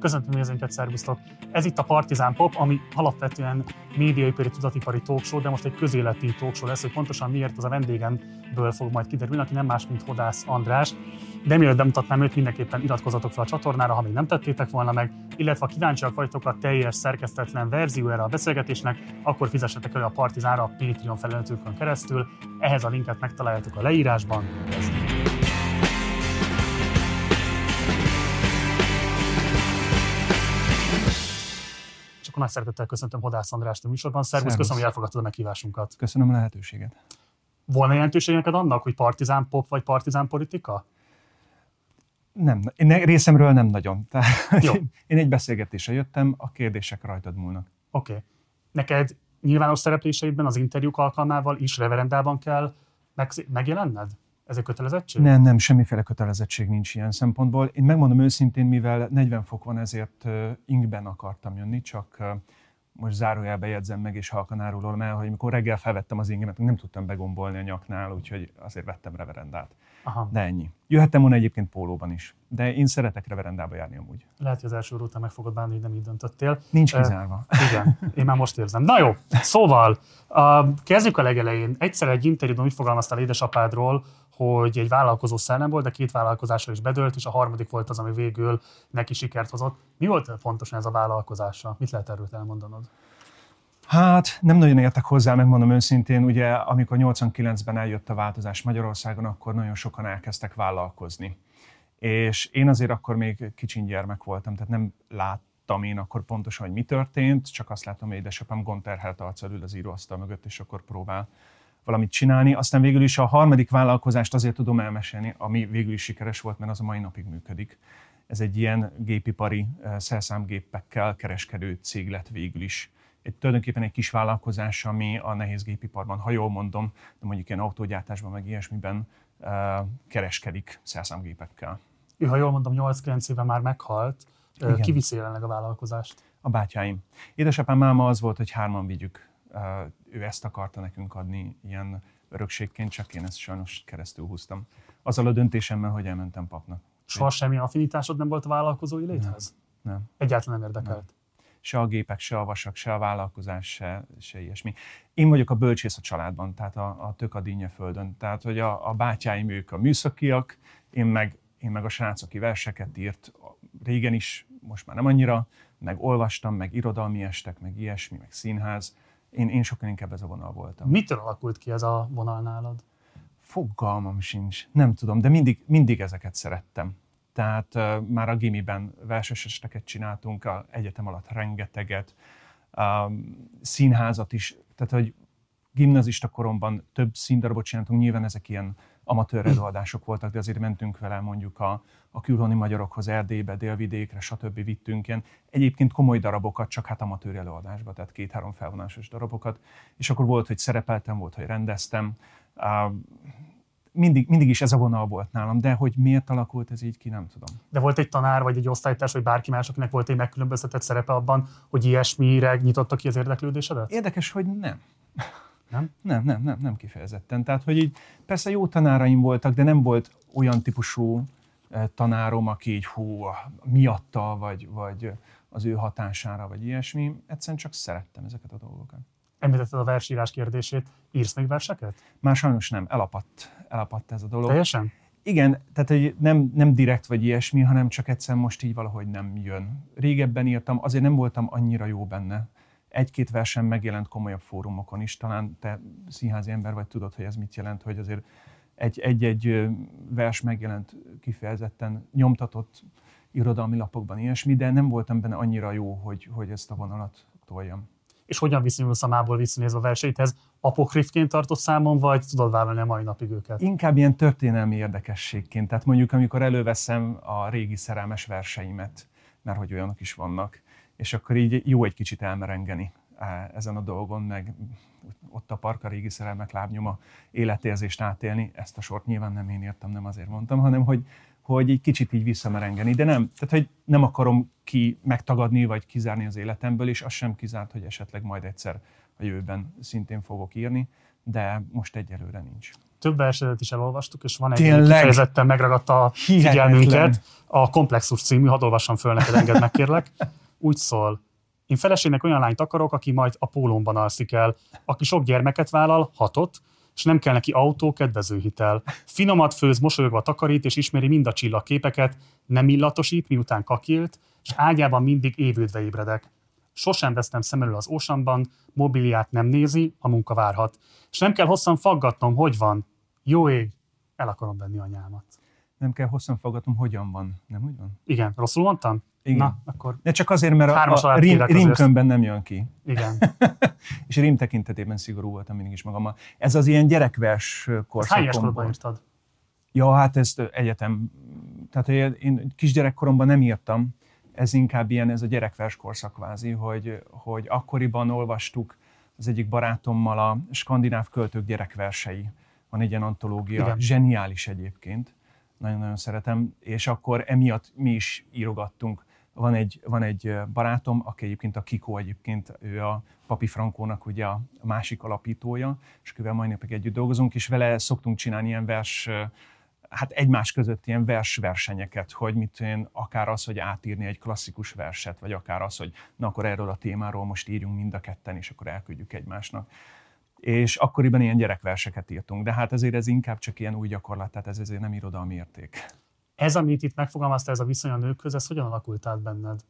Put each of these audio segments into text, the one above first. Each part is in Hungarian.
Köszöntöm nézőinket, szervusztok! Ez itt a Partizán Pop, ami alapvetően médiaipari, tudatipari talkshow, de most egy közéleti talkshow lesz, hogy pontosan miért az a vendégemből fog majd kiderülni, aki nem más, mint Hodász András. De mielőtt bemutatnám őt, mindenképpen iratkozatok fel a csatornára, ha még nem tettétek volna meg, illetve ha kíváncsiak vagytok a teljes szerkesztetlen verziójára a beszélgetésnek, akkor fizessetek elő a Partizánra a Patreon felületükön keresztül. Ehhez a linket megtaláljátok a leírásban. Kezdjük. Nagy szeretettel köszöntöm Hodász Andrást a műsorban. Szervusz, köszönöm, hogy elfogadtad a meghívásunkat. Köszönöm a lehetőséget. Volna jelentőség neked annak, hogy partizán pop vagy partizán politika? Nem, én részemről nem nagyon. Tehát, Jó. Én egy beszélgetésre jöttem, a kérdések rajtad múlnak. Oké. Okay. Neked nyilvános szerepléseidben az interjúk alkalmával is reverendában kell megjelenned? Ez egy kötelezettség? Nem, nem, semmiféle kötelezettség nincs ilyen szempontból. Én megmondom őszintén, mivel 40 fok van, ezért inkben akartam jönni, csak most zárójelbe jegyzem meg, és halkan árulom el, hogy amikor reggel felvettem az ingemet, nem tudtam begombolni a nyaknál, úgyhogy azért vettem reverendát. Aha. De ennyi. Jöhettem volna egyébként pólóban is, de én szeretek reverendába járni amúgy. Lehet, hogy az első után meg fogod bánni, hogy nem így döntöttél. Nincs kizárva. Uh, igen, én már most érzem. Na jó, szóval uh, kezdjük a legelején. Egyszer egy interjúban úgy fogalmaztál édesapádról, hogy egy vállalkozó szellem volt, de két vállalkozásra is bedőlt, és a harmadik volt az, ami végül neki sikert hozott. Mi volt fontos ez a vállalkozása? Mit lehet erről elmondanod? Hát nem nagyon értek hozzá, megmondom őszintén, ugye amikor 89-ben eljött a változás Magyarországon, akkor nagyon sokan elkezdtek vállalkozni. És én azért akkor még kicsin gyermek voltam, tehát nem láttam én akkor pontosan, hogy mi történt, csak azt látom, hogy édesapám gonterhelt arccal ül az íróasztal mögött, és akkor próbál valamit csinálni. Aztán végül is a harmadik vállalkozást azért tudom elmesélni, ami végül is sikeres volt, mert az a mai napig működik. Ez egy ilyen gépipari eh, szerszámgépekkel kereskedő cég lett végül is. Egy, tulajdonképpen egy kis vállalkozás, ami a nehéz gépiparban, ha jól mondom, de mondjuk ilyen autógyártásban, meg ilyesmiben kereskedik szerszámgépekkel. Ő, ha jól mondom, 8-9 éve már meghalt. Igen. Ki viszi jelenleg a vállalkozást? A bátyáim. Édesapám máma az volt, hogy hárman vigyük ő ezt akarta nekünk adni ilyen örökségként, csak én ezt sajnos keresztül húztam. Azzal a döntésemmel, hogy elmentem papnak. Soha semmi affinitásod nem volt a vállalkozói léthez? Nem. nem. Egyáltalán nem érdekelt? Nem. Se a gépek, se a vasak, se a vállalkozás, se, se ilyesmi. Én vagyok a bölcsész a családban, tehát a, a tök a földön. Tehát, hogy a, a bátyáim ők a műszakiak, én meg, én meg a srác, aki verseket írt, régen is, most már nem annyira, meg olvastam, meg irodalmi estek, meg ilyesmi, meg színház én, én sokkal inkább ez a vonal voltam. Mitől alakult ki ez a vonal nálad? Fogalmam sincs, nem tudom, de mindig, mindig ezeket szerettem. Tehát uh, már a gimiben verses esteket csináltunk, a egyetem alatt rengeteget, um, színházat is, tehát hogy gimnazista koromban több színdarabot csináltunk, nyilván ezek ilyen amatőr előadások voltak, de azért mentünk vele mondjuk a, a külhoni magyarokhoz, Erdélybe, Délvidékre, stb. vittünk ilyen egyébként komoly darabokat, csak hát amatőr előadásba, tehát két-három felvonásos darabokat, és akkor volt, hogy szerepeltem, volt, hogy rendeztem. Mindig, mindig is ez a vonal volt nálam, de hogy miért alakult ez így ki, nem tudom. De volt egy tanár, vagy egy osztálytárs, vagy bárki más, akinek volt egy megkülönböztetett szerepe abban, hogy ilyesmire nyitotta ki az érdeklődésedet? Érdekes, hogy nem. Nem? Nem, nem, nem, nem kifejezetten. Tehát, hogy így persze jó tanáraim voltak, de nem volt olyan típusú tanárom, aki így hú, miatta, vagy, vagy az ő hatására, vagy ilyesmi. Egyszerűen csak szerettem ezeket a dolgokat. Említetted a versírás kérdését. Írsz még verseket? Már sajnos nem. Elapadt, elapadt ez a dolog. Teljesen? Igen, tehát hogy nem, nem direkt vagy ilyesmi, hanem csak egyszerűen most így valahogy nem jön. Régebben írtam, azért nem voltam annyira jó benne egy-két versen megjelent komolyabb fórumokon is, talán te színházi ember vagy, tudod, hogy ez mit jelent, hogy azért egy-egy vers megjelent kifejezetten nyomtatott irodalmi lapokban ilyesmi, de nem voltam benne annyira jó, hogy, hogy ezt a vonalat toljam. És hogyan viszonyulsz a mából visszanézve a versenyhez? Apokrifként tartott számon, vagy tudod vállalni a mai napig őket? Inkább ilyen történelmi érdekességként. Tehát mondjuk, amikor előveszem a régi szerelmes verseimet, mert hogy olyanok is vannak, és akkor így jó egy kicsit elmerengeni ezen a dolgon, meg ott a parka régi szerelmek lábnyoma életérzést átélni. Ezt a sort nyilván nem én írtam, nem azért mondtam, hanem hogy, hogy egy kicsit így visszamerengeni. De nem, tehát hogy nem akarom ki megtagadni, vagy kizárni az életemből, és az sem kizárt, hogy esetleg majd egyszer a jövőben szintén fogok írni. de most egyelőre nincs. Több versenyet is elolvastuk, és van egy Tényleg? kifejezetten megragadta a figyelmünket, a Komplexus című, hadd olvassam föl neked, enged meg kérlek. Úgy szól, én feleségnek olyan lányt akarok, aki majd a pólómban alszik el, aki sok gyermeket vállal, hatot, és nem kell neki autó, kedvezőhitel. Finomat főz, mosolyogva takarít, és ismeri mind a csillagképeket, nem illatosít, miután kakilt, és ágyában mindig évődve ébredek. Sosem vesztem szem elől az ósamban, mobiliát nem nézi, a munka várhat. És nem kell hosszan faggatnom, hogy van. Jó ég, el akarom venni anyámat. Nem kell hosszan faggatnom, hogyan van. Nem úgy van? Igen, rosszul mondtam? Igen. Na, akkor De csak azért, mert a, a rim, rímkönyvben nem jön ki. Igen. és rím tekintetében szigorú voltam mindig is magammal. Ez az ilyen gyerekvers korszakomban. Hány írtad? Ja, hát ezt egyetem. Tehát én kisgyerekkoromban nem írtam. Ez inkább ilyen, ez a gyerekvers korszak kvázi, hogy, hogy akkoriban olvastuk az egyik barátommal a skandináv költők gyerekversei. Van egy ilyen antológia, Igen. zseniális egyébként nagyon-nagyon szeretem, és akkor emiatt mi is írogattunk van egy, van egy barátom, aki egyébként a Kiko egyébként, ő a Papi Frankónak ugye a másik alapítója, és akivel majd napig együtt dolgozunk, és vele szoktunk csinálni ilyen vers, hát egymás között ilyen versversenyeket, hogy mit én, akár az, hogy átírni egy klasszikus verset, vagy akár az, hogy na akkor erről a témáról most írjunk mind a ketten, és akkor elküldjük egymásnak. És akkoriban ilyen gyerekverseket írtunk, de hát ezért ez inkább csak ilyen új gyakorlat, tehát ez ezért nem irodalmi érték. Ez, amit itt megfogalmazta, ez a viszony a nőkhöz, ez hogyan alakult át benned?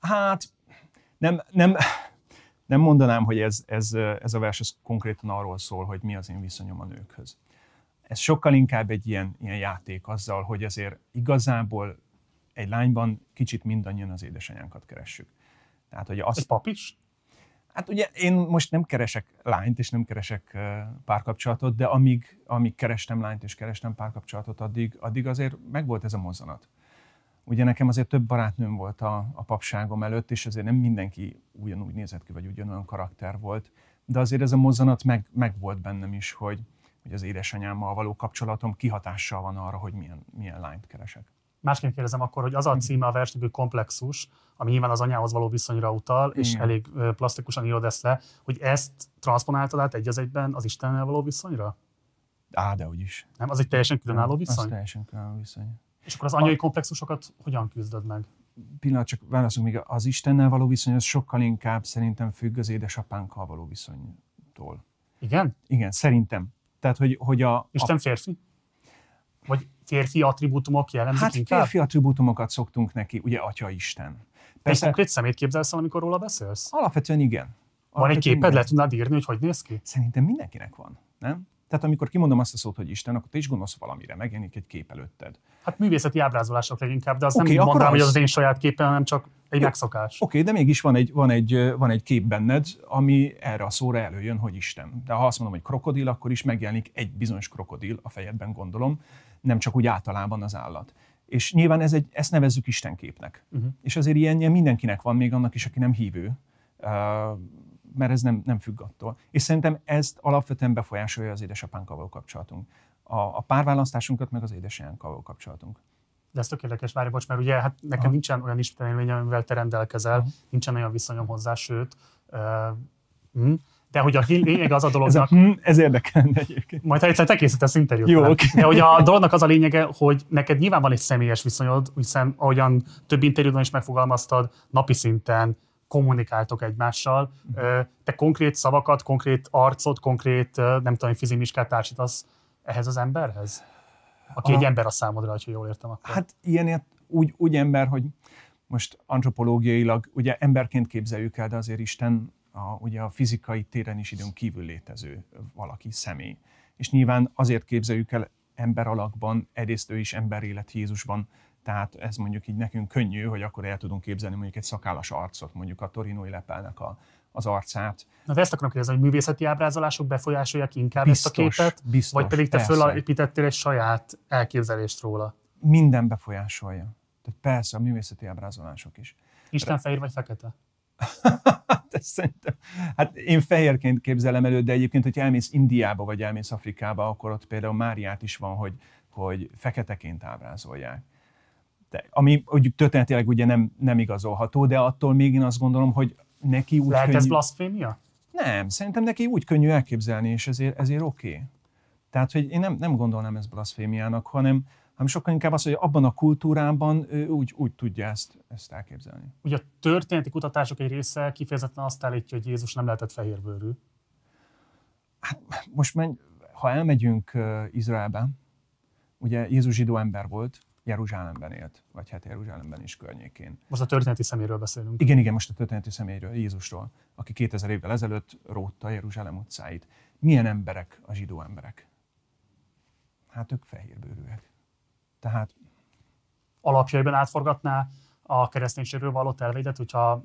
Hát nem, nem, nem mondanám, hogy ez, ez, ez a vers ez konkrétan arról szól, hogy mi az én viszonyom a nőkhöz. Ez sokkal inkább egy ilyen, ilyen játék azzal, hogy azért igazából egy lányban kicsit mindannyian az édesanyánkat keressük. Tehát, hogy azt... Egy pap is? Hát ugye én most nem keresek lányt, és nem keresek párkapcsolatot, de amíg, amíg kerestem lányt, és kerestem párkapcsolatot, addig, addig azért megvolt ez a mozzanat. Ugye nekem azért több barátnőm volt a, a papságom előtt, és azért nem mindenki ugyanúgy nézett ki, vagy ugyanolyan karakter volt, de azért ez a mozzanat meg, meg volt bennem is, hogy, hogy az édesanyámmal való kapcsolatom kihatással van arra, hogy milyen, milyen lányt keresek. Másként kérdezem akkor, hogy az a címe a versnek, hogy komplexus, ami nyilván az anyához való viszonyra utal, és Igen. elég plastikusan írod ezt le, hogy ezt transponáltad át egy az egyben az Istennel való viszonyra? Á, de is. Nem, az egy teljesen különálló viszony? Az teljesen különálló viszony. És akkor az anyai a... komplexusokat hogyan küzdöd meg? Pillanat, csak válaszolunk még. Az Istennel való viszony az sokkal inkább szerintem függ az édesapánkkal való viszonytól. Igen? Igen, szerintem. Tehát, hogy, hogy a... Isten a... férfi? Vagy férfi attribútumok jellemzik hát inkább? férfi attribútumokat szoktunk neki, ugye Atya Isten. Persze, egy konkrét szemét képzelsz el, amikor róla beszélsz? Alapvetően igen. Alapvetően van egy képed, igen. le tudnád írni, hogy hogy néz ki? Szerintem mindenkinek van, nem? Tehát amikor kimondom azt a szót, hogy Isten, akkor te is gondolsz valamire, megjelenik egy kép előtted. Hát művészeti ábrázolások leginkább, de az okay, nem mondanám, az... hogy az, az én saját képen, hanem csak egy Jó, megszokás. Oké, okay, de mégis van egy, van, egy, van egy kép benned, ami erre a szóra előjön, hogy Isten. De ha azt mondom, hogy krokodil, akkor is megjelenik egy bizonyos krokodil a fejedben, gondolom, nem csak úgy általában az állat. És nyilván ez egy, ezt nevezzük Istenképnek. Uh-huh. És azért ilyen, ilyen mindenkinek van, még annak is, aki nem hívő, mert ez nem, nem függ attól. És szerintem ezt alapvetően befolyásolja az édesapánkkal való kapcsolatunk. A, a párválasztásunkat, meg az édesanyánkkal való kapcsolatunk. De ez tök érdekes, várj, bocs, mert ugye hát nekem Aha. nincsen olyan ismerélmény, amivel te rendelkezel, Aha. nincsen olyan viszonyom hozzá, sőt, uh, de hogy a lényeg az a dolognak... ez, a, hm, ez érdekelne egyébként. Majd ha egyszer te készítesz interjút. Jó, okay. De hogy a dolognak az a lényege, hogy neked nyilván van egy személyes viszonyod, hiszen ahogyan több interjúban is megfogalmaztad, napi szinten kommunikáltok egymással. Uh-huh. Te konkrét szavakat, konkrét arcot, konkrét, nem tudom, fizimiskát társítasz ehhez az emberhez? Aki a... egy ember a számodra, ha jól értem akkor. Hát ilyen úgy, úgy ember, hogy most antropológiailag ugye emberként képzeljük el, de azért Isten a, ugye a fizikai téren is időn kívül létező valaki, személy. És nyilván azért képzeljük el ember alakban, egyrészt ő is élet Jézusban, tehát ez mondjuk így nekünk könnyű, hogy akkor el tudunk képzelni mondjuk egy szakállas arcot, mondjuk a torinói lepelnek a, az arcát. Na de ezt akarom kérdezni, hogy művészeti ábrázolások befolyásolják inkább biztos, ezt a képet, biztos, vagy pedig te fölépítettél egy saját elképzelést róla? Minden befolyásolja. Tehát persze, a művészeti ábrázolások is. Isten fehér vagy fekete? Hát szerintem, hát én fehérként képzelem elő, de egyébként, hogy elmész Indiába vagy elmész Afrikába, akkor ott például Máriát is van, hogy, hogy feketeként ábrázolják. De, ami úgy történetileg ugye nem, nem igazolható, de attól még én azt gondolom, hogy neki úgy Lehet könnyű... ez blasfémia? Nem, szerintem neki úgy könnyű elképzelni, és ezért, ezért oké. Okay. Tehát, hogy én nem, nem gondolnám ezt blasfémiának, hanem, hanem sokkal inkább az, hogy abban a kultúrában ő úgy, úgy tudja ezt, ezt elképzelni. Ugye a történeti kutatások egy része kifejezetten azt állítja, hogy Jézus nem lehetett fehérbőrű. Hát most menj, ha elmegyünk Izraelbe, ugye Jézus zsidó ember volt, Jeruzsálemben élt, vagy hát Jeruzsálemben is környékén. Most a történeti szeméről beszélünk. Igen, igen, most a történeti személyről, Jézusról, aki 2000 évvel ezelőtt rótta Jeruzsálem utcáit. Milyen emberek a zsidó emberek? Hát ők fehérbőrűek. Tehát... Alapjaiban átforgatná a kereszténységről való elvédet, hogyha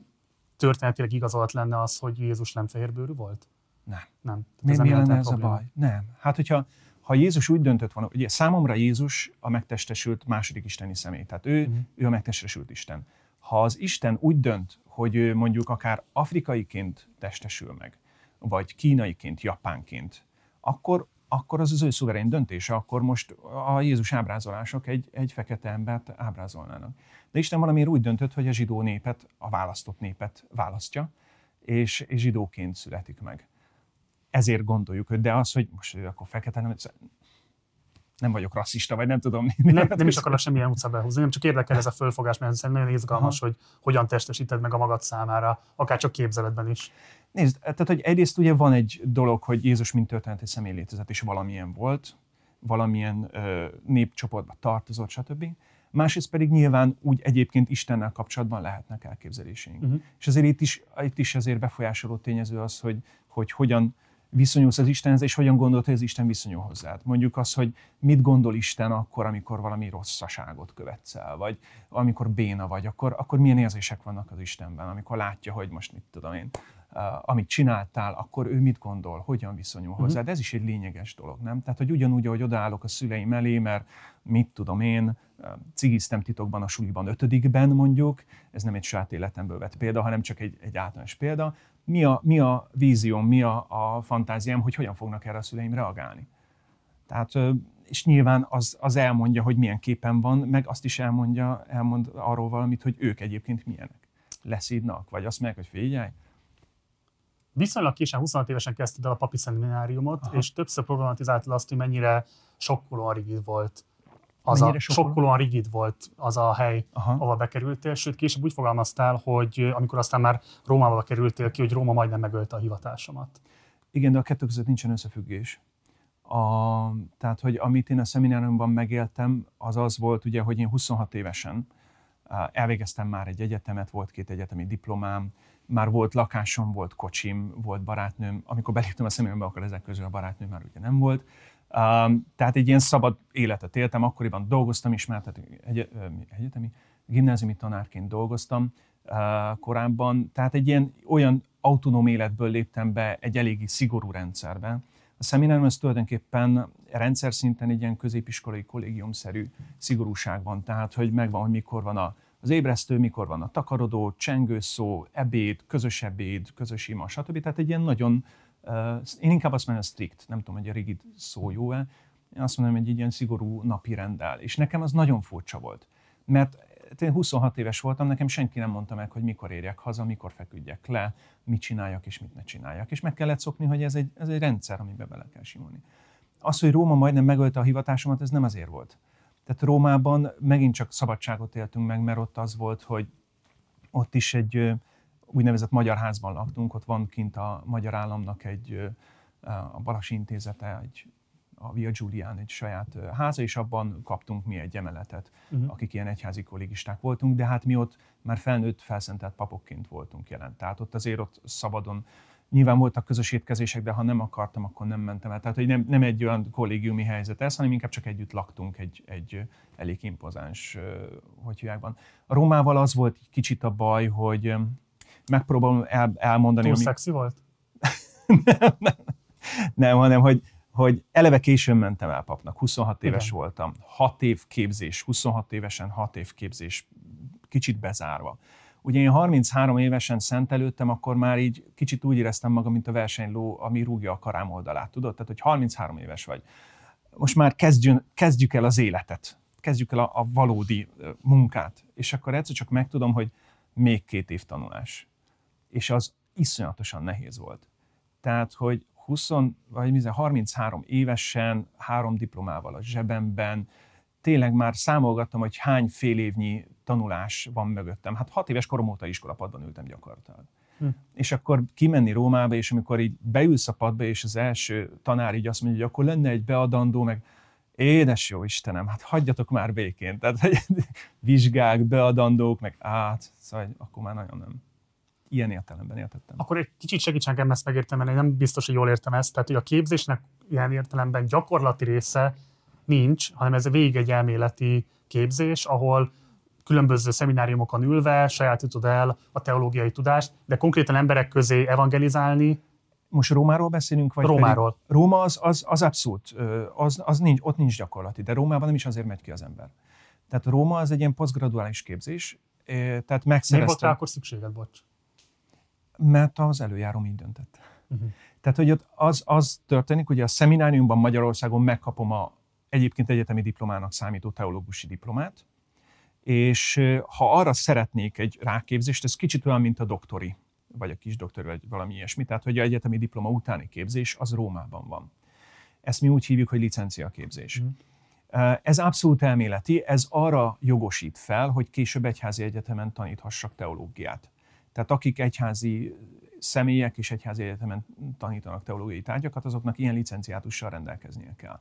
történetileg igazolt lenne az, hogy Jézus nem fehérbőrű volt? Nem. Nem. Mi, mi lenne ez a baj? Nem. Hát, hogyha ha Jézus úgy döntött volna, ugye számomra Jézus a megtestesült második isteni személy, tehát ő, uh-huh. ő a megtestesült Isten. Ha az Isten úgy dönt, hogy ő mondjuk akár afrikaiként testesül meg, vagy kínaiként, japánként, akkor, akkor az az ő szuverén döntése, akkor most a Jézus ábrázolások egy, egy fekete embert ábrázolnának. De Isten valamiért úgy döntött, hogy a zsidó népet, a választott népet választja, és, és zsidóként születik meg ezért gondoljuk, hogy de az, hogy most akkor fekete, nem, nem vagyok rasszista, vagy nem tudom. Nem, nem is akarok semmilyen utca behúzni, nem csak érdekel ez a fölfogás, mert szerintem nagyon izgalmas, Aha. hogy hogyan testesíted meg a magad számára, akár csak képzeletben is. Nézd, tehát hogy egyrészt ugye van egy dolog, hogy Jézus mint történeti személy létezett, és valamilyen volt, valamilyen ö, népcsoportba tartozott, stb. Másrészt pedig nyilván úgy egyébként Istennel kapcsolatban lehetnek elképzeléseink. Uh-huh. És azért itt is, itt is azért befolyásoló tényező az, hogy, hogy hogyan viszonyulsz az Istenhez, és hogyan gondolod, hogy az Isten viszonyul hozzád. Mondjuk az, hogy mit gondol Isten akkor, amikor valami rosszaságot követsz el, vagy amikor béna vagy, akkor, akkor milyen érzések vannak az Istenben, amikor látja, hogy most mit tudom én, uh, amit csináltál, akkor ő mit gondol, hogyan viszonyul uh-huh. hozzád. Ez is egy lényeges dolog, nem? Tehát, hogy ugyanúgy, ahogy odaállok a szüleim elé, mert mit tudom én, cigiztem titokban a suliban ötödikben mondjuk, ez nem egy saját életemből vett példa, hanem csak egy, egy általános példa, mi a, mi a vízióm, mi a, a fantáziám, hogy hogyan fognak erre a szüleim reagálni. Tehát, és nyilván az, az elmondja, hogy milyen képen van, meg azt is elmondja, elmond arról valamit, hogy ők egyébként milyenek. Leszídnak, vagy azt mondják, hogy figyelj. Viszonylag későn, 26 évesen kezdted el a papi szemináriumot, Aha. és többször problematizáltad azt, hogy mennyire sokkolóan rigid volt az a sokkolóan rigid volt az a hely, Aha. ahol bekerültél, sőt később úgy fogalmaztál, hogy amikor aztán már Rómába kerültél ki, hogy Róma majdnem megölte a hivatásomat. Igen, de a kettő között nincsen összefüggés. A, tehát, hogy amit én a szemináriumban megéltem, az az volt, ugye, hogy én 26 évesen elvégeztem már egy egyetemet, volt két egyetemi diplomám, már volt lakásom, volt kocsim, volt barátnőm. Amikor beléptem a szemináriumba, akkor ezek közül a barátnőm már ugye nem volt. Um, tehát egy ilyen szabad életet éltem, akkoriban dolgoztam is, mert egy, egyetemi, gimnáziumi tanárként dolgoztam uh, korábban, tehát egy ilyen olyan autonóm életből léptem be egy eléggé szigorú rendszerbe. A szeminárium az tulajdonképpen rendszer szinten egy ilyen középiskolai kollégiumszerű szigorúság van, tehát hogy megvan, hogy mikor van a, az ébresztő, mikor van a takarodó, csengőszó, ebéd, közös ebéd, közös ima, stb. Tehát egy ilyen nagyon én inkább azt mondom, hogy strict, nem tudom, hogy a rigid szó jó-e, én azt mondom, hogy egy ilyen szigorú napi rendel. És nekem az nagyon furcsa volt. Mert én 26 éves voltam, nekem senki nem mondta meg, hogy mikor érjek haza, mikor feküdjek le, mit csináljak és mit ne csináljak. És meg kellett szokni, hogy ez egy, ez egy rendszer, amiben bele kell simulni. Az, hogy Róma majdnem megölte a hivatásomat, ez nem azért volt. Tehát Rómában megint csak szabadságot éltünk meg, mert ott az volt, hogy ott is egy, úgynevezett Magyar Házban laktunk, ott van kint a Magyar Államnak egy, a Balasi Intézete, egy, a Via Giulián egy saját háza, és abban kaptunk mi egy emeletet, uh-huh. akik ilyen egyházi kollégisták voltunk, de hát mi ott már felnőtt, felszentelt papokként voltunk jelen. Tehát ott azért ott szabadon Nyilván voltak közös étkezések, de ha nem akartam, akkor nem mentem el. Tehát, hogy nem, nem egy olyan kollégiumi helyzet ez, hanem inkább csak együtt laktunk egy, egy elég impozáns hogy A Rómával az volt kicsit a baj, hogy megpróbálom el, elmondani. Túl ami... szexi volt? nem, nem, nem, hanem hogy, hogy eleve későn mentem el papnak, 26 éves Igen. voltam, 6 év képzés, 26 évesen 6 év képzés, kicsit bezárva. Ugye én 33 évesen szentelődtem, akkor már így kicsit úgy éreztem magam, mint a versenyló, ami rúgja a karám oldalát, tudod? Tehát, hogy 33 éves vagy. Most már kezdjön, kezdjük el az életet, kezdjük el a, a valódi munkát, és akkor egyszer csak megtudom, hogy még két év tanulás és az iszonyatosan nehéz volt. Tehát, hogy 20, vagy 33 évesen, három diplomával a zsebemben, tényleg már számolgattam, hogy hány fél évnyi tanulás van mögöttem. Hát hat éves korom óta iskolapadban ültem gyakorlatilag. Hm. És akkor kimenni Rómába, és amikor így beülsz a padba, és az első tanár így azt mondja, hogy akkor lenne egy beadandó, meg édes jó Istenem, hát hagyjatok már békén. Tehát hogy vizsgák, beadandók, meg át, szóval akkor már nagyon nem. Ilyen értelemben értettem. Akkor egy kicsit segíts nekem ezt megértem, mert nem biztos, hogy jól értem ezt. Tehát, hogy a képzésnek ilyen értelemben gyakorlati része nincs, hanem ez végig egy elméleti képzés, ahol különböző szemináriumokon ülve sajátítod el a teológiai tudást, de konkrétan emberek közé evangelizálni. Most Rómáról beszélünk? Vagy Rómáról. Pedig Róma az, az, az abszolút, az, az nincs, ott nincs gyakorlati, de Rómában nem is azért megy ki az ember. Tehát Róma az egy ilyen posztgraduális képzés, tehát megszereztem. Miért volt rá akkor szükséged, bocs? Mert az előjárom így döntött. Uh-huh. Tehát, hogy ott az, az történik, hogy a szemináriumban Magyarországon megkapom a egyébként egyetemi diplomának számító teológusi diplomát, és ha arra szeretnék egy ráképzést, ez kicsit olyan, mint a doktori, vagy a kis doktori, vagy valami ilyesmi, tehát hogy a egyetemi diploma utáni képzés az Rómában van. Ezt mi úgy hívjuk, hogy licenciaképzés. Mm. Ez abszolút elméleti, ez arra jogosít fel, hogy később egyházi egyetemen taníthassak teológiát. Tehát akik egyházi személyek és egyházi egyetemen tanítanak teológiai tárgyakat, azoknak ilyen licenciátussal rendelkeznie kell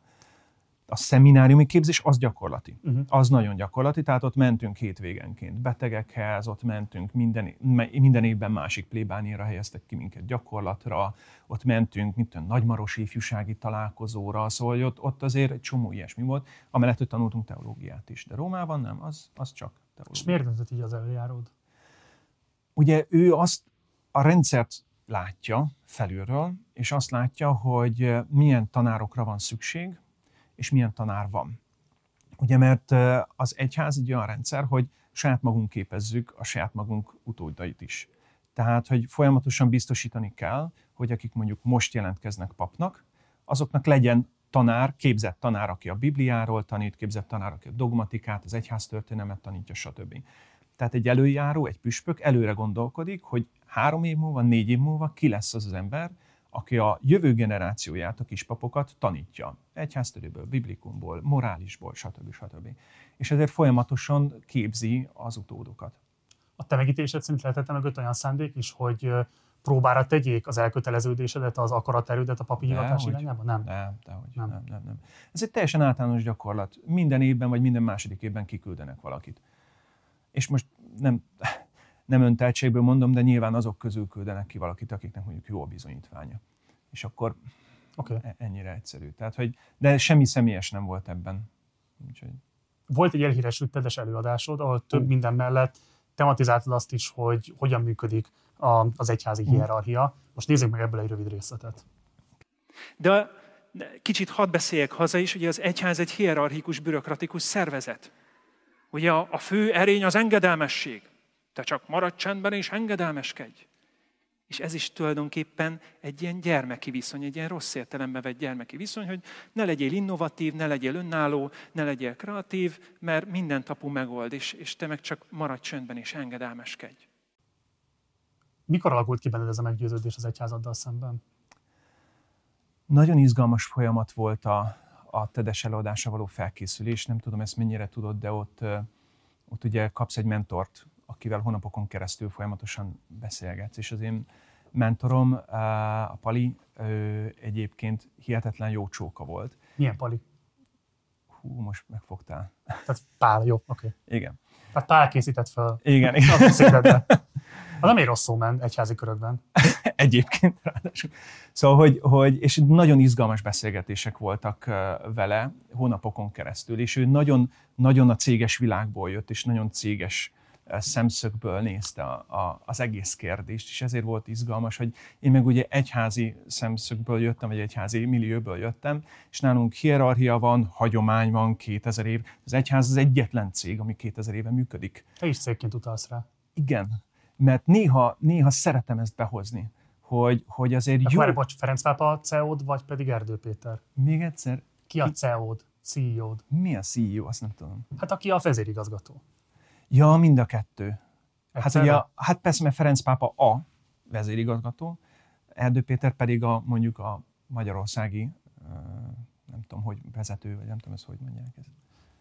a szemináriumi képzés az gyakorlati. Uh-huh. Az nagyon gyakorlati, tehát ott mentünk hétvégenként betegekhez, ott mentünk minden, minden évben másik plébániára helyeztek ki minket gyakorlatra, ott mentünk, mint a nagymarosi ifjúsági találkozóra, szóval ott, ott azért egy csomó ilyesmi volt, amellett, hogy tanultunk teológiát is. De Rómában nem, az, az csak teológia. És miért döntött így az előjáród? Ugye ő azt a rendszert látja felülről, és azt látja, hogy milyen tanárokra van szükség, és milyen tanár van. Ugye, mert az egyház egy olyan rendszer, hogy saját magunk képezzük a saját magunk utódait is. Tehát, hogy folyamatosan biztosítani kell, hogy akik mondjuk most jelentkeznek papnak, azoknak legyen tanár, képzett tanár, aki a Bibliáról tanít, képzett tanár, aki a dogmatikát, az egyház történelmet tanítja, stb. Tehát egy előjáró, egy püspök előre gondolkodik, hogy három év múlva, négy év múlva ki lesz az az ember, aki a jövő generációját, a kispapokat tanítja. Egyháztörőből, biblikumból, morálisból, stb. stb. És ezért folyamatosan képzi az utódokat. A te megítélésed szerint lehetett mögött olyan szándék is, hogy próbára tegyék az elköteleződésedet, az akaraterődet a papi hivatás irányába? Nem. Nem, dehogy, nem. nem, nem, nem. Ez egy teljesen általános gyakorlat. Minden évben vagy minden második évben kiküldenek valakit. És most nem, nem önteltségből mondom, de nyilván azok közül küldenek ki valakit, akiknek mondjuk jó a bizonyítványa. És akkor okay. E- ennyire egyszerű. Tehát, hogy, de semmi személyes nem volt ebben. Úgyhogy... Volt egy elhíresült tedes előadásod, ahol több uh. minden mellett tematizáltad azt is, hogy hogyan működik a, az egyházi hierarchia. Most nézzük meg ebből egy rövid részletet. De kicsit hadd beszéljek haza is, ugye az egyház egy hierarchikus, bürokratikus szervezet. Ugye a, a fő erény az engedelmesség. Te csak maradj csendben és engedelmeskedj. És ez is tulajdonképpen egy ilyen gyermeki viszony, egy ilyen rossz értelembe vett gyermeki viszony, hogy ne legyél innovatív, ne legyél önálló, ne legyél kreatív, mert minden tapu megold, és, és te meg csak maradj csöndben és engedelmeskedj. Mikor alakult ki benned ez a meggyőződés az egyházaddal szemben? Nagyon izgalmas folyamat volt a, a TEDES előadása való felkészülés. Nem tudom, ezt mennyire tudod, de ott, ott ugye kapsz egy mentort akivel hónapokon keresztül folyamatosan beszélgetsz. És az én mentorom, a Pali, egyébként hihetetlen jó csóka volt. Milyen Pali? Hú, most megfogtál. Tehát Pál, jó, oké. Okay. Igen. Tehát Pál készített fel. Igen. igen. Az nem egy rossz szó ment egyházi körökben. Egyébként ráadásul. Szóval, hogy, hogy, és nagyon izgalmas beszélgetések voltak vele hónapokon keresztül, és ő nagyon, nagyon a céges világból jött, és nagyon céges szemszögből nézte a, a, az egész kérdést, és ezért volt izgalmas, hogy én meg ugye egyházi szemszögből jöttem, vagy egyházi millióból jöttem, és nálunk hierarchia van, hagyomány van, 2000 év. Az egyház az egyetlen cég, ami 2000 éve működik. Te is cégként utalsz rá. Igen, mert néha, néha szeretem ezt behozni, hogy, hogy azért De jó... Várj, bocs, Ferenc pápa a CEO-d, vagy pedig Erdő Péter? Még egyszer? Ki a CEO-d? CEO-d? Mi a CEO, azt nem tudom. Hát aki a vezérigazgató. Ja, mind a kettő. Hát, ugye, hát persze, mert Ferenc pápa a vezérigazgató, Erdő Péter pedig a, mondjuk a magyarországi, nem tudom, hogy vezető, vagy nem tudom, ezt hogy mondják. Ezt.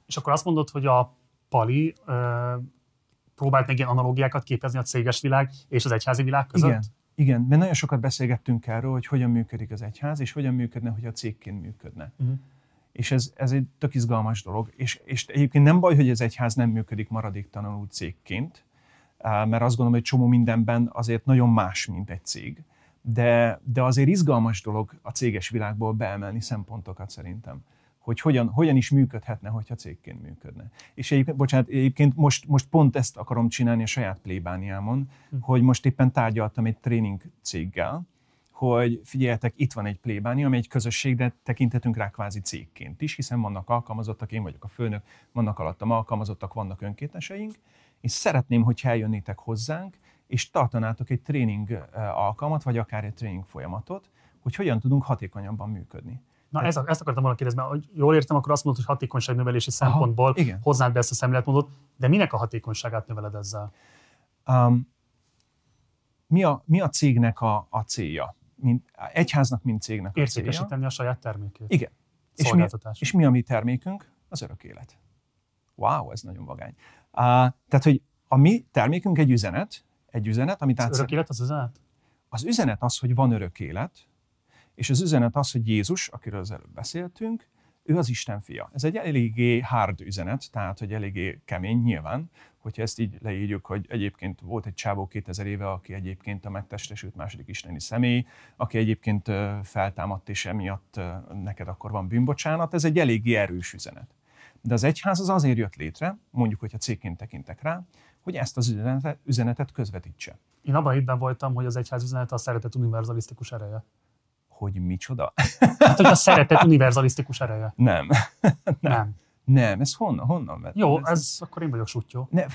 És akkor azt mondod, hogy a Pali próbált meg ilyen analógiákat képezni a céges világ és az egyházi világ között? Igen, igen, mert nagyon sokat beszélgettünk erről, hogy hogyan működik az egyház, és hogyan működne, hogy a cégként működne. Uh-huh. És ez, ez egy tök izgalmas dolog. És, és egyébként nem baj, hogy az egyház nem működik maradéktalanul cégként, mert azt gondolom, hogy csomó mindenben azért nagyon más, mint egy cég. De, de azért izgalmas dolog a céges világból beemelni szempontokat szerintem hogy hogyan, hogyan is működhetne, hogyha cégként működne. És egyébként, bocsánat, egyébként most, most pont ezt akarom csinálni a saját plébániámon, hm. hogy most éppen tárgyaltam egy tréning céggel, hogy figyeljetek, itt van egy plébánia, ami egy közösség, de tekintetünk rá kvázi cégként is, hiszen vannak alkalmazottak, én vagyok a főnök, vannak alattam alkalmazottak, vannak önkéteseink, és szeretném, hogy eljönnétek hozzánk, és tartanátok egy tréning alkalmat, vagy akár egy tréning folyamatot, hogy hogyan tudunk hatékonyabban működni. Na ez, ezt akartam volna kérdezni, mert hogy jól értem, akkor azt mondod, hogy hatékonyságnövelési szempontból Aha, igen. hoznád be ezt a szemléletmódot, de minek a hatékonyságát növeled ezzel? Um, mi, a, mi a cégnek a, a célja? Mint, egyháznak, mint cégnek a Értékesíteni célja? a saját termékét. Igen. És mi, és mi a mi termékünk? Az örök élet. Wow, ez nagyon vagány. Uh, tehát, hogy a mi termékünk egy üzenet, egy üzenet, amit az örök élet az üzenet? Az üzenet az, hogy van örök élet, és az üzenet az, hogy Jézus, akiről az előbb beszéltünk, ő az Isten fia. Ez egy eléggé hard üzenet, tehát hogy eléggé kemény nyilván, hogyha ezt így leírjuk, hogy egyébként volt egy csávó 2000 éve, aki egyébként a megtestesült második isteni személy, aki egyébként feltámadt, és emiatt neked akkor van bűnbocsánat, ez egy eléggé erős üzenet. De az egyház az azért jött létre, mondjuk, hogyha cégként tekintek rá, hogy ezt az üzenetet, üzenetet közvetítse. Én abban hitben voltam, hogy az egyház üzenete a szeretet univerzalisztikus ereje hogy micsoda. Hát, hogy a szeretet univerzalisztikus ereje. Nem. nem. Nem. Nem, ez honnan, honnan vett? Jó, ez, ez akkor én vagyok sutyó. Ne,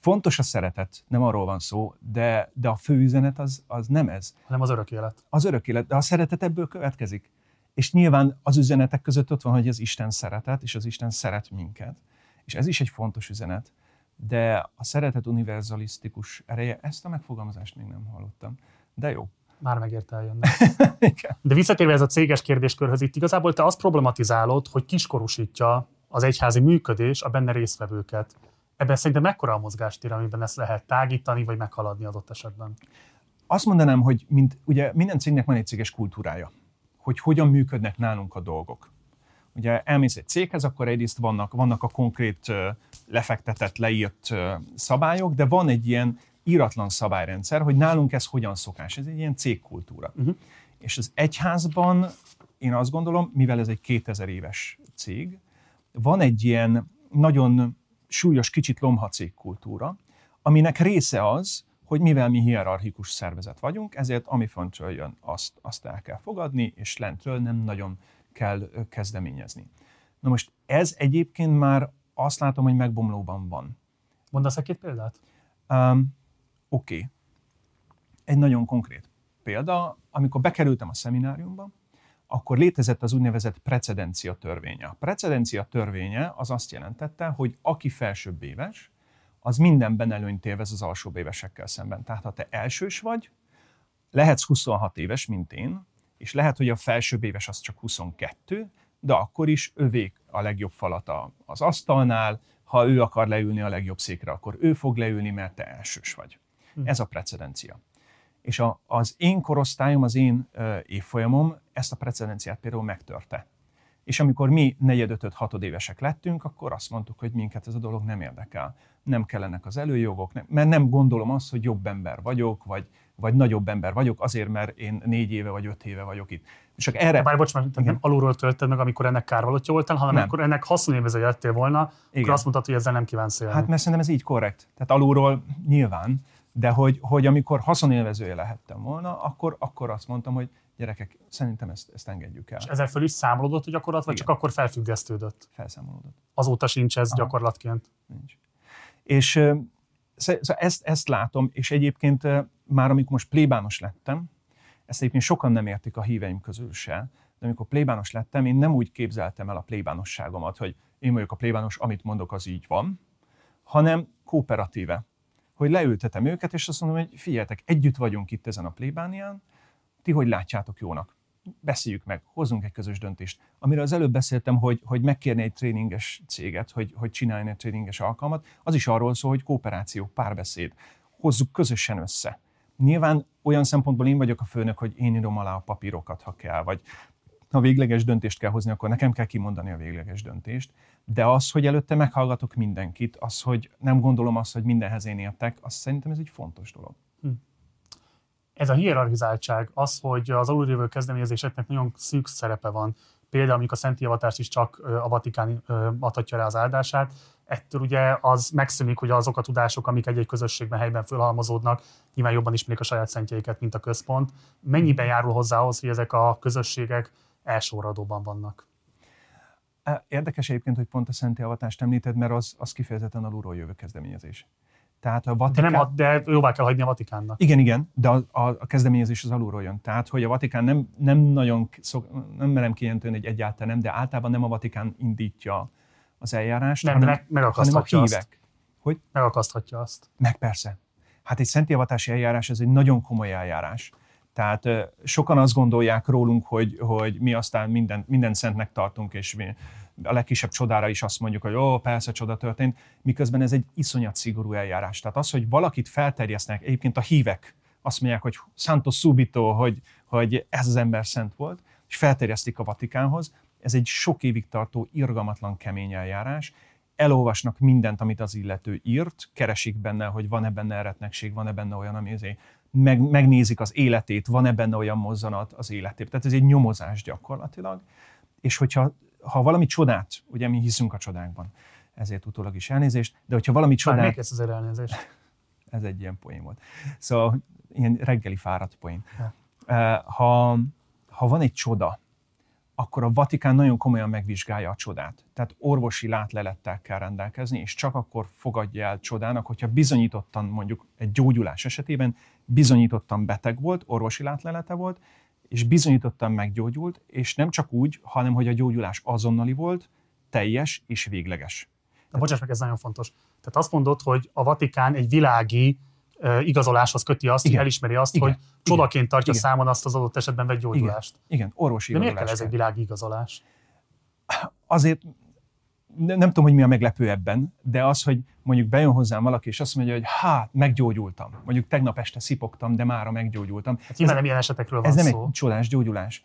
fontos a szeretet, nem arról van szó, de, de a fő üzenet az, az nem ez. Hanem az örök élet. Az örök élet, de a szeretet ebből következik. És nyilván az üzenetek között ott van, hogy az Isten szeretet, és az Isten szeret minket. És ez is egy fontos üzenet. De a szeretet univerzalisztikus ereje, ezt a megfogalmazást még nem hallottam. De jó, már megérte eljönni. De visszatérve ez a céges kérdéskörhöz, itt igazából te azt problematizálod, hogy kiskorúsítja az egyházi működés a benne résztvevőket. Ebben szerintem mekkora a mozgástér, amiben ezt lehet tágítani, vagy meghaladni adott esetben? Azt mondanám, hogy mint, ugye minden cégnek van egy céges kultúrája, hogy hogyan működnek nálunk a dolgok. Ugye elmész egy céghez, akkor egyrészt vannak, vannak a konkrét lefektetett, leírt szabályok, de van egy ilyen íratlan szabályrendszer, hogy nálunk ez hogyan szokás. Ez egy ilyen cégkultúra. Uh-huh. És az egyházban én azt gondolom, mivel ez egy 2000 éves cég, van egy ilyen nagyon súlyos, kicsit lomha cégkultúra, aminek része az, hogy mivel mi hierarchikus szervezet vagyunk, ezért ami föntről jön, azt, azt el kell fogadni, és lentről nem nagyon kell kezdeményezni. Na most ez egyébként már azt látom, hogy megbomlóban van. Mondasz egy két példát? Um, Oké. Okay. Egy nagyon konkrét példa, amikor bekerültem a szemináriumba, akkor létezett az úgynevezett precedencia törvénye. A precedencia törvénye az azt jelentette, hogy aki felsőbb éves, az mindenben előnyt élvez az alsóbb évesekkel szemben. Tehát ha te elsős vagy, lehetsz 26 éves, mint én, és lehet, hogy a felsőbb éves az csak 22, de akkor is övék a legjobb falat az asztalnál, ha ő akar leülni a legjobb székre, akkor ő fog leülni, mert te elsős vagy. Hm. Ez a precedencia. És a, az én korosztályom, az én uh, évfolyamom ezt a precedenciát például megtörte. És amikor mi negyed, ötöd, hatod évesek lettünk, akkor azt mondtuk, hogy minket ez a dolog nem érdekel. Nem kellenek az előjogok, nem, mert nem gondolom azt, hogy jobb ember vagyok, vagy, vagy nagyobb ember vagyok, azért, mert én négy éve vagy öt éve vagyok itt. És csak erre... Bár bocs, mert nem alulról tölted meg, amikor ennek kárvalótja voltál, hanem nem. amikor ennek haszonélvező lettél volna, Igen. akkor azt mondtad, hogy ezzel nem kívánsz élni. Hát mert szerintem ez így korrekt. Tehát alulról nyilván, de hogy, hogy amikor haszonélvezője lehettem volna, akkor, akkor azt mondtam, hogy gyerekek, szerintem ezt, ezt engedjük el. És ezzel föl is számolódott a gyakorlat, vagy Igen. csak akkor felfüggesztődött? Felszámolódott. Azóta sincs ez Aha. gyakorlatként? Nincs. És ezt, ezt látom, és egyébként már amikor most plébános lettem, ezt egyébként sokan nem értik a híveim közül se, de amikor plébános lettem, én nem úgy képzeltem el a plébánosságomat, hogy én vagyok a plébános, amit mondok, az így van, hanem kooperatíve hogy leültetem őket, és azt mondom, hogy figyeljetek, együtt vagyunk itt ezen a plébánián, ti hogy látjátok jónak? Beszéljük meg, hozzunk egy közös döntést. Amiről az előbb beszéltem, hogy, hogy megkérni egy tréninges céget, hogy, hogy csináljon egy tréninges alkalmat, az is arról szól, hogy kooperáció, párbeszéd. Hozzuk közösen össze. Nyilván olyan szempontból én vagyok a főnök, hogy én írom alá a papírokat, ha kell, vagy ha végleges döntést kell hozni, akkor nekem kell kimondani a végleges döntést. De az, hogy előtte meghallgatok mindenkit, az, hogy nem gondolom azt, hogy mindenhez én értek, azt szerintem ez egy fontos dolog. Hm. Ez a hierarchizáltság, az, hogy az alulrévő kezdeményezéseknek nagyon szűk szerepe van, például mondjuk a Szenti Avatást is csak a Vatikán adhatja rá az áldását, ettől ugye az megszűnik, hogy azok a tudások, amik egy-egy közösségben helyben fölhalmozódnak, nyilván jobban ismerik a saját szentjeiket, mint a központ. Mennyiben járul hozzá ahhoz, hogy ezek a közösségek elsorradóban vannak? Érdekes egyébként, hogy pont a Szenti Avatást említed, mert az, az kifejezetten alulról jövő kezdeményezés. Tehát a Vatikán... De, nem, de jóvá kell hagyni a Vatikánnak. Igen, igen, de a, a, a kezdeményezés az alulról jön. Tehát, hogy a Vatikán nem, nem nagyon, szok, nem merem kijelenteni, hogy egyáltalán nem, de általában nem a Vatikán indítja az eljárást, nem, hanem, meg, megakaszthatja hanem a hívek. Azt. Hogy? Megakaszthatja azt. Meg persze. Hát egy szentjavatási eljárás, ez egy nagyon komoly eljárás. Tehát sokan azt gondolják rólunk, hogy, hogy mi aztán minden, minden szentnek tartunk, és mi a legkisebb csodára is azt mondjuk, hogy ó, persze csoda történt, miközben ez egy iszonyat szigorú eljárás. Tehát az, hogy valakit felterjesztnek, egyébként a hívek azt mondják, hogy Santo Subito, hogy, hogy ez az ember szent volt, és felterjesztik a Vatikánhoz, ez egy sok évig tartó, irgalmatlan kemény eljárás, elolvasnak mindent, amit az illető írt, keresik benne, hogy van-e benne eretnekség, van-e benne olyan, ami azért meg, megnézik az életét, van-e benne olyan mozzanat az életében. Tehát ez egy nyomozás gyakorlatilag. És hogyha ha valami csodát, ugye mi hiszünk a csodákban, ezért utólag is elnézést, de hogyha valami csodát... Már ez az elnézést? ez egy ilyen poén volt. Szóval ilyen reggeli fáradt poén. Ja. Ha, ha van egy csoda, akkor a Vatikán nagyon komolyan megvizsgálja a csodát. Tehát orvosi látlelettel kell rendelkezni, és csak akkor fogadja el csodának, hogyha bizonyítottan mondjuk egy gyógyulás esetében bizonyítottan beteg volt, orvosi látlelete volt, és bizonyítottan meggyógyult, és nem csak úgy, hanem hogy a gyógyulás azonnali volt, teljes és végleges. De bocsáss meg, ez nagyon fontos. Tehát azt mondod, hogy a Vatikán egy világi igazoláshoz köti azt, Igen. hogy elismeri azt, Igen. hogy csodaként tartja Igen. számon azt az adott esetben vett gyógyulást. Igen, Igen. orvosi De miért kell ez egy világi igazolás? Azért nem tudom, hogy mi a meglepő ebben, de az, hogy mondjuk bejön hozzám valaki, és azt mondja, hogy hát, meggyógyultam. Mondjuk tegnap este szipogtam, de mára meggyógyultam. Hát ez, nem ilyen esetekről van Ez szó. nem egy csodás gyógyulás.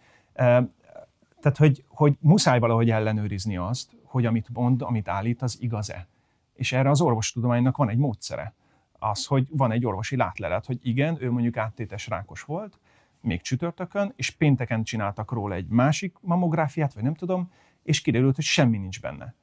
Tehát, hogy, hogy muszáj valahogy ellenőrizni azt, hogy amit mond, amit állít, az igaz-e. És erre az orvostudománynak van egy módszere. Az, hogy van egy orvosi látlelet, hogy igen, ő mondjuk áttétes rákos volt, még csütörtökön, és pénteken csináltak róla egy másik mamográfiát, vagy nem tudom, és kiderült, hogy semmi nincs benne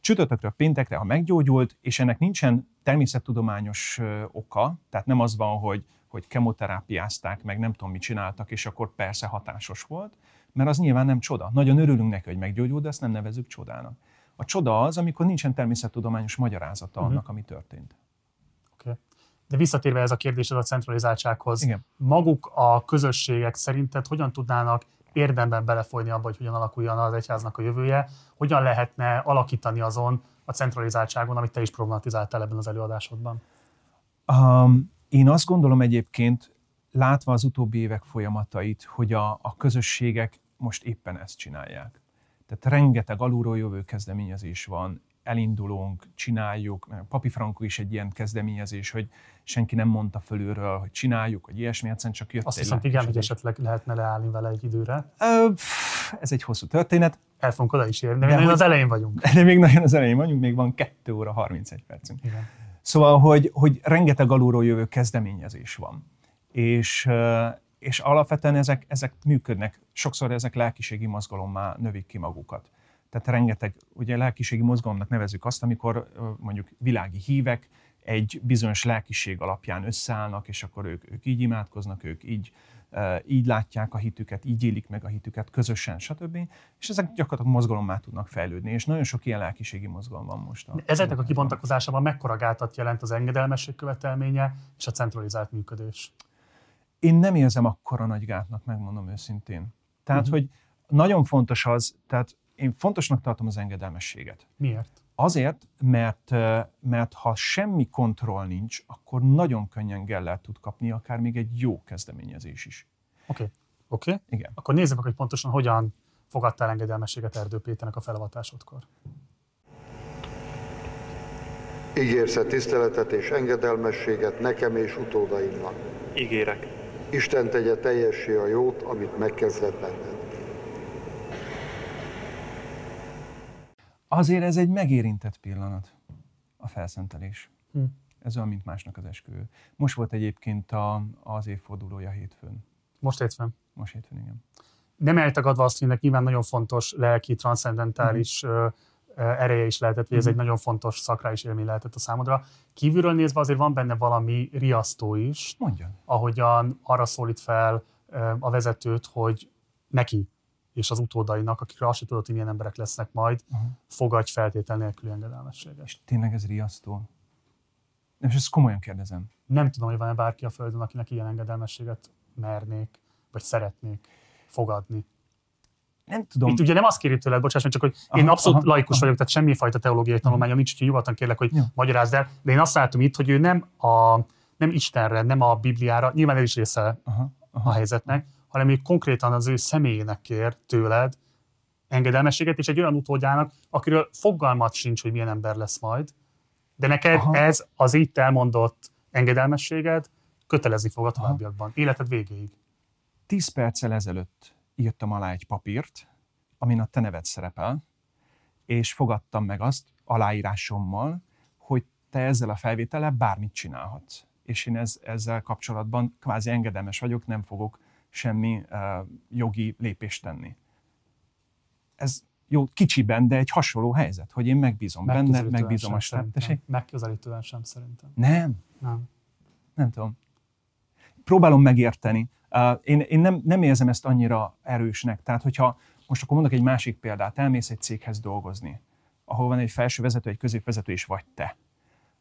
csütörtökről péntekre, ha meggyógyult, és ennek nincsen természettudományos oka, tehát nem az van, hogy, hogy kemoterápiázták, meg nem tudom, mit csináltak, és akkor persze hatásos volt, mert az nyilván nem csoda. Nagyon örülünk neki, hogy meggyógyult, de ezt nem nevezük csodának. A csoda az, amikor nincsen természettudományos magyarázata uh-huh. annak, ami történt. De visszatérve ez a kérdés a centralizáltsághoz, Igen. maguk a közösségek szerinted hogyan tudnának érdemben belefolyni abba, hogy hogyan alakuljon az egyháznak a jövője, hogyan lehetne alakítani azon a centralizáltságon, amit te is problematizáltál ebben az előadásodban? Um, én azt gondolom egyébként, látva az utóbbi évek folyamatait, hogy a, a közösségek most éppen ezt csinálják. Tehát rengeteg alulról jövő kezdeményezés van, elindulunk, csináljuk. Papi Franco is egy ilyen kezdeményezés, hogy senki nem mondta fölülről, hogy csináljuk, hogy ilyesmi, egyszerűen csak jött Azt hiszem, igen, hogy esetleg lehetne leállni vele egy időre. Ez egy hosszú történet. El fogunk oda is érni, de, de még az elején vagyunk. De még nagyon az elején vagyunk, még van 2 óra 31 percünk. Igen. Szóval, hogy, hogy rengeteg alulról jövő kezdeményezés van. És, és alapvetően ezek, ezek működnek. Sokszor ezek lelkiségi mozgalommá növik ki magukat. Tehát rengeteg, ugye lelkiségi mozgalomnak nevezük azt, amikor mondjuk világi hívek egy bizonyos lelkiség alapján összeállnak, és akkor ők, ők így imádkoznak, ők így, így látják a hitüket, így élik meg a hitüket közösen, stb. És ezek gyakorlatilag mozgalommá tudnak fejlődni, és nagyon sok ilyen lelkiségi mozgalom van most. A Ezeknek a kibontakozásában mekkora gátat jelent az engedélmesség követelménye és a centralizált működés? Én nem érzem akkora nagy gátnak, megmondom őszintén. Tehát, uh-huh. hogy nagyon fontos az, tehát én fontosnak tartom az engedelmességet. Miért? Azért, mert, mert ha semmi kontroll nincs, akkor nagyon könnyen gellert tud kapni akár még egy jó kezdeményezés is. Okay. Oké? Okay? Igen. Akkor nézzük meg, hogy pontosan hogyan fogadtál engedelmességet Erdő Péternek a felavatásodkor. Ígérsz tiszteletet és engedelmességet nekem és utódaimnak? Ígérek. Isten tegye teljessé a jót, amit megkezdett benned. Azért ez egy megérintett pillanat, a felszentelés. Hm. Ez olyan, mint másnak az esküvő. Most volt egyébként a, az évfordulója hétfőn. Most hétfőn. Most hétfőn, igen. Nem eltagadva azt, hogy nyilván nagyon fontos lelki, transzcendentális Mhm. mm. ereje is lehetett, hogy ez Mhm. egy nagyon fontos szakrális élmény lehetett a számodra. Kívülről nézve azért van benne valami riasztó is, Mondjon. ahogyan arra szólít fel a vezetőt, hogy neki és az utódainak, akikre azt sem tudod, hogy milyen emberek lesznek majd, Aha. fogadj feltétel nélküli engedelmességet. És tényleg ez riasztó? Nem, és ezt komolyan kérdezem. Nem tudom, hogy van-e bárki a Földön, akinek ilyen engedelmességet mernék, vagy szeretnék fogadni. Nem tudom. Itt ugye nem azt kéri tőled, bocsáss csak hogy én Aha, abszolút aha, laikus aha. vagyok, tehát semmifajta teológiai tanulmányom nincs, úgyhogy nyugodtan kérlek, hogy Jó. magyarázd el. De én azt látom itt, hogy ő nem, a, nem Istenre, nem a Bibliára, nyilván ez is része Aha, a aha. helyzetnek, hanem ő konkrétan az ő személyének kér tőled engedelmességet, és egy olyan utódjának, akiről fogalmat sincs, hogy milyen ember lesz majd, de neked Aha. ez az itt elmondott engedelmességed kötelezni fog a továbbiakban, életed végéig. Tíz perccel ezelőtt írtam alá egy papírt, amin a te neved szerepel, és fogadtam meg azt aláírásommal, hogy te ezzel a felvétellel bármit csinálhatsz. És én ez, ezzel kapcsolatban kvázi engedelmes vagyok, nem fogok semmi jogi lépést tenni. Ez jó, kicsiben, de egy hasonló helyzet, hogy én megbízom benne, Megközelítően megbízom a. Tessék? Megközelítően sem szerintem. Nem, Nem. nem tudom. Próbálom megérteni. Uh, én én nem, nem érzem ezt annyira erősnek. Tehát, hogyha most akkor mondok egy másik példát, elmész egy céghez dolgozni, ahol van egy felső vezető, egy középvezető is vagy te,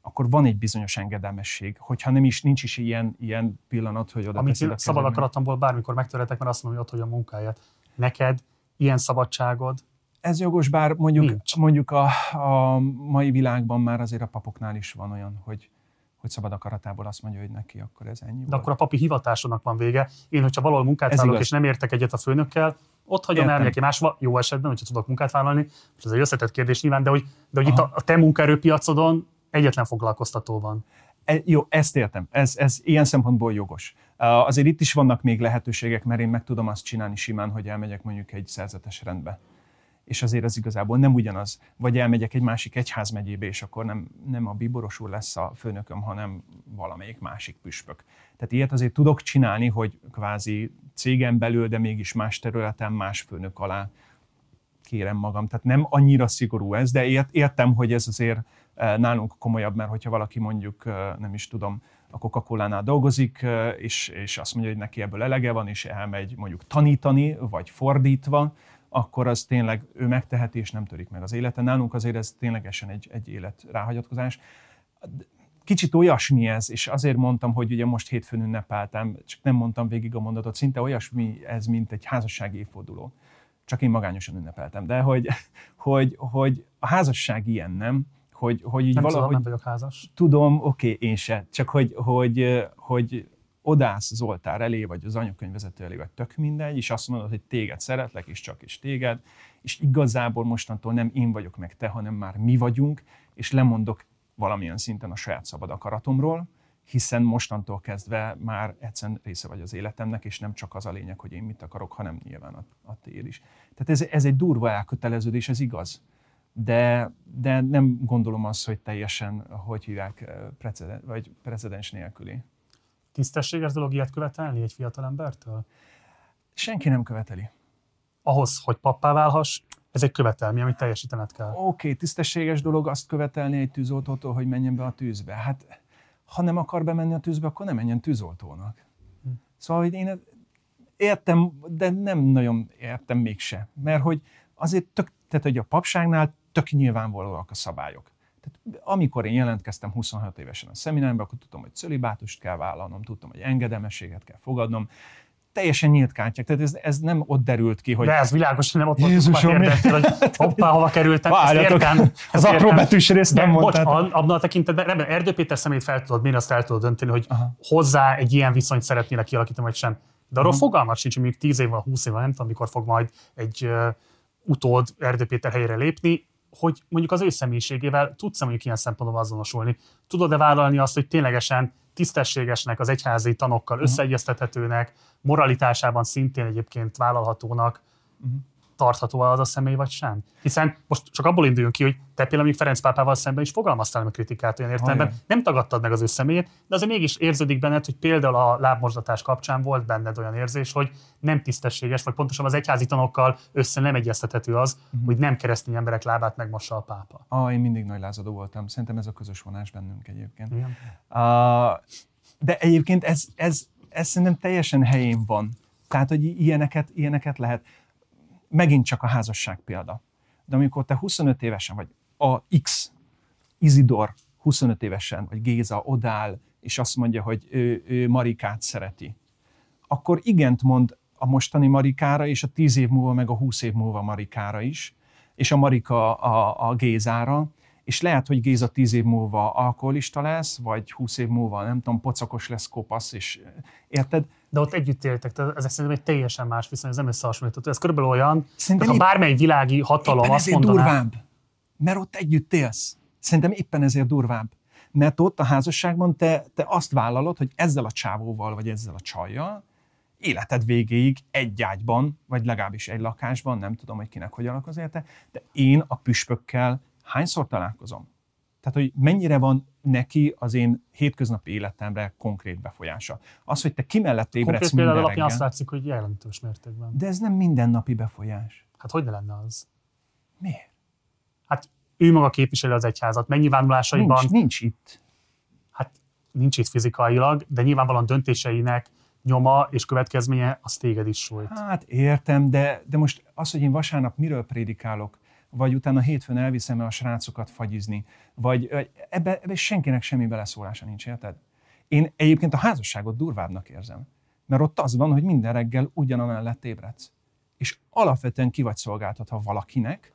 akkor van egy bizonyos engedelmesség, hogyha nem is, nincs is ilyen, ilyen pillanat, hogy oda Amit a szabad akaratomból bármikor megtörhetek, mert azt mondom, hogy ott hogy a munkáját. Neked ilyen szabadságod, Ez jogos, bár mondjuk, Nincs. mondjuk a, a mai világban már azért a papoknál is van olyan, hogy, hogy szabad akaratából azt mondja, hogy neki akkor ez ennyi de volt. akkor a papi hivatásodnak van vége. Én, hogyha valahol munkát Ez vállalok, és nem értek egyet a főnökkel, ott hagyom, Értem. elmegyek egy másba, jó esetben, hogyha tudok munkát vállalni, és ez egy összetett kérdés nyilván, de hogy, de hogy itt Aha. a, a te munkaerőpiacodon egyetlen foglalkoztató van. E, jó, ezt értem. Ez, ez ilyen szempontból jogos. Azért itt is vannak még lehetőségek, mert én meg tudom azt csinálni simán, hogy elmegyek mondjuk egy szerzetes rendbe. És azért az igazából nem ugyanaz. Vagy elmegyek egy másik egyházmegyébe, és akkor nem, nem a bíboros úr lesz a főnököm, hanem valamelyik másik püspök. Tehát ilyet azért tudok csinálni, hogy kvázi cégen belül, de mégis más területen, más főnök alá kérem magam. Tehát nem annyira szigorú ez, de ért, értem, hogy ez azért nálunk komolyabb, mert hogyha valaki mondjuk, nem is tudom, a Coca-Cola-nál dolgozik, eh, és, és azt mondja, hogy neki ebből elege van, és elmegy mondjuk tanítani, vagy fordítva, akkor az tényleg ő megteheti, és nem törik meg az élete. Nálunk azért ez ténylegesen egy, egy élet ráhagyatkozás. Kicsit olyasmi ez, és azért mondtam, hogy ugye most hétfőn ünnepeltem, csak nem mondtam végig a mondatot, szinte olyasmi ez, mint egy házassági évforduló. Csak én magányosan ünnepeltem. De hogy, hogy, hogy a házasság ilyen, nem? Hogy, hogy így Nem valahogy tudom, nem vagyok házas. tudom, oké, én se. Csak hogy, hogy, hogy odász Zoltár elé, vagy az anyakönyvvezető elé, vagy tök mindegy, és azt mondod, hogy téged szeretlek, és csak is téged, és igazából mostantól nem én vagyok meg te, hanem már mi vagyunk, és lemondok valamilyen szinten a saját szabad akaratomról, hiszen mostantól kezdve már egyszerűen része vagy az életemnek, és nem csak az a lényeg, hogy én mit akarok, hanem nyilván a, a tiéd is. Tehát ez, ez egy durva elköteleződés, ez igaz. De, de nem gondolom azt, hogy teljesen, hogy hívják, eh, preceden, vagy precedens nélküli. Tisztességes dolog ilyet követelni egy fiatal embertől? Senki nem követeli. Ahhoz, hogy pappá válhass, ez egy követelmény, amit teljesítened kell. Oké, okay, tisztességes dolog azt követelni egy tűzoltótól, hogy menjen be a tűzbe. Hát, ha nem akar bemenni a tűzbe, akkor nem menjen tűzoltónak. Hm. Szóval, hogy én értem, de nem nagyon értem mégse. Mert hogy azért tök, tehát, hogy a papságnál tök nyilvánvalóak a szabályok. Tehát, amikor én jelentkeztem 26 évesen a szemináriumban, akkor tudtam, hogy cölibátust kell vállalnom, tudtam, hogy engedelmességet kell fogadnom. Teljesen nyílt kártyák. Tehát ez, ez nem ott derült ki, hogy De ez világos, hogy nem ott volt Jézusom, érdekkel, hogy hoppá, hova kerültem. ezt Várjatok, az ezt apró betűs részt nem mondtad. an- abban a tekintetben, rendben, Erdő Péter szemét fel tudod mérni, azt el tudod dönteni, hogy Aha. hozzá egy ilyen viszonyt szeretnél kialakítani, vagy sem. De arról uh-huh. fogalmat sincs, hogy még 10 év vagy 20 év, nem tudom, amikor fog majd egy uh, utód Erdő Péter helyére lépni, hogy mondjuk az ő személyiségével tudsz mondjuk ilyen szempontból azonosulni. Tudod-e vállalni azt, hogy ténylegesen tisztességesnek, az egyházi tanokkal uh-huh. összeegyeztethetőnek, moralitásában szintén egyébként vállalhatónak, uh-huh tartható az a személy, vagy sem? Hiszen most csak abból induljunk ki, hogy te például még Ferenc pápával szemben is fogalmaztál meg kritikát olyan értelemben, nem tagadtad meg az ő személyét, de azért mégis érződik benned, hogy például a lábmorzdatás kapcsán volt benned olyan érzés, hogy nem tisztességes, vagy pontosan az egyházi tanokkal össze nem egyeztethető az, uh-huh. hogy nem keresztény emberek lábát megmossa a pápa. Ah, én mindig nagy lázadó voltam. Szerintem ez a közös vonás bennünk egyébként. Igen. Uh, de egyébként ez, ez, ez szerintem teljesen helyén van. Tehát, hogy ilyeneket, ilyeneket lehet megint csak a házasság példa. De amikor te 25 évesen vagy, a X, Izidor 25 évesen, vagy Géza odáll, és azt mondja, hogy ő, ő Marikát szereti, akkor igent mond a mostani Marikára, és a 10 év múlva, meg a 20 év múlva Marikára is, és a Marika a, a Gézára, és lehet, hogy Géza 10 év múlva alkoholista lesz, vagy 20 év múlva, nem tudom, pocakos lesz, kopasz, és érted? De ott együtt éltek, tehát ezek szerintem egy teljesen más viszony, ez nem összehasonlítható. Ez körülbelül olyan, szerintem ha bármely világi hatalom azt mondaná... durvább, mert ott együtt élsz. Szerintem éppen ezért durvább. Mert ott a házasságban te, te azt vállalod, hogy ezzel a csávóval, vagy ezzel a csajjal életed végéig egy ágyban, vagy legalábbis egy lakásban, nem tudom, hogy kinek hogy alak az élete, de én a püspökkel hányszor találkozom? Tehát, hogy mennyire van neki az én hétköznapi életemre konkrét befolyása. Az, hogy te ki mellett ébredsz minden reggel. alapján azt látszik, hogy jelentős mértékben. De ez nem mindennapi befolyás. Hát hogy ne lenne az? Miért? Hát ő maga képviseli az egyházat. Megnyilvánulásaiban... Nincs, nincs itt. Hát nincs itt fizikailag, de nyilvánvalóan döntéseinek nyoma és következménye az téged is sújt. Hát értem, de, de most az, hogy én vasárnap miről prédikálok, vagy utána hétfőn elviszem a srácokat fagyizni, vagy ebbe, ebbe senkinek semmi beleszólása nincs, érted? Én egyébként a házasságot durvábbnak érzem, mert ott az van, hogy minden reggel ugyanamellett ébredsz. És alapvetően ki vagy szolgáltatva valakinek,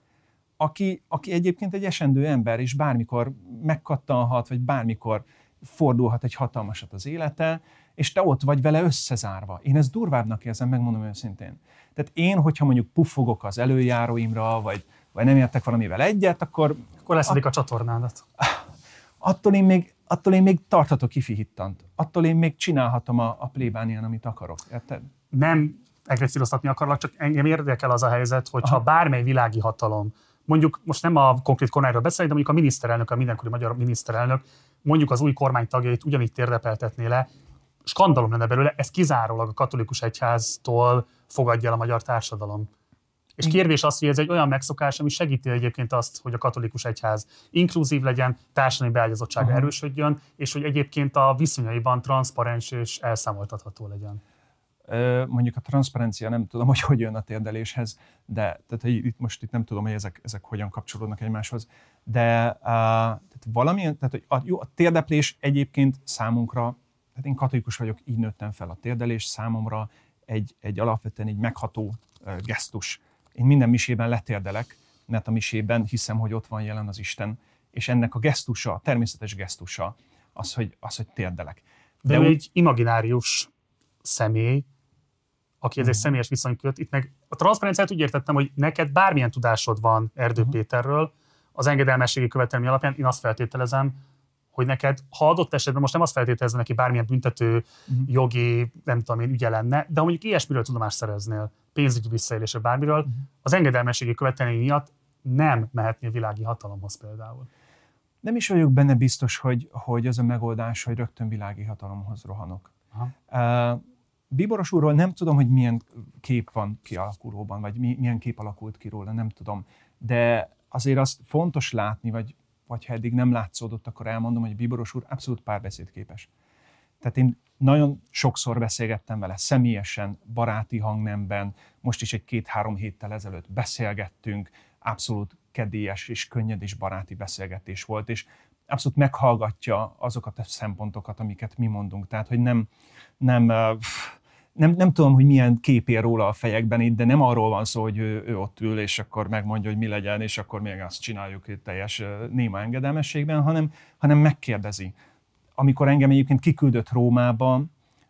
aki, aki egyébként egy esendő ember, és bármikor megkattanhat, vagy bármikor fordulhat egy hatalmasat az élete, és te ott vagy vele összezárva. Én ezt durvábbnak érzem, megmondom őszintén. Tehát én, hogyha mondjuk puffogok az előjáróimra, vagy, vagy nem értek valamivel egyet, akkor... Akkor leszedik a, a csatornádat. Attól én még, attól én még tarthatok kifihittant. Attól én még csinálhatom a, a plébánián, amit akarok. Érted? Nem egresszíroztatni akarlak, csak engem érdekel az a helyzet, hogyha Aha. bármely világi hatalom, mondjuk most nem a konkrét kormányról beszélek, de mondjuk a miniszterelnök, a mindenkori magyar miniszterelnök, mondjuk az új kormány tagjait ugyanígy térdepeltetné le, skandalom lenne belőle, ez kizárólag a katolikus egyháztól fogadja el a magyar társadalom. És kérdés az, hogy ez egy olyan megszokás, ami segíti egyébként azt, hogy a katolikus egyház inkluzív legyen, társadalmi beágyazottsága uh-huh. erősödjön, és hogy egyébként a viszonyaiban transzparens és elszámoltatható legyen. Mondjuk a transzparencia nem tudom, hogy hogy jön a térdeléshez, de tehát, hogy itt most itt nem tudom, hogy ezek, ezek hogyan kapcsolódnak egymáshoz, de uh, tehát valamilyen, tehát hogy a, jó, a térdeplés egyébként számunkra, tehát én katolikus vagyok, így nőttem fel a térdelés, számomra egy, egy alapvetően egy megható uh, gesztus én minden misében letérdelek, mert a misében hiszem, hogy ott van jelen az Isten, és ennek a gesztusa, a természetes gesztusa az, hogy, az, hogy térdelek. De, De ő úgy... egy imaginárius személy, aki ez egy mhm. személyes viszony köt. Itt meg a transzparenciát úgy értettem, hogy neked bármilyen tudásod van Erdő uh-huh. Péterről, az engedelmességi követelmény alapján én azt feltételezem, hogy neked, ha adott esetben most nem azt feltételezem neki bármilyen büntető, uh-huh. jogi, nem tudom én, ügye lenne, de ha mondjuk ilyesmiről tudomást szereznél, pénzügyi visszaélésre bármiről, uh-huh. az engedelmességi követelmény miatt nem mehetnél világi hatalomhoz például. Nem is vagyok benne biztos, hogy, hogy az a megoldás, hogy rögtön világi hatalomhoz rohanok. Aha. Uh, Bíboros úrról nem tudom, hogy milyen kép van kialakulóban, vagy mi, milyen kép alakult ki róla, nem tudom. De azért azt fontos látni, vagy vagy ha eddig nem látszódott, akkor elmondom, hogy Bíboros úr abszolút párbeszédképes. Tehát én nagyon sokszor beszélgettem vele személyesen, baráti hangnemben, most is egy két-három héttel ezelőtt beszélgettünk, abszolút kedélyes és könnyed és baráti beszélgetés volt, és abszolút meghallgatja azokat a szempontokat, amiket mi mondunk. Tehát, hogy nem, nem pff, nem, nem tudom, hogy milyen kép róla a fejekben itt, de nem arról van szó, hogy ő, ő ott ül, és akkor megmondja, hogy mi legyen, és akkor még azt csináljuk itt teljes néma engedelmességben, hanem, hanem megkérdezi. Amikor engem egyébként kiküldött Rómába,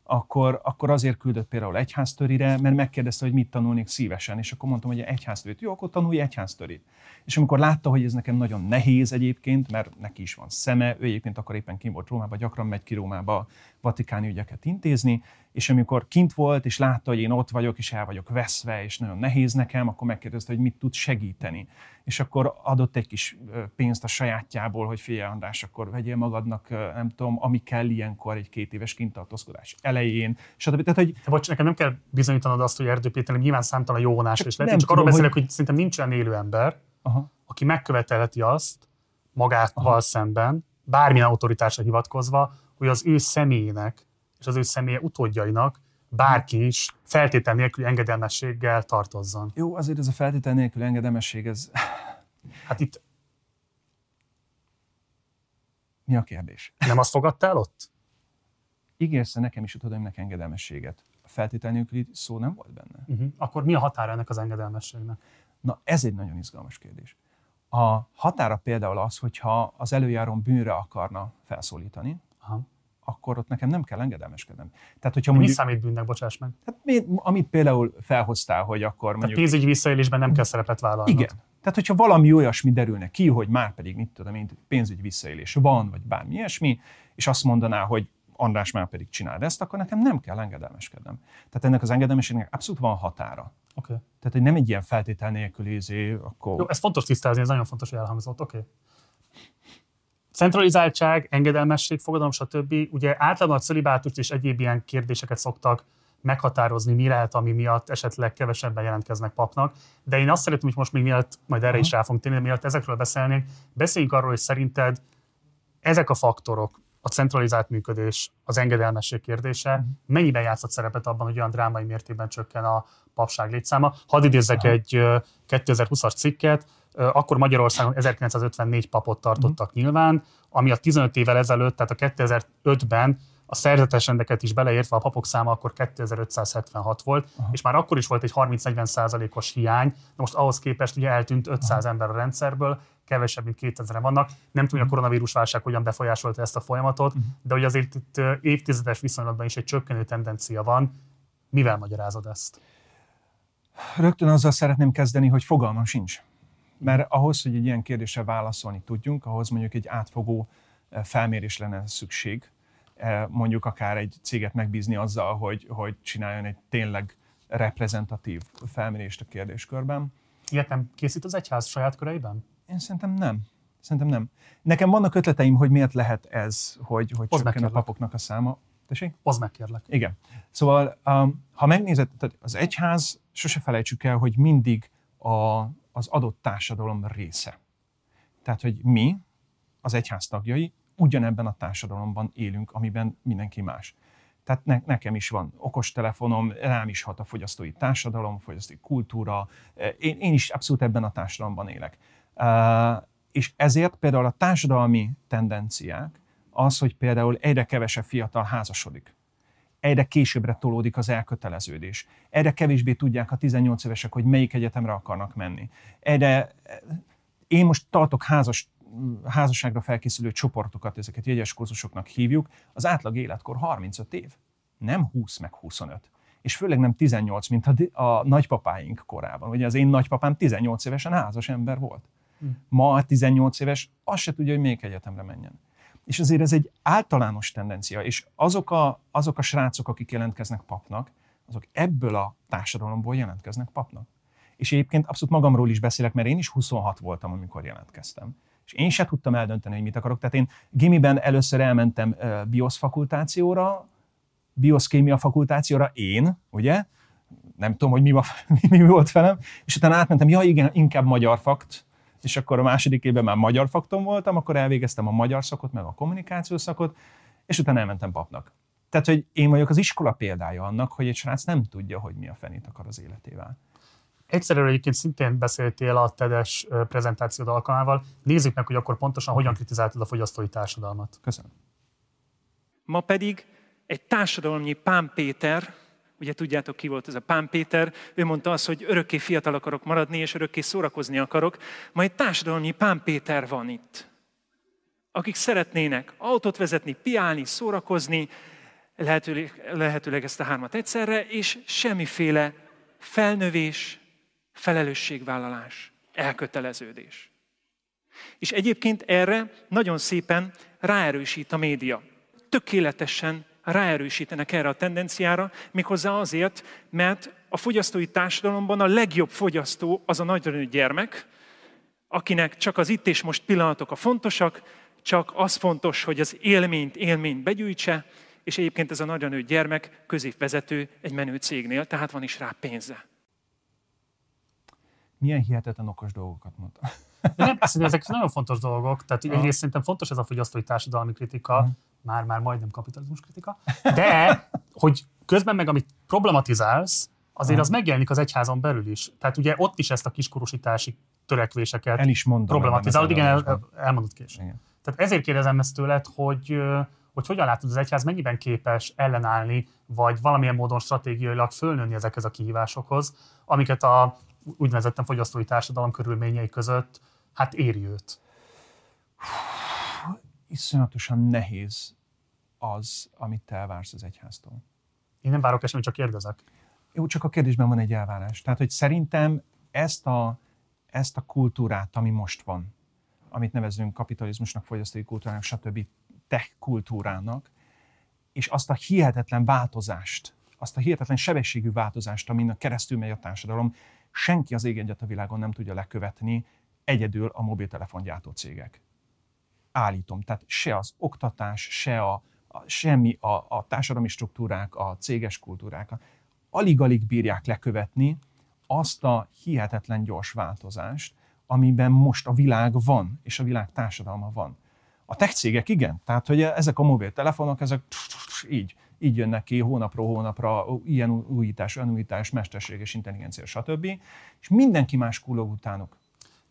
akkor, akkor azért küldött például egyháztörire, mert megkérdezte, hogy mit tanulnék szívesen, és akkor mondtam, hogy egyháztörit. Jó, akkor tanulj egyháztörit. És amikor látta, hogy ez nekem nagyon nehéz egyébként, mert neki is van szeme, ő egyébként akkor éppen kim volt Rómába, gyakran megy ki Rómába vatikáni ügyeket intézni, és amikor kint volt, és látta, hogy én ott vagyok, és el vagyok veszve, és nagyon nehéz nekem, akkor megkérdezte, hogy mit tud segíteni. És akkor adott egy kis pénzt a sajátjából, hogy figyelj András, akkor vegyél magadnak, nem tudom, ami kell ilyenkor egy két éves kintartózkodás elején, stb. Tehát, hogy... Te bocs, nekem nem kell bizonyítanod azt, hogy Erdő Péter nyilván számtalan jó vonásra is lehet. Én csak arról beszélek, hogy... hogy szerintem nincs olyan élő ember, Aha. aki megkövetelheti azt magával Aha. szemben, bármilyen autoritásra hivatkozva, hogy az ő személyének és az ő személye utódjainak bárki is feltétel nélküli engedelmességgel tartozzon. Jó, azért ez a feltétel nélküli engedelmesség, ez... Hát itt... Mi a kérdés? Nem azt fogadtál ott? Ígérsz nekem is utódaimnak engedelmességet. A feltétel nélküli szó nem volt benne. Uh-huh. Akkor mi a határa ennek az engedelmességnek? Na, ez egy nagyon izgalmas kérdés. A határa például az, hogyha az előjáron bűnre akarna felszólítani, Aha akkor ott nekem nem kell engedelmeskednem. Tehát, hogyha mondjuk, Mi számít bűnnek, bocsáss meg? Hát, mi, amit például felhoztál, hogy akkor mondjuk... Tehát pénzügyi visszaélésben nem kell szerepet vállalni. Igen. Tehát, hogyha valami olyasmi derülne ki, hogy már pedig, mit tudom mint pénzügyi visszaélés van, vagy bármi ilyesmi, és azt mondaná, hogy András már pedig csináld ezt, akkor nekem nem kell engedelmeskednem. Tehát ennek az engedelmességnek abszolút van határa. Okay. Tehát, hogy nem egy ilyen feltétel nélküli, izé, akkor... Jó, ez fontos tisztázni, ez nagyon fontos, hogy elhangzott. Oké. Okay centralizáltság, engedelmesség, fogadalom, stb. Ugye általában a celibátust és egyéb ilyen kérdéseket szoktak meghatározni, mi lehet, ami miatt esetleg kevesebben jelentkeznek papnak. De én azt szeretném, hogy most még mielőtt, majd erre is rá fogunk térni, mielőtt ezekről beszélnénk, beszéljünk arról, hogy szerinted ezek a faktorok, a centralizált működés, az engedelmesség kérdése, uh-huh. mennyiben játszott szerepet abban, hogy olyan drámai mértékben csökken a papság létszáma. Hadd idézzek uh-huh. egy 2020-as cikket, akkor Magyarországon 1954 papot tartottak uh-huh. nyilván, ami a 15 évvel ezelőtt, tehát a 2005-ben a szerzetes rendeket is beleértve a papok száma akkor 2576 volt, uh-huh. és már akkor is volt egy 30-40 százalékos hiány, de most ahhoz képest ugye eltűnt 500 uh-huh. ember a rendszerből, kevesebb, mint 2000 vannak. Nem tudom, hogy a koronavírus válság hogyan befolyásolta ezt a folyamatot, uh-huh. de hogy azért itt évtizedes viszonylatban is egy csökkenő tendencia van. Mivel magyarázod ezt? Rögtön azzal szeretném kezdeni, hogy fogalmam sincs. Mert ahhoz, hogy egy ilyen kérdésre válaszolni tudjunk, ahhoz mondjuk egy átfogó eh, felmérés lenne szükség. Eh, mondjuk akár egy céget megbízni azzal, hogy, hogy csináljon egy tényleg reprezentatív felmérést a kérdéskörben. Ilyet nem készít az egyház saját köreiben? Én szerintem nem. Szerintem nem. Nekem vannak ötleteim, hogy miért lehet ez, hogy, hogy csökken a papoknak a száma. Tessék? Hozd meg, kérlek. Igen. Szóval, um, ha megnézed, tehát az egyház, sose felejtsük el, hogy mindig a, az adott társadalom része. Tehát, hogy mi, az egyház tagjai, ugyanebben a társadalomban élünk, amiben mindenki más. Tehát ne, nekem is van okostelefonom, rám is hat a fogyasztói társadalom, fogyasztói kultúra, én, én is abszolút ebben a társadalomban élek. Uh, és ezért például a társadalmi tendenciák az, hogy például egyre kevesebb fiatal házasodik egyre későbbre tolódik az elköteleződés. Egyre kevésbé tudják a 18 évesek, hogy melyik egyetemre akarnak menni. Egyre, én most tartok házas, házasságra felkészülő csoportokat, ezeket jegyes kurzusoknak hívjuk, az átlag életkor 35 év, nem 20 meg 25 és főleg nem 18, mint a, a nagypapáink korában. Ugye az én nagypapám 18 évesen házas ember volt. Hm. Ma 18 éves, azt se tudja, hogy még egyetemre menjen és azért ez egy általános tendencia, és azok a, azok a srácok, akik jelentkeznek papnak, azok ebből a társadalomból jelentkeznek papnak. És egyébként abszolút magamról is beszélek, mert én is 26 voltam, amikor jelentkeztem. És én se tudtam eldönteni, hogy mit akarok. Tehát én gimiben először elmentem biosz fakultációra, bioszkémia fakultációra én, ugye? Nem tudom, hogy mi, mi, mi volt velem. És utána átmentem, ja igen, inkább magyar fakt, és akkor a második évben már magyar fakton voltam, akkor elvégeztem a magyar szakot, meg a kommunikációs szakot, és utána elmentem papnak. Tehát, hogy én vagyok az iskola példája annak, hogy egy srác nem tudja, hogy mi a fenét akar az életével. Egyszerűen egyébként szintén beszéltél a TEDes prezentációd alkalmával. Nézzük meg, hogy akkor pontosan hogyan kritizáltad a fogyasztói társadalmat. Köszönöm. Ma pedig egy társadalomnyi Pán Péter, Ugye tudjátok, ki volt ez a Pán Péter, ő mondta azt, hogy örökké fiatal akarok maradni, és örökké szórakozni akarok. Majd társadalmi Pán Péter van itt, akik szeretnének autót vezetni, piálni, szórakozni, lehetőleg, lehetőleg ezt a hármat egyszerre, és semmiféle felnövés, felelősségvállalás, elköteleződés. És egyébként erre nagyon szépen ráerősít a média. Tökéletesen ráerősítenek erre a tendenciára, méghozzá azért, mert a fogyasztói társadalomban a legjobb fogyasztó az a nagyra gyermek, akinek csak az itt és most pillanatok a fontosak, csak az fontos, hogy az élményt, élményt begyűjtse, és egyébként ez a nagyra nőtt gyermek középvezető egy menő cégnél, tehát van is rá pénze. Milyen hihetetlen okos dolgokat mondta. De nem, persze, ezek nagyon fontos dolgok, tehát egyrészt szerintem fontos ez a fogyasztói társadalmi kritika, már-már majdnem kapitalizmus kritika, de hogy közben meg amit problematizálsz, azért az megjelenik az egyházon belül is. Tehát ugye ott is ezt a kiskorosítási törekvéseket el is mondom, problematizálod. Igen, el, elmondod később. Tehát ezért kérdezem ezt tőled, hogy, hogy hogyan látod az egyház mennyiben képes ellenállni, vagy valamilyen módon stratégiailag fölnőni ezekhez a kihívásokhoz, amiket a úgynevezett fogyasztói társadalom körülményei között hát éri őt. Iszonyatosan nehéz az, amit te elvársz az egyháztól. Én nem várok eseményt, csak kérdezek. Jó, csak a kérdésben van egy elvárás. Tehát, hogy szerintem ezt a, ezt a kultúrát, ami most van, amit nevezünk kapitalizmusnak, fogyasztói kultúrának, stb. tech kultúrának, és azt a hihetetlen változást, azt a hihetetlen sebességű változást, amin a keresztül megy a társadalom, senki az ég a világon nem tudja lekövetni, egyedül a mobiltelefongyártó cégek. Állítom, tehát se az oktatás, se a, a semmi a, a társadalmi struktúrák, a céges kultúrák, alig-alig bírják lekövetni azt a hihetetlen gyors változást, amiben most a világ van, és a világ társadalma van. A tech cégek igen, tehát hogy ezek a mobiltelefonok, ezek így, így jönnek ki hónapról hónapra, ilyen újítás, olyan újítás, mesterséges intelligencia, stb. És mindenki más kullog utánuk.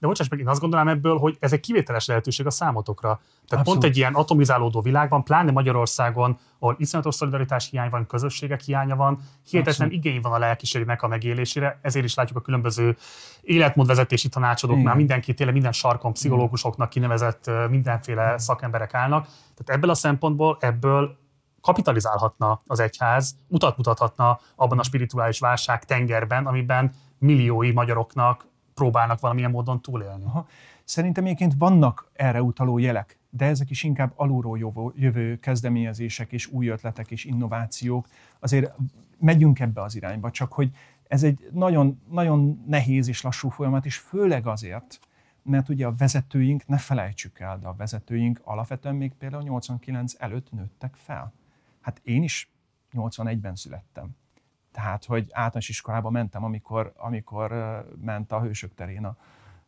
De bocsáss meg, én azt gondolom ebből, hogy ez egy kivételes lehetőség a számotokra. Tehát Abszolút. pont egy ilyen atomizálódó világban, pláne Magyarországon, ahol iszonyatos szolidaritás hiány van, közösségek hiánya van, hihetetlen igény van a lelkiségnek a megélésére, ezért is látjuk a különböző életmódvezetési tanácsadóknál, Igen. mindenki, tényleg minden sarkon pszichológusoknak kinevezett mindenféle szakemberek állnak. Tehát ebből a szempontból, ebből kapitalizálhatna az egyház, utat mutathatna abban a spirituális válság tengerben, amiben milliói magyaroknak próbálnak valamilyen módon túlélni. Aha. Szerintem egyébként vannak erre utaló jelek, de ezek is inkább alulról jövő kezdeményezések és új ötletek és innovációk. Azért megyünk ebbe az irányba, csak hogy ez egy nagyon, nagyon nehéz és lassú folyamat, és főleg azért, mert ugye a vezetőink, ne felejtsük el, de a vezetőink alapvetően még például 89 előtt nőttek fel. Hát én is 81-ben születtem. Tehát, hogy általános iskolába mentem, amikor, amikor ment a Hősök terén a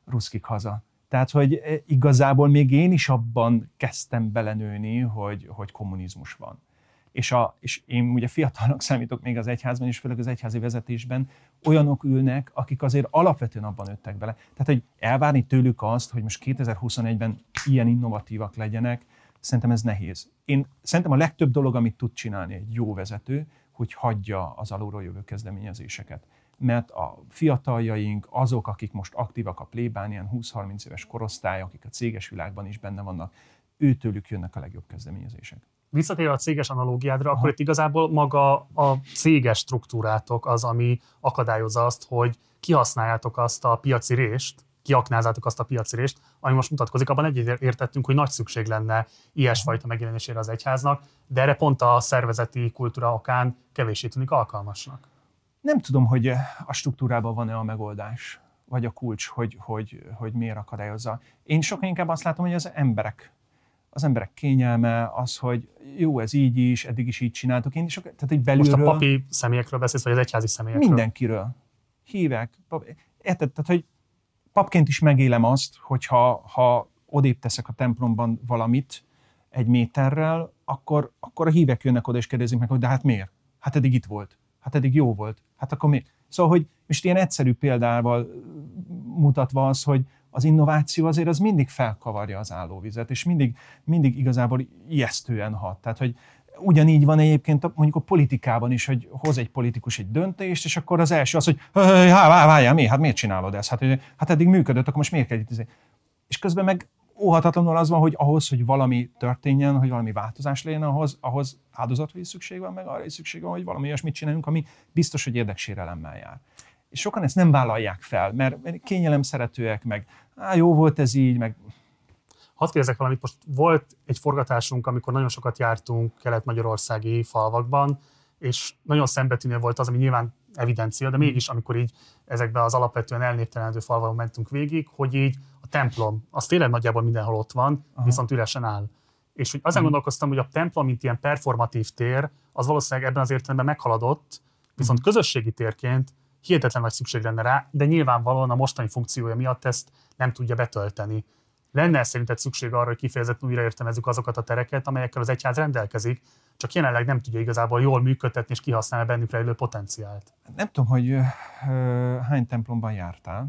ruszkik haza. Tehát, hogy igazából még én is abban kezdtem belenőni, hogy, hogy kommunizmus van. És, a, és én ugye fiatalnak számítok még az egyházban, és főleg az egyházi vezetésben, olyanok ülnek, akik azért alapvetően abban nőttek bele. Tehát, hogy elvárni tőlük azt, hogy most 2021-ben ilyen innovatívak legyenek, szerintem ez nehéz. Én szerintem a legtöbb dolog, amit tud csinálni egy jó vezető, hogy hagyja az alulról jövő kezdeményezéseket. Mert a fiataljaink, azok, akik most aktívak a plébán, ilyen 20-30 éves korosztály, akik a céges világban is benne vannak, őtőlük jönnek a legjobb kezdeményezések. Visszatérve a céges analógiádra, Aha. akkor itt igazából maga a céges struktúrátok az, ami akadályozza azt, hogy kihasználjátok azt a piaci rést, kiaknázátok azt a piacirést, ami most mutatkozik, abban egyet értettünk, hogy nagy szükség lenne ilyesfajta megjelenésére az egyháznak, de erre pont a szervezeti kultúra okán kevéssé tűnik alkalmasnak. Nem tudom, hogy a struktúrában van-e a megoldás, vagy a kulcs, hogy, hogy, hogy miért akadályozza. Én sokkal inkább azt látom, hogy az emberek az emberek kényelme, az, hogy jó, ez így is, eddig is így csináltuk. Én is, tehát egy belülről... Most a papi személyekről beszélsz, vagy az egyházi személyekről? Mindenkiről. Hívek. Érted? Tehát, hogy papként is megélem azt, hogyha ha odébb teszek a templomban valamit egy méterrel, akkor, akkor a hívek jönnek oda és kérdezik meg, hogy de hát miért? Hát eddig itt volt. Hát eddig jó volt. Hát akkor miért? Szóval, hogy most ilyen egyszerű példával mutatva az, hogy az innováció azért az mindig felkavarja az állóvizet, és mindig, mindig igazából ijesztően hat. Tehát, hogy Ugyanígy van egyébként mondjuk a politikában is, hogy hoz egy politikus egy döntést, és akkor az első az, hogy várjál, mi? Hát miért csinálod ezt? Hát, hát eddig működött, akkor most miért kell itt? Izé? És közben meg óhatatlanul az van, hogy ahhoz, hogy valami történjen, hogy valami változás legyen, ahhoz, ahhoz áldozatra is szükség van, meg arra is szükség van, hogy valami olyasmit csináljunk, ami biztos, hogy érdeksérelemmel jár. És sokan ezt nem vállalják fel, mert kényelem szeretőek, meg á, jó volt ez így, meg Hadd kérdezek valamit, most volt egy forgatásunk, amikor nagyon sokat jártunk kelet-magyarországi falvakban, és nagyon szembetűnő volt az, ami nyilván evidencia, de mégis amikor így ezekbe az alapvetően elnéptelenedő falvakban mentünk végig, hogy így a templom, az tényleg nagyjából mindenhol ott van, Aha. viszont üresen áll. És hogy azon gondolkoztam, hogy a templom, mint ilyen performatív tér, az valószínűleg ebben az értelemben meghaladott, viszont közösségi térként hihetetlen nagy szükség lenne rá, de nyilvánvalóan a mostani funkciója miatt ezt nem tudja betölteni. Lenne szerinted szükség arra, hogy kifejezetten újraértelmezzük azokat a tereket, amelyekkel az egyház rendelkezik, csak jelenleg nem tudja igazából jól működtetni és kihasználni bennük rejlő potenciált. Nem tudom, hogy hány templomban jártál,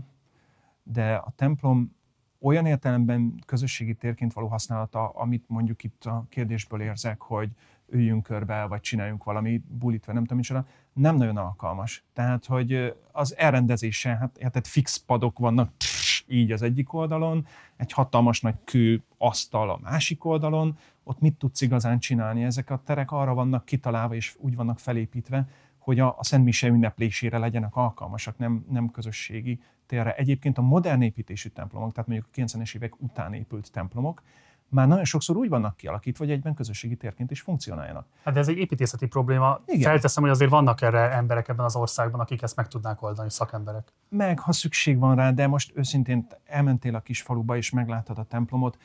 de a templom olyan értelemben közösségi térként való használata, amit mondjuk itt a kérdésből érzek, hogy üljünk körbe, vagy csináljunk valami bulit, vagy nem tudom micsoda, nem nagyon alkalmas. Tehát, hogy az elrendezése, hát, hát fix padok vannak, így az egyik oldalon, egy hatalmas nagy kő asztal a másik oldalon, ott mit tudsz igazán csinálni? Ezek a terek arra vannak kitalálva és úgy vannak felépítve, hogy a, a Szent Mise ünneplésére legyenek alkalmasak, nem, nem közösségi térre. Egyébként a modern építésű templomok, tehát mondjuk a 90-es évek után épült templomok, már nagyon sokszor úgy vannak kialakítva, hogy egyben közösségi térként is funkcionáljanak. Hát de ez egy építészeti probléma. Igen. Felteszem, hogy azért vannak erre emberek ebben az országban, akik ezt meg tudnák oldani, szakemberek. Meg, ha szükség van rá, de most őszintén elmentél a kisfaluba és meglátod a templomot,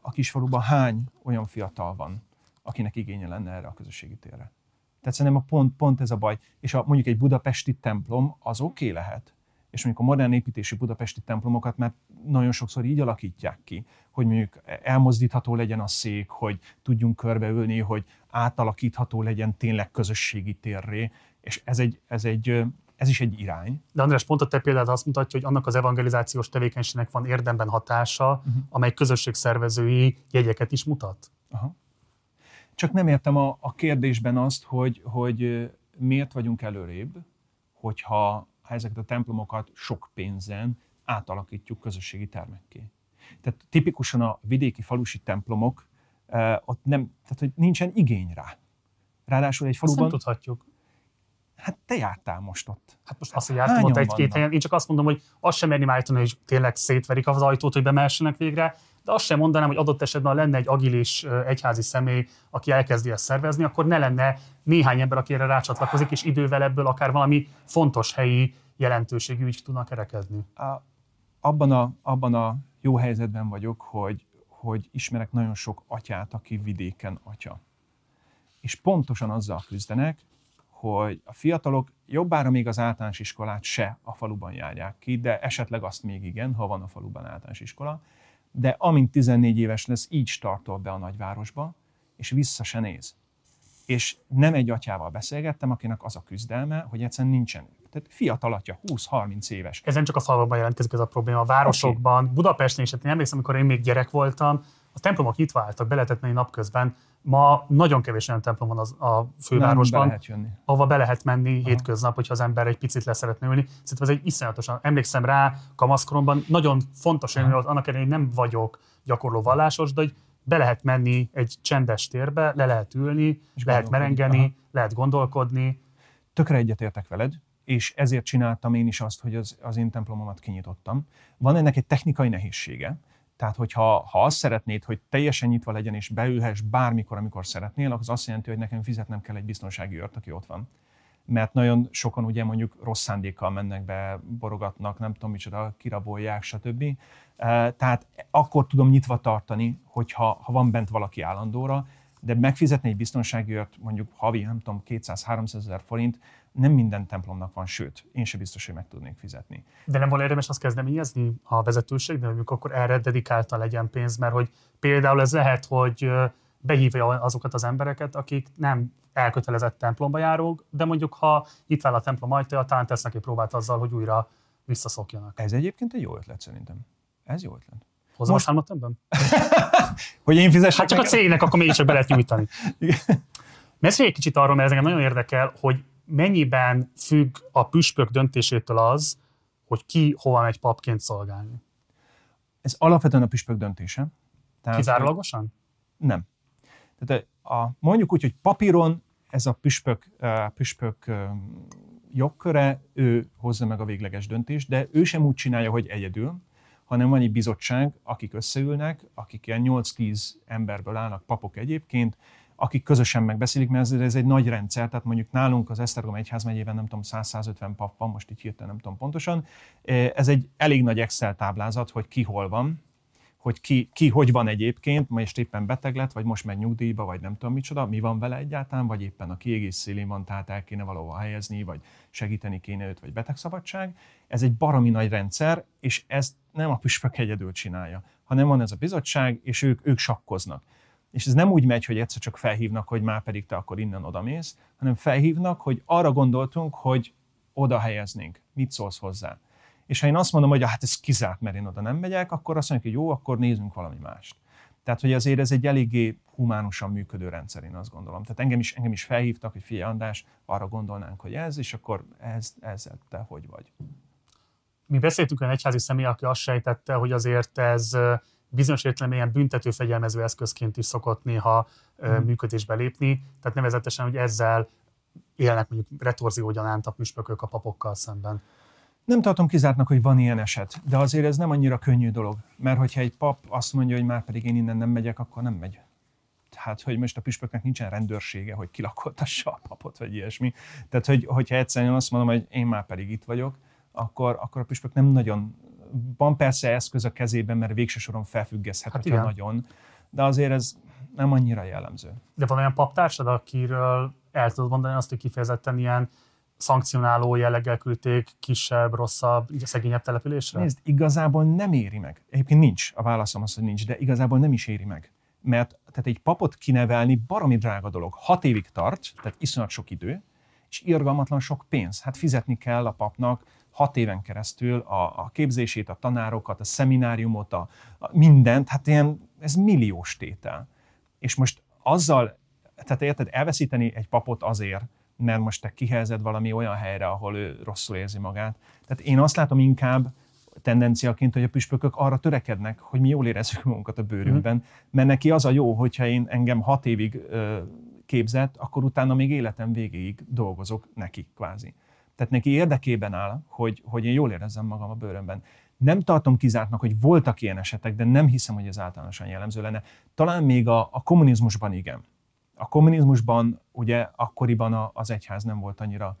a kisfaluban hány olyan fiatal van, akinek igénye lenne erre a közösségi térre? Tehát szerintem a pont, pont ez a baj. És a, mondjuk egy budapesti templom az oké okay lehet, és mondjuk a modern építésű budapesti templomokat már nagyon sokszor így alakítják ki, hogy mondjuk elmozdítható legyen a szék, hogy tudjunk körbeülni, hogy átalakítható legyen tényleg közösségi térré, és ez, egy, ez, egy, ez is egy irány. De András, pont a te példád azt mutatja, hogy annak az evangelizációs tevékenységnek van érdemben hatása, uh-huh. amely közösségszervezői jegyeket is mutat. Aha. Csak nem értem a, a kérdésben azt, hogy, hogy miért vagyunk előrébb, hogyha ezeket a templomokat sok pénzen átalakítjuk közösségi termekké. Tehát tipikusan a vidéki falusi templomok, ott nem, tehát hogy nincsen igény rá. Ráadásul egy faluban... Ezt nem tudhatjuk. Hát te jártál most ott. Hát most azt, hogy jártam ott egy-két helyen, én csak azt mondom, hogy azt sem merném állítani, hogy tényleg szétverik az ajtót, hogy bemehessenek végre, de azt sem mondanám, hogy adott esetben, ha lenne egy agilis egyházi személy, aki elkezdi ezt szervezni, akkor ne lenne néhány ember, aki erre rácsatlakozik, és idővel ebből akár valami fontos helyi jelentőségű ügy tudnak kerekedni. A, abban, a, abban a jó helyzetben vagyok, hogy, hogy ismerek nagyon sok atyát, aki vidéken atya. És pontosan azzal küzdenek, hogy a fiatalok jobbára még az általános iskolát se a faluban járják ki, de esetleg azt még igen, ha van a faluban általános iskola, de amint 14 éves lesz, így startol be a nagyvárosba, és vissza se néz. És nem egy atyával beszélgettem, akinek az a küzdelme, hogy egyszerűen nincsen tehát fiatal atya, 20-30 éves. Ez nem csak a falvakban jelentkezik ez a probléma, a városokban, okay. Budapesten is, hát én emlékszem, amikor én még gyerek voltam, a templomok nyitva álltak, be lehetett menni napközben. Ma nagyon kevés olyan templom van az, a fővárosban, nem, be lehet jönni. ahova be lehet menni Aha. hétköznap, hogyha az ember egy picit leszeretne ülni. Szerintem ez egy iszonyatosan, emlékszem rá, kamaszkoromban nagyon fontos hogy annak ellenére, hogy nem vagyok gyakorló vallásos, de hogy be lehet menni egy csendes térbe, le lehet ülni, és lehet merengeni, Aha. lehet gondolkodni. Tökre egyetértek veled, és ezért csináltam én is azt, hogy az, az én templomomat kinyitottam. Van ennek egy technikai nehézsége, tehát hogyha ha azt szeretnéd, hogy teljesen nyitva legyen és beülhess bármikor, amikor szeretnél, akkor az azt jelenti, hogy nekem fizetnem kell egy biztonsági őrt, aki ott van. Mert nagyon sokan ugye mondjuk rossz szándékkal mennek be, borogatnak, nem tudom micsoda, kirabolják, stb. Tehát akkor tudom nyitva tartani, hogyha ha van bent valaki állandóra, de megfizetni egy biztonsági őrt mondjuk havi, nem tudom, 200-300 ezer forint, nem minden templomnak van, sőt, én sem biztos, hogy meg tudnék fizetni. De nem volna érdemes azt kezdeményezni a vezetőségnél, hogy akkor erre dedikálta legyen pénz, mert hogy például ez lehet, hogy behívja azokat az embereket, akik nem elkötelezett templomba járók, de mondjuk ha itt áll a templom ajtaja, talán tesznek egy próbát azzal, hogy újra visszaszokjanak. Ez egyébként egy jó ötlet szerintem. Ez jó ötlet. Hozom Most... a ebben? hogy én fizessek Hát csak meg... a cégnek akkor mégiscsak be lehet nyújtani. Mesélj egy kicsit arról, mert ez engem nagyon érdekel, hogy mennyiben függ a püspök döntésétől az, hogy ki hova megy papként szolgálni? Ez alapvetően a püspök döntése. Tehát, Kizárólagosan? Nem. Tehát a, mondjuk úgy, hogy papíron ez a püspök, a püspök jogköre, ő hozza meg a végleges döntést, de ő sem úgy csinálja, hogy egyedül, hanem van egy bizottság, akik összeülnek, akik ilyen 8-10 emberből állnak, papok egyébként, akik közösen megbeszélik, mert ez, ez egy nagy rendszer, tehát mondjuk nálunk az Esztergom egyházmegyében nem tudom, 100-150 pap van, most így hirtelen nem tudom pontosan. Ez egy elég nagy Excel táblázat, hogy ki hol van, hogy ki, ki hogy van egyébként, most éppen beteg lett, vagy most megy nyugdíjba, vagy nem tudom micsoda, mi van vele egyáltalán, vagy éppen a kiegészítőlén van, tehát el kéne valahol helyezni, vagy segíteni kéne őt, vagy betegszabadság. Ez egy baromi nagy rendszer, és ezt nem a püspök egyedül csinálja, hanem van ez a bizottság, és ők, ők sakkoznak. És ez nem úgy megy, hogy egyszer csak felhívnak, hogy már pedig te akkor innen oda mész, hanem felhívnak, hogy arra gondoltunk, hogy oda helyeznénk. Mit szólsz hozzá? És ha én azt mondom, hogy hát ez kizárt, mert én oda nem megyek, akkor azt mondjuk, hogy jó, akkor nézzünk valami mást. Tehát, hogy azért ez egy eléggé humánusan működő rendszer, én azt gondolom. Tehát engem is, engem is felhívtak, hogy figyelj András, arra gondolnánk, hogy ez, és akkor ez, ez te hogy vagy. Mi beszéltünk olyan egyházi személy, aki azt sejtette, hogy azért ez bizonyos értelemben ilyen büntető fegyelmező eszközként is szokott néha hmm. működésbe lépni, tehát nevezetesen, hogy ezzel élnek mondjuk retorzió gyanánt a püspökök a papokkal szemben. Nem tartom kizártnak, hogy van ilyen eset, de azért ez nem annyira könnyű dolog. Mert hogyha egy pap azt mondja, hogy már pedig én innen nem megyek, akkor nem megy. Tehát, hogy most a püspöknek nincsen rendőrsége, hogy kilakoltassa a papot, vagy ilyesmi. Tehát, hogy, hogyha egyszerűen azt mondom, hogy én már pedig itt vagyok, akkor, akkor a püspök nem nagyon... Van persze eszköz a kezében, mert végső soron felfüggeszthet, hát hogyha nagyon, de azért ez nem annyira jellemző. De van olyan paptársad, akiről el tudod mondani azt, hogy kifejezetten ilyen szankcionáló jelleggel küldték kisebb, rosszabb, szegényebb településre? Nézd, igazából nem éri meg. Egyébként nincs, a válaszom az, hogy nincs, de igazából nem is éri meg. Mert tehát egy papot kinevelni baromi drága dolog. Hat évig tart, tehát iszonyat sok idő, és irgalmatlan sok pénz. Hát fizetni kell a papnak hat éven keresztül a, a képzését, a tanárokat, a szemináriumot, a, a mindent, hát ilyen, ez milliós tétel. És most azzal, tehát érted, elveszíteni egy papot azért, mert most te kihelyezed valami olyan helyre, ahol ő rosszul érzi magát. Tehát én azt látom inkább tendenciaként, hogy a püspökök arra törekednek, hogy mi jól érezzük magunkat a bőrünkben, mm. mert neki az a jó, hogyha én engem hat évig ö, képzett, akkor utána még életem végéig dolgozok neki kvázi. Tehát neki érdekében áll, hogy, hogy én jól érezzem magam a bőrömben. Nem tartom kizártnak, hogy voltak ilyen esetek, de nem hiszem, hogy ez általánosan jellemző lenne. Talán még a, a kommunizmusban igen. A kommunizmusban ugye akkoriban az egyház nem volt annyira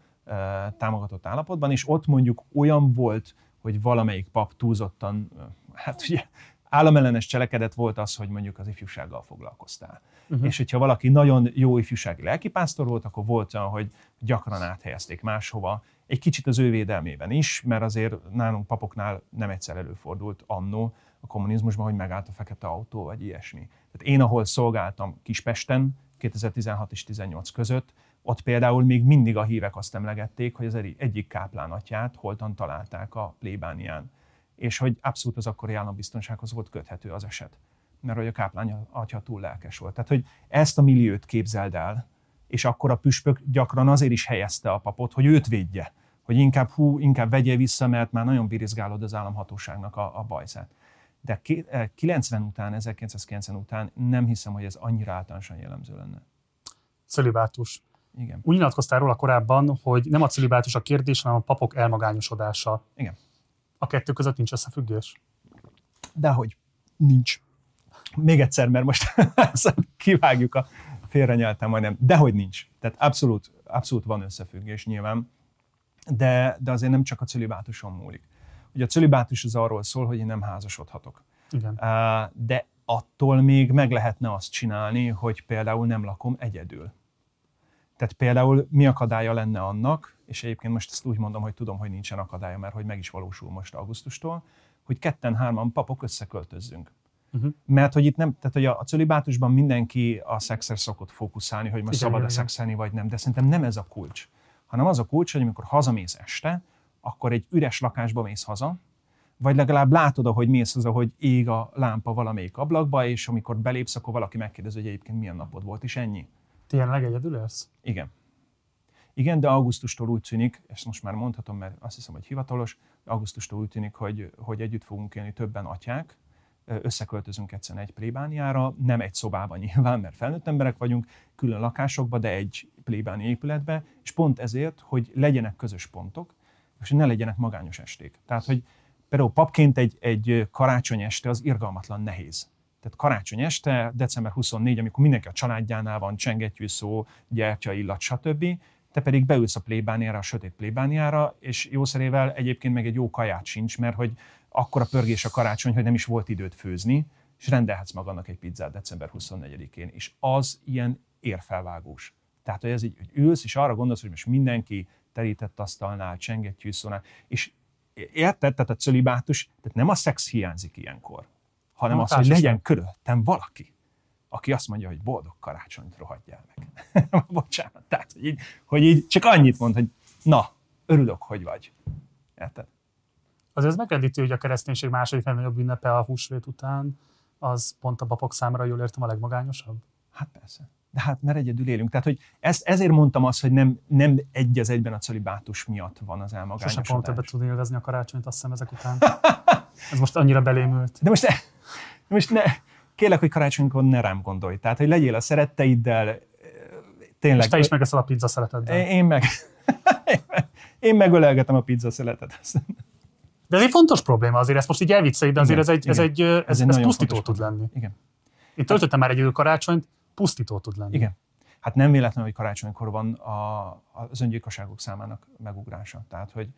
támogatott állapotban, és ott mondjuk olyan volt, hogy valamelyik pap túlzottan, hát ugye államellenes cselekedet volt az, hogy mondjuk az ifjúsággal foglalkoztál. Uh-huh. És hogyha valaki nagyon jó ifjúsági lelkipásztor volt, akkor volt olyan, hogy gyakran áthelyezték máshova, egy kicsit az ő védelmében is, mert azért nálunk papoknál nem egyszer előfordult annó a kommunizmusban, hogy megállt a fekete autó, vagy ilyesmi. Tehát én, ahol szolgáltam Kispesten, 2016 és 18 között, ott például még mindig a hívek azt emlegették, hogy az egyik káplánatját holtan találták a plébánián, és hogy abszolút az akkori állambiztonsághoz volt köthető az eset, mert hogy a káplán atya túl lelkes volt. Tehát, hogy ezt a milliót képzeld el, és akkor a püspök gyakran azért is helyezte a papot, hogy őt védje, hogy inkább hú, inkább vegye vissza, mert már nagyon birizgálod az államhatóságnak a, a bajszát de 90 eh, után, 1990 után nem hiszem, hogy ez annyira általánosan jellemző lenne. Cölibátus. Igen. Úgy nyilatkoztál róla korábban, hogy nem a cölibátus a kérdés, hanem a papok elmagányosodása. Igen. A kettő között nincs összefüggés? Dehogy nincs. Még egyszer, mert most kivágjuk a félrenyeltem majdnem. Dehogy nincs. Tehát abszolút, abszolút van összefüggés nyilván, de, de azért nem csak a cölibátuson múlik. Ugye a cölibátus az arról szól, hogy én nem házasodhatok. Igen. De attól még meg lehetne azt csinálni, hogy például nem lakom egyedül. Tehát például mi akadálya lenne annak, és egyébként most ezt úgy mondom, hogy tudom, hogy nincsen akadálya, mert hogy meg is valósul most augusztustól, hogy ketten-hárman papok összeköltözzünk. Uh-huh. Mert hogy itt nem, tehát hogy a, a cölibátusban mindenki a szexre szokott fókuszálni, hogy most szabad-e szexelni vagy nem, de szerintem nem ez a kulcs. Hanem az a kulcs, hogy amikor hazamész este, akkor egy üres lakásba mész haza, vagy legalább látod, ahogy mész haza, hogy ég a lámpa valamelyik ablakba, és amikor belépsz, akkor valaki megkérdezi, hogy egyébként milyen napod volt, és ennyi. Tényleg egyedül élsz? Igen. Igen, de augusztustól úgy tűnik, ezt most már mondhatom, mert azt hiszem, hogy hivatalos, augusztustól úgy tűnik, hogy, hogy együtt fogunk élni többen atyák, összeköltözünk egyszerűen egy plébániára, nem egy szobában nyilván, mert felnőtt emberek vagyunk, külön lakásokba, de egy plébáni épületbe, és pont ezért, hogy legyenek közös pontok, és ne legyenek magányos esték. Tehát, hogy például papként egy, egy karácsony este az irgalmatlan nehéz. Tehát karácsony este, december 24, amikor mindenki a családjánál van, szó, gyertya, illat, stb., te pedig beülsz a plébániára, a sötét plébániára, és jószerével egyébként meg egy jó kaját sincs, mert hogy akkora pörgés a karácsony, hogy nem is volt időt főzni, és rendelhetsz magadnak egy pizzát december 24-én, és az ilyen érfelvágós. Tehát, hogy ez így, hogy ülsz, és arra gondolsz, hogy most mindenki terített asztalnál, csengettyűszónál, és érted, tehát a cölibátus, tehát nem a szex hiányzik ilyenkor, hanem Na, az, hogy legyen körülöttem valaki, aki azt mondja, hogy boldog karácsonyt rohadjál meg. Bocsánat, tehát, hogy így, hogy így csak annyit mond, hogy na, örülök, hogy vagy. Érted? Azért ez megrendítő, hogy a kereszténység második legnagyobb ünnepe a húsvét után, az pont a papok számára, jól értem, a legmagányosabb? Hát persze. De hát mert egyedül élünk. Tehát, hogy ezt, ezért mondtam azt, hogy nem, nem egy az egyben a cölibátus miatt van az elmagányosodás. Sosem fogom többet tudni élvezni a karácsonyt, azt hiszem ezek után. Ez most annyira belémült. De most, ne, most ne, kérlek, hogy karácsonykor ne rám gondolj. Tehát, hogy legyél a szeretteiddel, tényleg. És te is megeszed a pizza szereteddel. Én meg, én megölelgetem a pizza szeretet. De ez egy fontos probléma azért, ezt most így elvicceljük, de azért igen, ez egy, ez egy, ez, ez, ez pusztító tud lenni. Igen. Én töltöttem már egy karácsonyt, pusztító tud lenni. Igen. Hát nem véletlen, hogy karácsonykor van a, az öngyilkosságok számának megugrása. Tehát, hogy,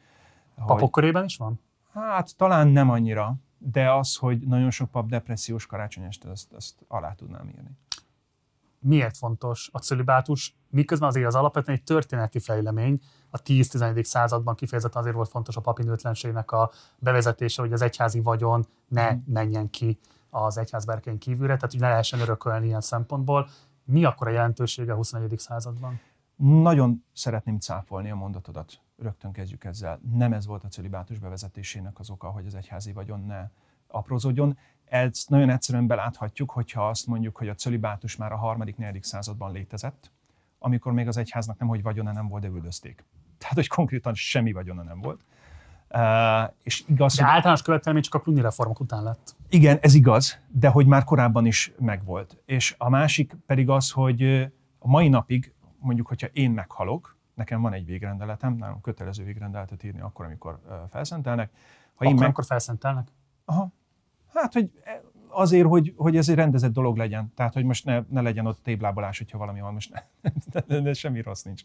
Papok hogy, körében is van? Hát talán nem annyira, de az, hogy nagyon sok pap depressziós karácsony este, azt, azt alá tudnám írni. Miért fontos a cölibátus, miközben azért az alapvetően egy történeti fejlemény, a 10-11. században kifejezetten azért volt fontos a papinőtlenségnek a bevezetése, hogy az egyházi vagyon ne mhm. menjen ki az egyház berkein kívülre, tehát hogy ne lehessen örökölni ilyen szempontból. Mi akkor a jelentősége a 21. században? Nagyon szeretném cáfolni a mondatodat. Rögtön kezdjük ezzel. Nem ez volt a cölibátus bevezetésének az oka, hogy az egyházi vagyon ne aprózódjon. Ezt nagyon egyszerűen beláthatjuk, hogyha azt mondjuk, hogy a cölibátus már a harmadik, negyedik században létezett, amikor még az egyháznak nem, hogy vagyona nem volt, de üldözték. Tehát, hogy konkrétan semmi vagyona nem volt. Uh, és igaz, de hogy... általános követelmény csak a Cluny reformok után lett. Igen, ez igaz, de hogy már korábban is megvolt. És a másik pedig az, hogy a mai napig, mondjuk, hogyha én meghalok, nekem van egy végrendeletem, nagyon kötelező végrendeletet írni akkor, amikor felszentelnek. Ha akkor, én meg... akkor felszentelnek? Aha. Hát, hogy e, azért, hogy, hogy ez egy rendezett dolog legyen. Tehát, hogy most ne, ne legyen ott téblábolás, hogyha valami van, most ne, de, de semmi rossz nincs.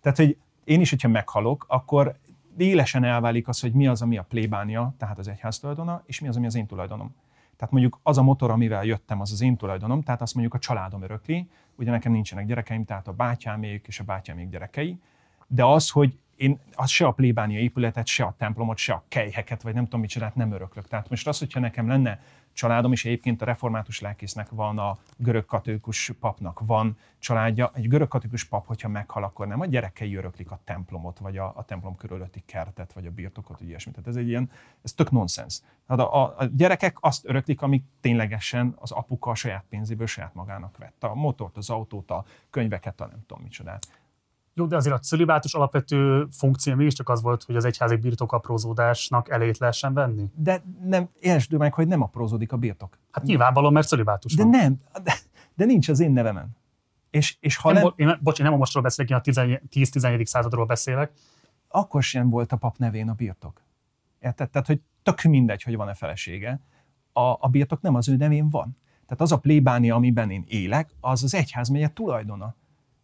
Tehát, hogy én is, hogyha meghalok, akkor élesen elválik az, hogy mi az, ami a plébánia, tehát az egyház tulajdona, és mi az, ami az én tulajdonom. Tehát mondjuk az a motor, amivel jöttem, az az én tulajdonom, tehát azt mondjuk a családom örökli, ugye nekem nincsenek gyerekeim, tehát a bátyámék és a bátyámék gyerekei, de az, hogy én az se a plébánia épületet, se a templomot, se a kejheket, vagy nem tudom mit csinált, nem öröklök. Tehát most az, hogyha nekem lenne családom, és egyébként a református lelkésznek van, a görög katolikus papnak van családja. Egy görög katolikus pap, hogyha meghal, akkor nem a gyerekei öröklik a templomot, vagy a, a templom körülötti kertet, vagy a birtokot, vagy ilyesmit. Tehát ez egy ilyen, ez tök nonsens. Tehát a, a, a gyerekek azt öröklik, amik ténylegesen az apuka a saját pénzéből saját magának vett. A motort, az autót, a könyveket, a nem tudom micsodát. Jó, de azért a cölibátus alapvető funkció mégiscsak az volt, hogy az egyházi birtok aprózódásnak elét lehessen venni. De nem, értsd meg, hogy nem aprózódik a birtok. Hát nyilvánvalóan, mert cölibátus De van. nem, de, de nincs az én nevemen. És, és ha nem, nem... Én, bocs, én nem a mostról beszélek, én a 10-11. századról beszélek. Akkor sem volt a pap nevén a birtok. Érted? Tehát, hogy tök mindegy, hogy van-e felesége. A, a birtok nem az ő nevén van. Tehát az a plébánia, amiben én élek, az az egyházmegye tulajdona.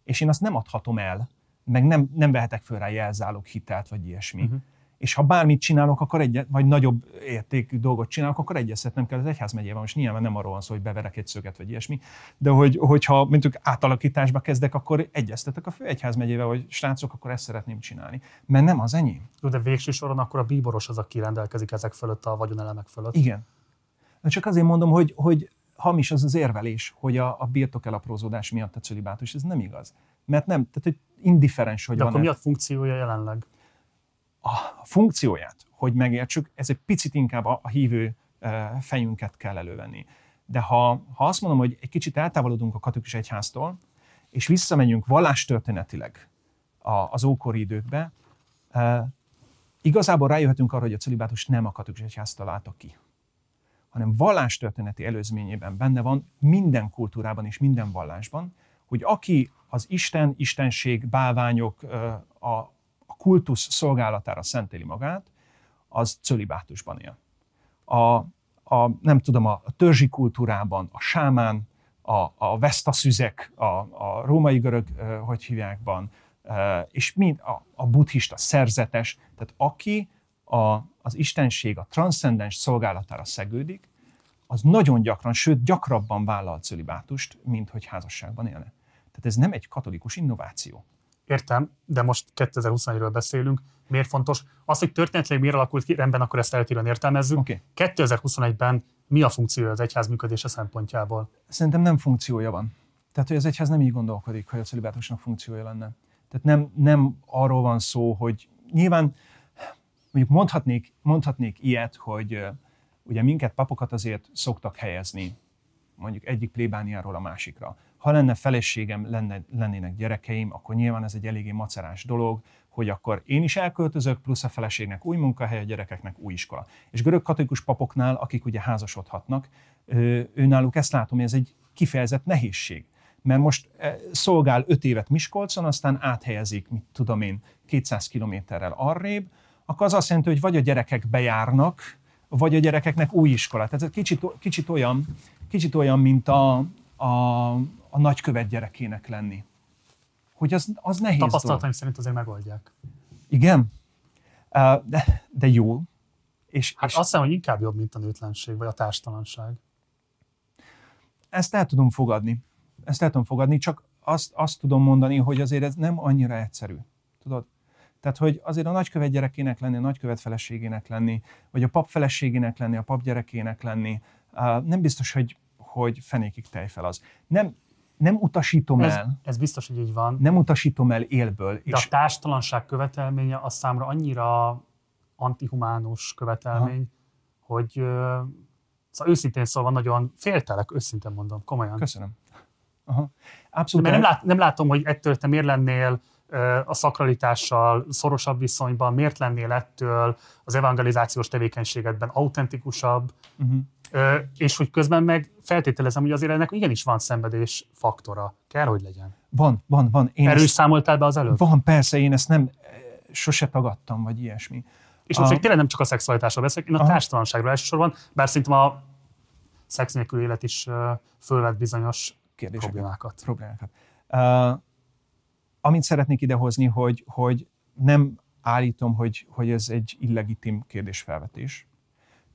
És én azt nem adhatom el meg nem, nem vehetek föl rá jelzálók hitelt, vagy ilyesmi. Uh-huh. És ha bármit csinálok, akkor egy, vagy nagyobb értékű dolgot csinálok, akkor egyeztetnem kell az egyházmegyében. Most nyilván nem arról van szó, hogy beverek egy szöget, vagy ilyesmi, de hogy, hogyha mondjuk átalakításba kezdek, akkor egyeztetek a fő egyházmegyével, hogy srácok, akkor ezt szeretném csinálni. Mert nem az enyém. Jó, de végső soron akkor a bíboros az, aki rendelkezik ezek fölött, a vagyonelemek fölött. Igen. De csak azért mondom, hogy, hogy hamis az az érvelés, hogy a, a birtok elaprózódás miatt a cölibátus. Ez nem igaz. Mert nem, tehát hogy indiferens, hogy De van akkor mi a funkciója jelenleg? A funkcióját, hogy megértsük, ez egy picit inkább a, a hívő fejünket kell elővenni. De ha, ha azt mondom, hogy egy kicsit eltávolodunk a katolikus egyháztól, és visszamegyünk vallástörténetileg az ókori időkbe, igazából rájöhetünk arra, hogy a celibátus nem a katolikus egyház találta ki, hanem vallástörténeti előzményében benne van minden kultúrában és minden vallásban, hogy aki az Isten, Istenség, bálványok, a, a kultusz szolgálatára szentéli magát, az cölibátusban él. A, a, nem tudom, a, a törzsi kultúrában a sámán, a, a vesztaszüzek, a, a római görög, hogy hívjákban, és mind a, a buddhista szerzetes, tehát aki a, az istenség, a transzcendens szolgálatára szegődik, az nagyon gyakran, sőt gyakrabban vállal cölibátust, mint hogy házasságban élne. Tehát ez nem egy katolikus innováció. Értem, de most 2021-ről beszélünk. Miért fontos? Az, hogy történetileg miért alakult ki, rendben, akkor ezt eltérően értelmezzük. Okay. 2021-ben mi a funkciója az egyház működése szempontjából? Szerintem nem funkciója van. Tehát, hogy az egyház nem így gondolkodik, hogy a celibátusnak funkciója lenne. Tehát nem, nem arról van szó, hogy nyilván mondjuk mondhatnék, mondhatnék ilyet, hogy ugye minket papokat azért szoktak helyezni mondjuk egyik plébániáról a másikra. Ha lenne feleségem, lenne, lennének gyerekeim, akkor nyilván ez egy eléggé macerás dolog, hogy akkor én is elköltözök, plusz a feleségnek új munkahely, a gyerekeknek új iskola. És görög katolikus papoknál, akik ugye házasodhatnak, őnáluk ezt látom, hogy ez egy kifejezett nehézség. Mert most szolgál öt évet Miskolcon, aztán áthelyezik, mit tudom én, 200 kilométerrel arrébb, akkor az azt jelenti, hogy vagy a gyerekek bejárnak, vagy a gyerekeknek új iskola. Tehát ez kicsit, kicsit, olyan, kicsit olyan, mint a, a, a nagykövet gyerekének lenni. Hogy az, az nehéz Tapasztalataim dolog. szerint azért megoldják. Igen? De, de jó. És, hát és azt hiszem, hogy inkább jobb, mint a nőtlenség, vagy a társtalanság. Ezt el tudom fogadni. Ezt el tudom fogadni, csak azt, azt tudom mondani, hogy azért ez nem annyira egyszerű. Tudod? Tehát, hogy azért a nagykövet gyerekének lenni, a nagykövet feleségének lenni, vagy a pap feleségének lenni, a pap gyerekének lenni, nem biztos, hogy, hogy fenékig tejfel az. Nem, nem utasítom ez, el. Ez biztos, hogy így van. Nem utasítom el élből. De és a társtalanság követelménye az számra annyira antihumánus követelmény, Aha. hogy szóval őszintén szólva nagyon féltelek, őszintén mondom, komolyan. Köszönöm. Aha. Abszolút. Mert nem, lát, nem látom, hogy ettől te miért lennél a szakralitással szorosabb viszonyban, miért lennél ettől az evangelizációs tevékenységedben autentikusabb, uh-huh. És hogy közben meg feltételezem, hogy azért ennek igenis van szenvedés faktora. Kell, hogy legyen. Van, van, van. Én Erről is számoltál be az előbb? Van, persze, én ezt nem sose tagadtam, vagy ilyesmi. És most a... tényleg nem csak a szexualitásról beszélek, én a, a társadalomságról elsősorban, bár szerintem a szex nélkül élet is fölvet bizonyos Kérdéseket, problémákat. problémákat. Uh, amit szeretnék idehozni, hogy, hogy nem állítom, hogy, hogy ez egy illegitim kérdésfelvetés.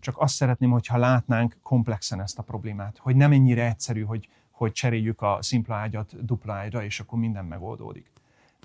Csak azt szeretném, hogyha látnánk komplexen ezt a problémát, hogy nem ennyire egyszerű, hogy, hogy cseréljük a szimpla ágyat dupla ágyra, és akkor minden megoldódik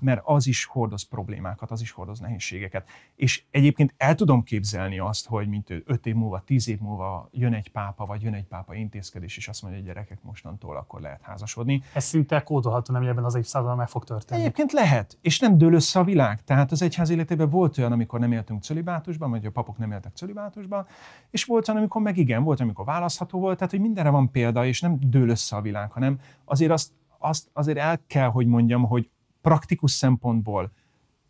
mert az is hordoz problémákat, az is hordoz nehézségeket. És egyébként el tudom képzelni azt, hogy mint öt év múlva, tíz év múlva jön egy pápa, vagy jön egy pápa intézkedés, és azt mondja, hogy gyerekek mostantól akkor lehet házasodni. Ez szinte kódolható, nem ebben az évszázadban meg fog történni. Egyébként lehet, és nem dől össze a világ. Tehát az egyház életében volt olyan, amikor nem éltünk cölibátusban, vagy a papok nem éltek cölibátusban, és volt olyan, amikor meg igen, volt, amikor választható volt, tehát hogy mindenre van példa, és nem dől össze a világ, hanem azért azt, azt azért el kell, hogy mondjam, hogy praktikus szempontból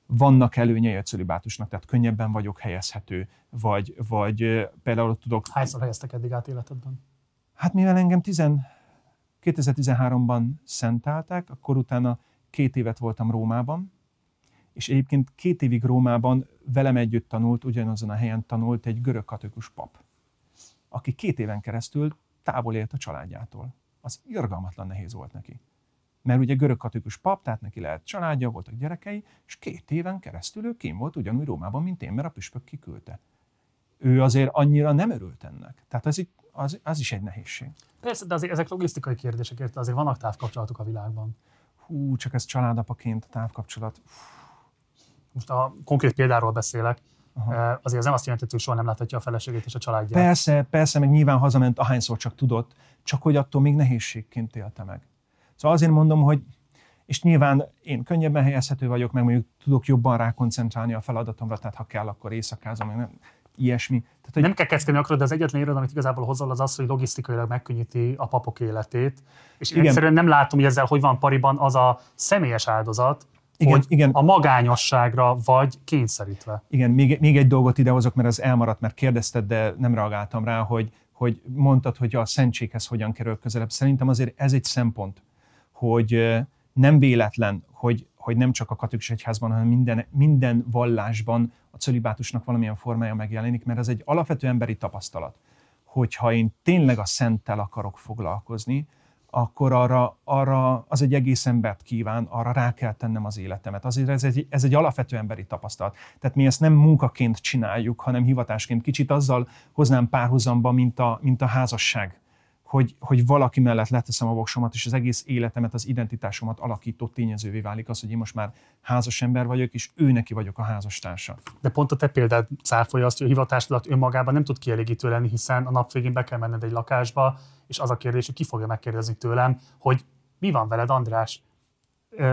vannak előnyei a cölibátusnak, tehát könnyebben vagyok helyezhető, vagy, vagy például tudok... Hányszor helyeztek eddig át életedben? Hát mivel engem 10, 2013-ban szentálták, akkor utána két évet voltam Rómában, és egyébként két évig Rómában velem együtt tanult, ugyanazon a helyen tanult egy görög katolikus pap, aki két éven keresztül távol élt a családjától. Az irgalmatlan nehéz volt neki mert ugye görög katolikus pap, tehát neki lehet családja, voltak gyerekei, és két éven keresztül ő kim volt ugyanúgy Rómában, mint én, mert a püspök kiküldte. Ő azért annyira nem örült ennek. Tehát ez, az, az is egy nehézség. Persze, de azért ezek logisztikai kérdések, érte azért vannak távkapcsolatok a világban. Hú, csak ez családapaként a távkapcsolat. Most a konkrét példáról beszélek. Aha. Azért ez nem azt jelenti, hogy soha nem láthatja a feleségét és a családját. Persze, persze, meg nyilván hazament ahányszor csak tudott, csak hogy attól még nehézségként élte meg. Szóval azért mondom, hogy és nyilván én könnyebben helyezhető vagyok, meg mondjuk tudok jobban rákoncentrálni a feladatomra, tehát ha kell, akkor éjszakázom, meg nem, ilyesmi. Tehát, hogy... Nem kell kezdeni akarod, de az egyetlen irodalom, amit igazából hozol, az az, hogy logisztikailag megkönnyíti a papok életét. És igen. egyszerűen nem látom, hogy ezzel hogy van pariban az a személyes áldozat, igen, hogy igen. a magányosságra vagy kényszerítve. Igen, még, még egy dolgot idehozok, mert az elmaradt, mert kérdezted, de nem reagáltam rá, hogy, hogy mondtad, hogy a szentséghez hogyan kerül közelebb. Szerintem azért ez egy szempont, hogy nem véletlen, hogy, hogy nem csak a katolikus egyházban, hanem minden, minden vallásban a cölibátusnak valamilyen formája megjelenik, mert ez egy alapvető emberi tapasztalat, hogyha én tényleg a szenttel akarok foglalkozni, akkor arra, arra az egy egész embert kíván, arra rá kell tennem az életemet. Azért ez egy, ez egy alapvető emberi tapasztalat. Tehát mi ezt nem munkaként csináljuk, hanem hivatásként. Kicsit azzal hoznám párhuzamba, mint a, mint a házasság hogy, hogy valaki mellett leteszem a voksomat, és az egész életemet, az identitásomat alakító tényezővé válik az, hogy én most már házas ember vagyok, és ő neki vagyok a házastársa. De pont a te példád cáfolja azt, hogy a hivatásodat önmagában nem tud kielégítő lenni, hiszen a nap végén be kell menned egy lakásba, és az a kérdés, hogy ki fogja megkérdezni tőlem, hogy mi van veled, András?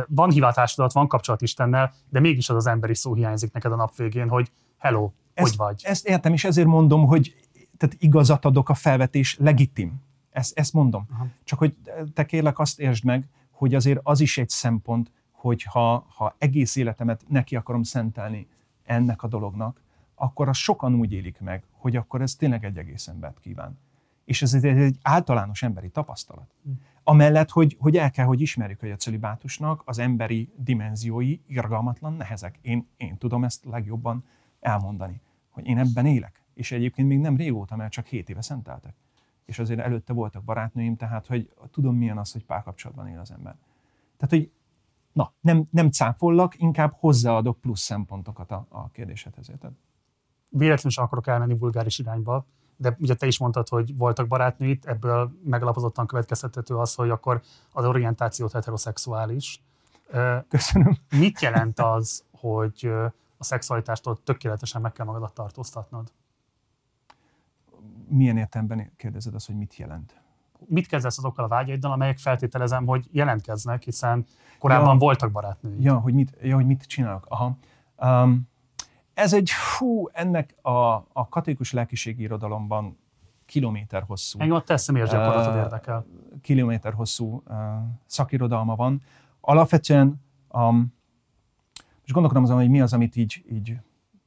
Van hivatásodat, van kapcsolat Istennel, de mégis az az emberi szó hiányzik neked a nap végén, hogy hello, ezt, hogy vagy? Ezt értem, és ezért mondom, hogy tehát igazat adok a felvetés legitim ezt, ezt mondom. Aha. Csak hogy te kérlek azt értsd meg, hogy azért az is egy szempont, hogy ha, ha egész életemet neki akarom szentelni ennek a dolognak, akkor az sokan úgy élik meg, hogy akkor ez tényleg egy egész embert kíván. És ez egy, egy általános emberi tapasztalat. Hm. Amellett, hogy, hogy el kell, hogy ismerjük, hogy a cölibátusnak az emberi dimenziói irgalmatlan nehezek. Én, én tudom ezt legjobban elmondani, hogy én ebben élek. És egyébként még nem régóta, mert csak 7 éve szenteltek és azért előtte voltak barátnőim, tehát hogy tudom milyen az, hogy párkapcsolatban él az ember. Tehát, hogy na, nem, nem cáfollak, inkább hozzáadok plusz szempontokat a, a kérdésedhez. Érted? Véletlenül sem akarok elmenni vulgáris irányba, de ugye te is mondtad, hogy voltak barátnőid, ebből megalapozottan következtethető az, hogy akkor az orientációt heteroszexuális. Köszönöm. Mit jelent az, hogy a szexualitástól tökéletesen meg kell magadat tartóztatnod? Milyen értelemben kérdezed azt, hogy mit jelent? Mit kezdesz azokkal a vágyaiddal, amelyek feltételezem, hogy jelentkeznek, hiszen korábban ja, voltak barátnői. Ja, hogy mit, ja, hogy mit csinálok. Aha. Um, ez egy, fú, ennek a, a katolikus lelkiségi irodalomban kilométer hosszú. Engem a te személyes gyakorlatod uh, érdekel. Kilométer hosszú uh, szakirodalma van. Alapvetően, um, most gondolkodom azon, hogy mi az, amit így, így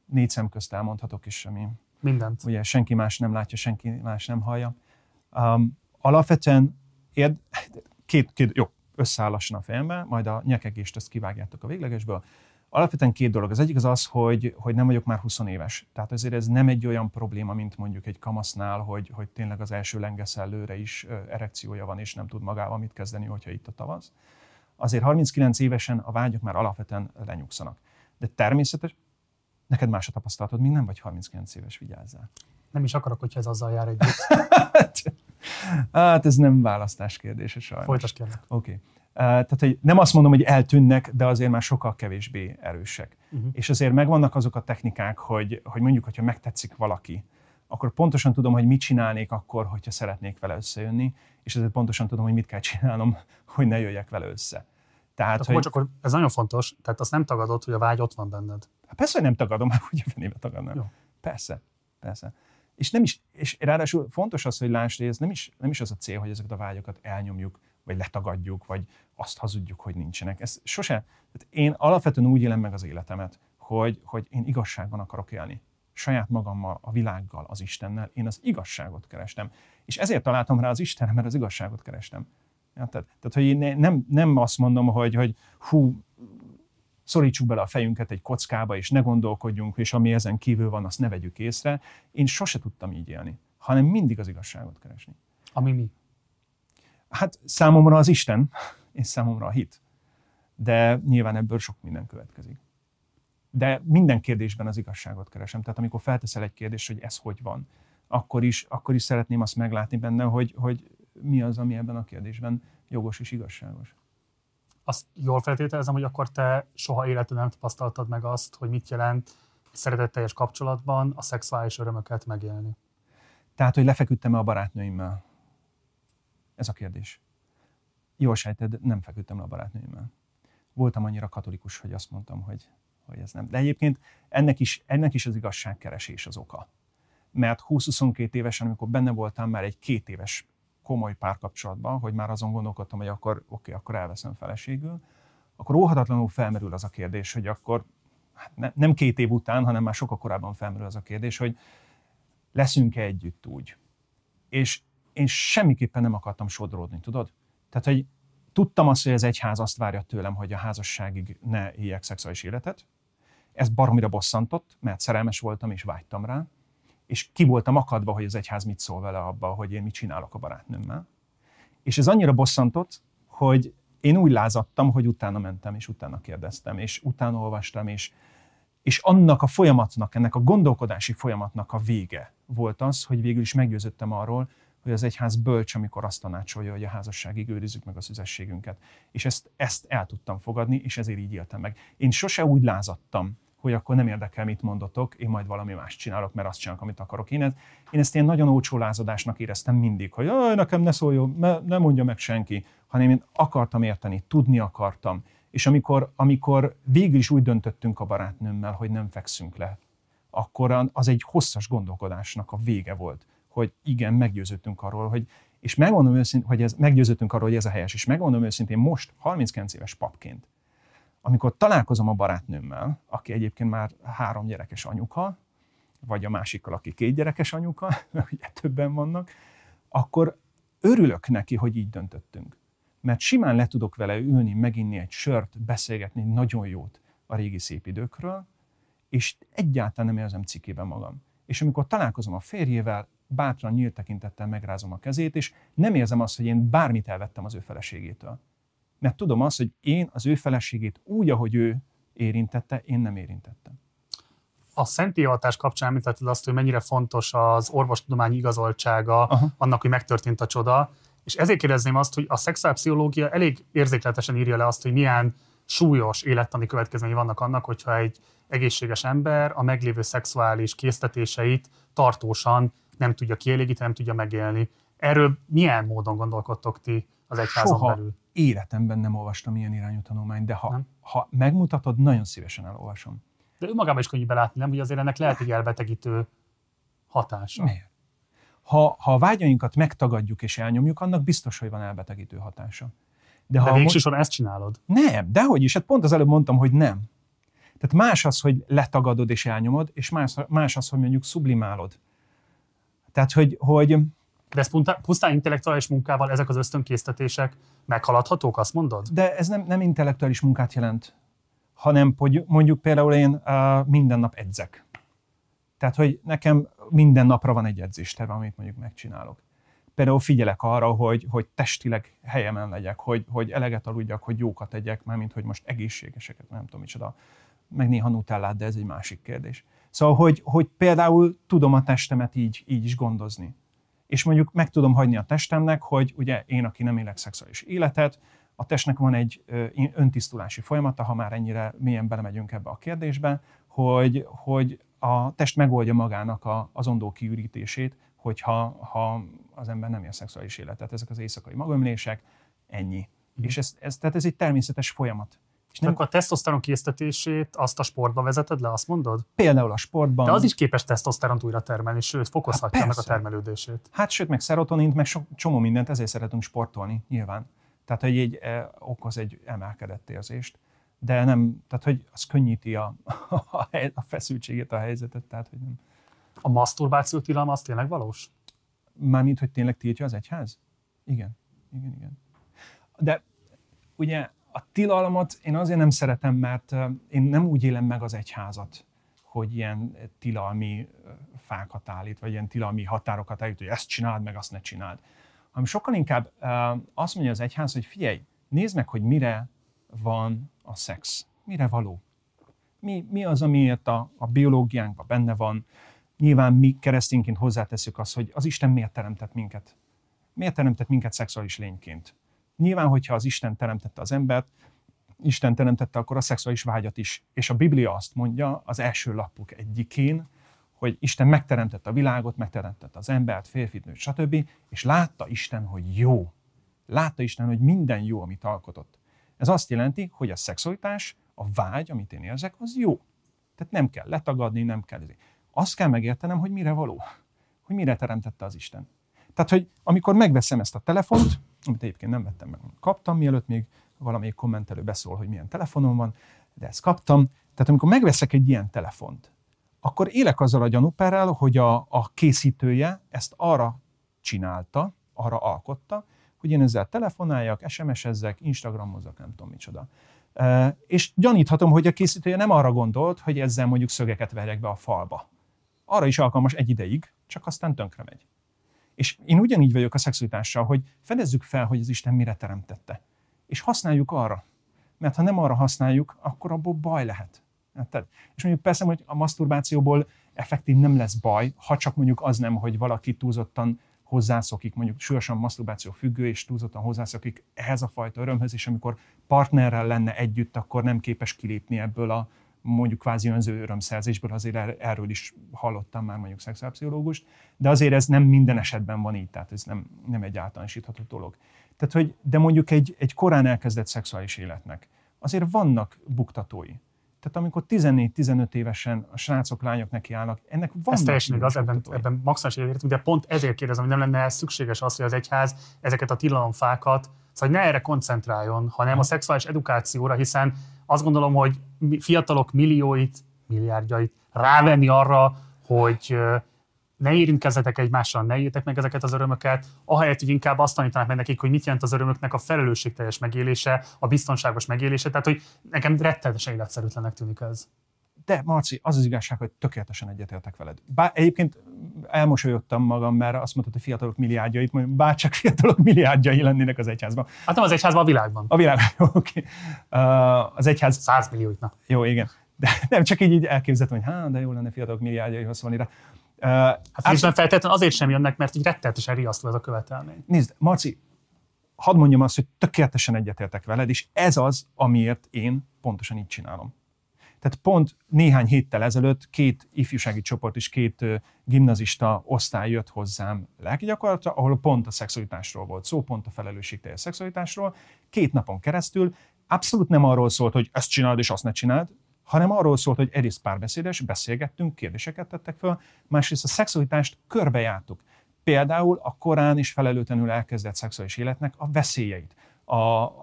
négy szem közt elmondhatok, és ami Mindent. Ugye senki más nem látja, senki más nem hallja. Um, alapvetően érd, két, két, jó, összeáll a fejembe, majd a nyekegést ezt kivágjátok a véglegesből. Alapvetően két dolog. Az egyik az az, hogy, hogy nem vagyok már 20 éves. Tehát ezért ez nem egy olyan probléma, mint mondjuk egy kamasznál, hogy, hogy tényleg az első lengeszellőre is erekciója van, és nem tud magával mit kezdeni, hogyha itt a tavasz. Azért 39 évesen a vágyok már alapvetően lenyugszanak. De természetes, Neked más a tapasztalatod, még nem vagy 39 éves, vigyázzál. Nem is akarok, hogyha ez azzal jár együtt. hát ez nem választás kérdése sajnos. Folytas kérlek. Oké. Okay. Tehát, hogy nem azt mondom, hogy eltűnnek, de azért már sokkal kevésbé erősek. Uh-huh. És azért megvannak azok a technikák, hogy, hogy mondjuk, hogyha megtetszik valaki, akkor pontosan tudom, hogy mit csinálnék akkor, hogyha szeretnék vele összejönni, és ezért pontosan tudom, hogy mit kell csinálnom, hogy ne jöjjek vele össze. Tehát, hogy... akkor ez nagyon fontos, tehát azt nem tagadod, hogy a vágy ott van benned. Hát persze, hogy nem tagadom, hogy a fenébe tagadnám. Jó. Persze, persze. És, nem is, és ráadásul fontos az, hogy lásd, hogy ez nem is, nem is az a cél, hogy ezeket a vágyokat elnyomjuk, vagy letagadjuk, vagy azt hazudjuk, hogy nincsenek. Ez sose. Tehát én alapvetően úgy élem meg az életemet, hogy, hogy én igazságban akarok élni. Saját magammal, a világgal, az Istennel. Én az igazságot kerestem. És ezért találtam rá az Istenre, mert az igazságot kerestem. Ja, tehát, tehát, hogy én nem, nem azt mondom, hogy, hogy hú, szorítsuk bele a fejünket egy kockába, és ne gondolkodjunk, és ami ezen kívül van, azt ne vegyük észre. Én sose tudtam így élni, hanem mindig az igazságot keresni. Ami mi? Hát számomra az Isten, és számomra a hit. De nyilván ebből sok minden következik. De minden kérdésben az igazságot keresem. Tehát amikor felteszel egy kérdést, hogy ez hogy van, akkor is, akkor is szeretném azt meglátni benne, hogy, hogy mi az, ami ebben a kérdésben jogos és igazságos. Azt jól feltételezem, hogy akkor te soha életedben nem tapasztaltad meg azt, hogy mit jelent szeretetteljes kapcsolatban a szexuális örömöket megélni. Tehát, hogy lefeküdtem-e a barátnőimmel? Ez a kérdés. Jól sejted, nem feküdtem le a barátnőimmel. Voltam annyira katolikus, hogy azt mondtam, hogy, hogy ez nem. De egyébként ennek is, ennek is az igazságkeresés az oka. Mert 20-22 évesen, amikor benne voltam már egy két éves komoly párkapcsolatban, hogy már azon gondolkodtam, hogy akkor oké, okay, akkor elveszem feleségül, akkor óhatatlanul felmerül az a kérdés, hogy akkor hát ne, nem két év után, hanem már sokkal korábban felmerül az a kérdés, hogy leszünk-e együtt úgy, és én semmiképpen nem akartam sodródni, tudod? Tehát, hogy tudtam azt, hogy az egyház azt várja tőlem, hogy a házasságig ne éljek szexuális életet. Ez baromira bosszantott, mert szerelmes voltam és vágytam rá, és ki voltam akadva, hogy az egyház mit szól vele abba, hogy én mit csinálok a barátnőmmel. És ez annyira bosszantott, hogy én úgy lázadtam, hogy utána mentem, és utána kérdeztem, és utána olvastam, és, és annak a folyamatnak, ennek a gondolkodási folyamatnak a vége volt az, hogy végül is meggyőződtem arról, hogy az egyház bölcs, amikor azt tanácsolja, hogy a házasságig őrizzük meg az üzességünket. És ezt, ezt el tudtam fogadni, és ezért így éltem meg. Én sose úgy lázadtam, hogy akkor nem érdekel, mit mondotok, én majd valami más csinálok, mert azt csinálok, amit akarok. Én, én ezt ilyen nagyon olcsó lázadásnak éreztem mindig, hogy nekem ne szóljon, ne mondja meg senki, hanem én akartam érteni, tudni akartam. És amikor, amikor végül is úgy döntöttünk a barátnőmmel, hogy nem fekszünk le, akkor az egy hosszas gondolkodásnak a vége volt, hogy igen, meggyőződtünk arról, hogy és megmondom őszintén, hogy ez, meggyőződtünk arról, hogy ez a helyes, és megmondom őszintén most, 39 éves papként, amikor találkozom a barátnőmmel, aki egyébként már három gyerekes anyuka, vagy a másikkal, aki két gyerekes anyuka, ugye többen vannak, akkor örülök neki, hogy így döntöttünk. Mert simán le tudok vele ülni, meginni egy sört, beszélgetni nagyon jót a régi szép időkről, és egyáltalán nem érzem cikében magam. És amikor találkozom a férjével, bátran nyílt tekintettel megrázom a kezét, és nem érzem azt, hogy én bármit elvettem az ő feleségétől mert tudom azt, hogy én az ő feleségét úgy, ahogy ő érintette, én nem érintettem. A szentélyevatás kapcsán említetted azt, hogy mennyire fontos az orvostudomány igazoltsága Aha. annak, hogy megtörtént a csoda, és ezért kérdezném azt, hogy a szexuálpszichológia elég érzékletesen írja le azt, hogy milyen súlyos élettani következményei vannak annak, hogyha egy egészséges ember a meglévő szexuális késztetéseit tartósan nem tudja kielégíteni, nem tudja megélni. Erről milyen módon gondolkodtok ti az egyházon Soha belül? Életemben nem olvastam ilyen irányú tanulmányt, de ha, ha megmutatod, nagyon szívesen elolvasom. De önmagában is könnyű belátni, nem? Hogy azért ennek lehet egy elbetegítő hatása. Miért? Ha, ha a vágyainkat megtagadjuk és elnyomjuk, annak biztos, hogy van elbetegítő hatása. De, de ha végsősorban ezt csinálod? Nem, dehogy is. Hát pont az előbb mondtam, hogy nem. Tehát más az, hogy letagadod és elnyomod, és más, más az, hogy mondjuk sublimálod. Tehát, hogy, hogy de ez pusztán intellektuális munkával ezek az ösztönkésztetések meghaladhatók, azt mondod? De ez nem, nem intellektuális munkát jelent, hanem mondjuk például én uh, minden nap edzek. Tehát, hogy nekem minden napra van egy edzésterve, amit mondjuk megcsinálok. Például figyelek arra, hogy, hogy testileg helyemen legyek, hogy, hogy eleget aludjak, hogy jókat tegyek, mármint hogy most egészségeseket, nem tudom micsoda, meg néha nutellát, de ez egy másik kérdés. Szóval, hogy, hogy például tudom a testemet így, így is gondozni és mondjuk meg tudom hagyni a testemnek, hogy ugye én, aki nem élek szexuális életet, a testnek van egy öntisztulási folyamata, ha már ennyire mélyen belemegyünk ebbe a kérdésbe, hogy, hogy a test megoldja magának a, az ondó kiürítését, hogyha ha az ember nem él szexuális életet. Ezek az éjszakai magömlések, ennyi. Mm. És ez, ez, tehát ez egy természetes folyamat. És nem... Akkor a tesztoszteron készítését azt a sportba vezeted le, azt mondod? Például a sportban. De az is képes tesztoszteront újra termelni, sőt, fokozhatja hát meg a termelődését. Hát sőt, meg szerotonint, meg so, csomó mindent, ezért szeretünk sportolni, nyilván. Tehát, hogy egy e, okoz egy emelkedett érzést. De nem, tehát, hogy az könnyíti a, a, a feszültségét, a helyzetet, tehát, hogy nem. A maszturbáció tilalma az tényleg valós? Mármint, hogy tényleg tiltja az egyház? Igen, igen, igen. De ugye a tilalmat én azért nem szeretem, mert én nem úgy élem meg az egyházat, hogy ilyen tilalmi fákat állít, vagy ilyen tilalmi határokat állít, hogy ezt csináld, meg azt ne csináld. Hanem sokkal inkább azt mondja az egyház, hogy figyelj, nézd meg, hogy mire van a szex, mire való. Mi, mi az, amiért a, a biológiánkban benne van. Nyilván mi keresztényként hozzáteszük azt, hogy az Isten miért teremtett minket. Miért teremtett minket szexuális lényként Nyilván, hogyha az Isten teremtette az embert, Isten teremtette akkor a szexuális vágyat is. És a Biblia azt mondja az első lapok egyikén, hogy Isten megteremtette a világot, megteremtette az embert, férfit, nőt, stb. És látta Isten, hogy jó. Látta Isten, hogy minden jó, amit alkotott. Ez azt jelenti, hogy a szexualitás, a vágy, amit én érzek, az jó. Tehát nem kell letagadni, nem kell. Azt kell megértenem, hogy mire való. Hogy mire teremtette az Isten. Tehát, hogy amikor megveszem ezt a telefont, amit egyébként nem vettem meg, kaptam, mielőtt még valamelyik kommentelő beszól, hogy milyen telefonom van, de ezt kaptam. Tehát amikor megveszek egy ilyen telefont, akkor élek azzal a gyanúperrel, hogy a, a készítője ezt arra csinálta, arra alkotta, hogy én ezzel telefonáljak, SMS-ezzek, Instagramozzak, nem tudom micsoda. És gyaníthatom, hogy a készítője nem arra gondolt, hogy ezzel mondjuk szögeket verjek be a falba. Arra is alkalmas egy ideig, csak aztán tönkre megy. És én ugyanígy vagyok a szexualitással, hogy fedezzük fel, hogy az Isten mire teremtette. És használjuk arra. Mert ha nem arra használjuk, akkor abból baj lehet. Érted? És mondjuk persze, hogy a maszturbációból effektív nem lesz baj, ha csak mondjuk az nem, hogy valaki túlzottan hozzászokik, mondjuk súlyosan maszturbáció függő, és túlzottan hozzászokik ehhez a fajta örömhöz, és amikor partnerrel lenne együtt, akkor nem képes kilépni ebből a mondjuk kvázi önző örömszerzésből, azért er-, erről is hallottam már mondjuk szexuálpszichológust, de azért ez nem minden esetben van így, tehát ez nem, nem egy általánosítható dolog. Tehát, hogy, de mondjuk egy, egy korán elkezdett szexuális életnek azért vannak buktatói. Tehát amikor 14-15 évesen a srácok, lányok nekiállnak, ennek van. Ez teljesen igaz, ebben, ebben maximális értünk, de pont ezért kérdezem, hogy nem lenne szükséges az, hogy az egyház ezeket a tilalomfákat, szóval ne erre koncentráljon, hanem a szexuális edukációra, hiszen azt gondolom, hogy fiatalok millióit, milliárdjait rávenni arra, hogy ne érintkezzetek egymással, ne értek meg ezeket az örömöket, ahelyett, hogy inkább azt tanítanak meg nekik, hogy mit jelent az örömöknek a felelősségteljes megélése, a biztonságos megélése, tehát hogy nekem rettenetesen életszerűtlenek tűnik ez. De Marci, az az igazság, hogy tökéletesen egyetértek veled. Bár egyébként elmosolyodtam magam, mert azt mondtad, hogy fiatalok milliárdjait, mondjuk bár csak fiatalok milliárdjai lennének az egyházban. Hát nem az egyházban, a világban. A világban, oké. Okay. Uh, az egyház... Száz millióit, na. Jó, igen. De nem csak így, így elképzeltem, hogy hát, de jó lenne fiatalok milliárdjai van rá. Uh, hát részben feltétlenül azért sem jönnek, mert így rettenetesen riasztó ez a követelmény. Nézd, Marci, hadd mondjam azt, hogy tökéletesen egyetértek veled, és ez az, amiért én pontosan így csinálom. Tehát pont néhány héttel ezelőtt két ifjúsági csoport és két gimnazista osztály jött hozzám lelkigyakorlatra, ahol pont a szexualitásról volt szó, pont a felelősségteljes szexualitásról. Két napon keresztül abszolút nem arról szólt, hogy ezt csináld és azt ne csináld, hanem arról szólt, hogy egyrészt párbeszédes, beszélgettünk, kérdéseket tettek fel, másrészt a szexualitást körbejártuk. Például a korán is felelőtlenül elkezdett szexuális életnek a veszélyeit, a,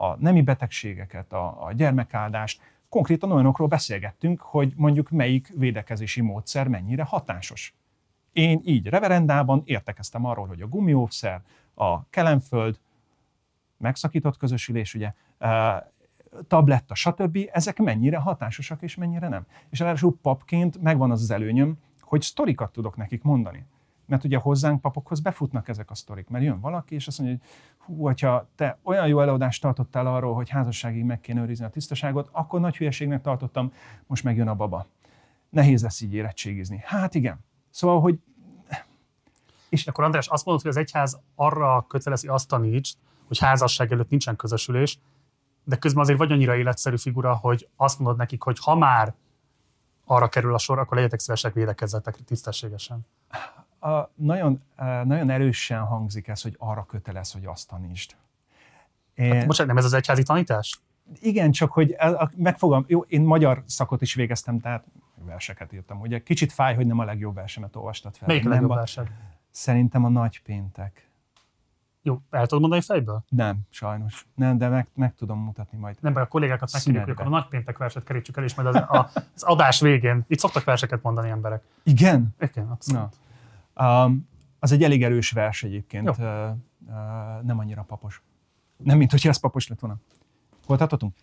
a nemi betegségeket, a, a gyermekáldást, konkrétan olyanokról beszélgettünk, hogy mondjuk melyik védekezési módszer mennyire hatásos. Én így reverendában értekeztem arról, hogy a gumiószer, a kelemföld, megszakított közösülés, ugye, tabletta, stb. ezek mennyire hatásosak és mennyire nem. És ráadásul papként megvan az az előnyöm, hogy sztorikat tudok nekik mondani. Mert ugye hozzánk papokhoz befutnak ezek a sztorik, mert jön valaki, és azt mondja, hogy hú, hogyha te olyan jó előadást tartottál arról, hogy házasságig meg kéne őrizni a tisztaságot, akkor nagy hülyeségnek tartottam, most megjön a baba. Nehéz lesz így érettségizni. Hát igen. Szóval, hogy... És akkor András, azt mondod, hogy az egyház arra kötelezi azt taníts, hogy házasság előtt nincsen közösülés, de közben azért vagy annyira életszerű figura, hogy azt mondod nekik, hogy ha már arra kerül a sor, akkor legyetek szívesek, védekezzetek tisztességesen. A, nagyon, nagyon erősen hangzik ez, hogy arra kötelez, hogy azt tanítsd. Én... Hát, bocsánat, nem ez az egyházi tanítás? Igen, csak hogy megfogom, jó, én magyar szakot is végeztem, tehát verseket írtam. Ugye kicsit fáj, hogy nem a legjobb versemet olvastad fel. Melyik a legjobb versed? Szerintem a Nagy Péntek. Jó, el tudod mondani fejből? Nem, sajnos. Nem, de meg, meg tudom mutatni majd. Nem, a kollégákat megkérjük, akkor a nagypéntek verset kerítsük el, és majd az, a, az adás végén. Itt szoktak verseket mondani emberek. Igen? Igen, abszolút. Na. Az egy elég erős vers egyébként. Uh, nem annyira papos. Nem, mint hogyha ez papos lett volna. Hol tartottunk?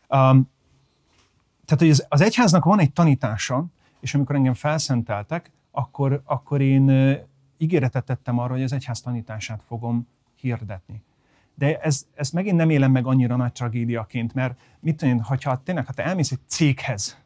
Tehát, hogy az, az egyháznak van egy tanítása, és amikor engem felszenteltek, akkor, akkor én ígéretet tettem arra, hogy az egyház tanítását fogom hirdetni. De ez, ez megint nem élem meg annyira nagy tragédiaként, mert mit tudom én, hogyha tényleg, ha te elmész egy céghez,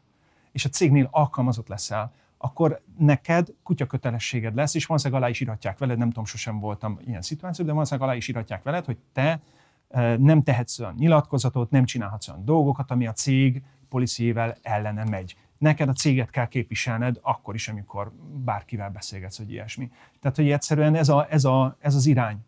és a cégnél alkalmazott leszel, akkor neked kutyakötelességed lesz, és valószínűleg alá is írhatják veled, nem tudom, sosem voltam ilyen szituációban, de valószínűleg alá is írhatják veled, hogy te e, nem tehetsz olyan nyilatkozatot, nem csinálhatsz olyan dolgokat, ami a cég policiével ellene megy. Neked a céget kell képviselned akkor is, amikor bárkivel beszélgetsz, hogy ilyesmi. Tehát, hogy egyszerűen ez, a, ez, a, ez az irány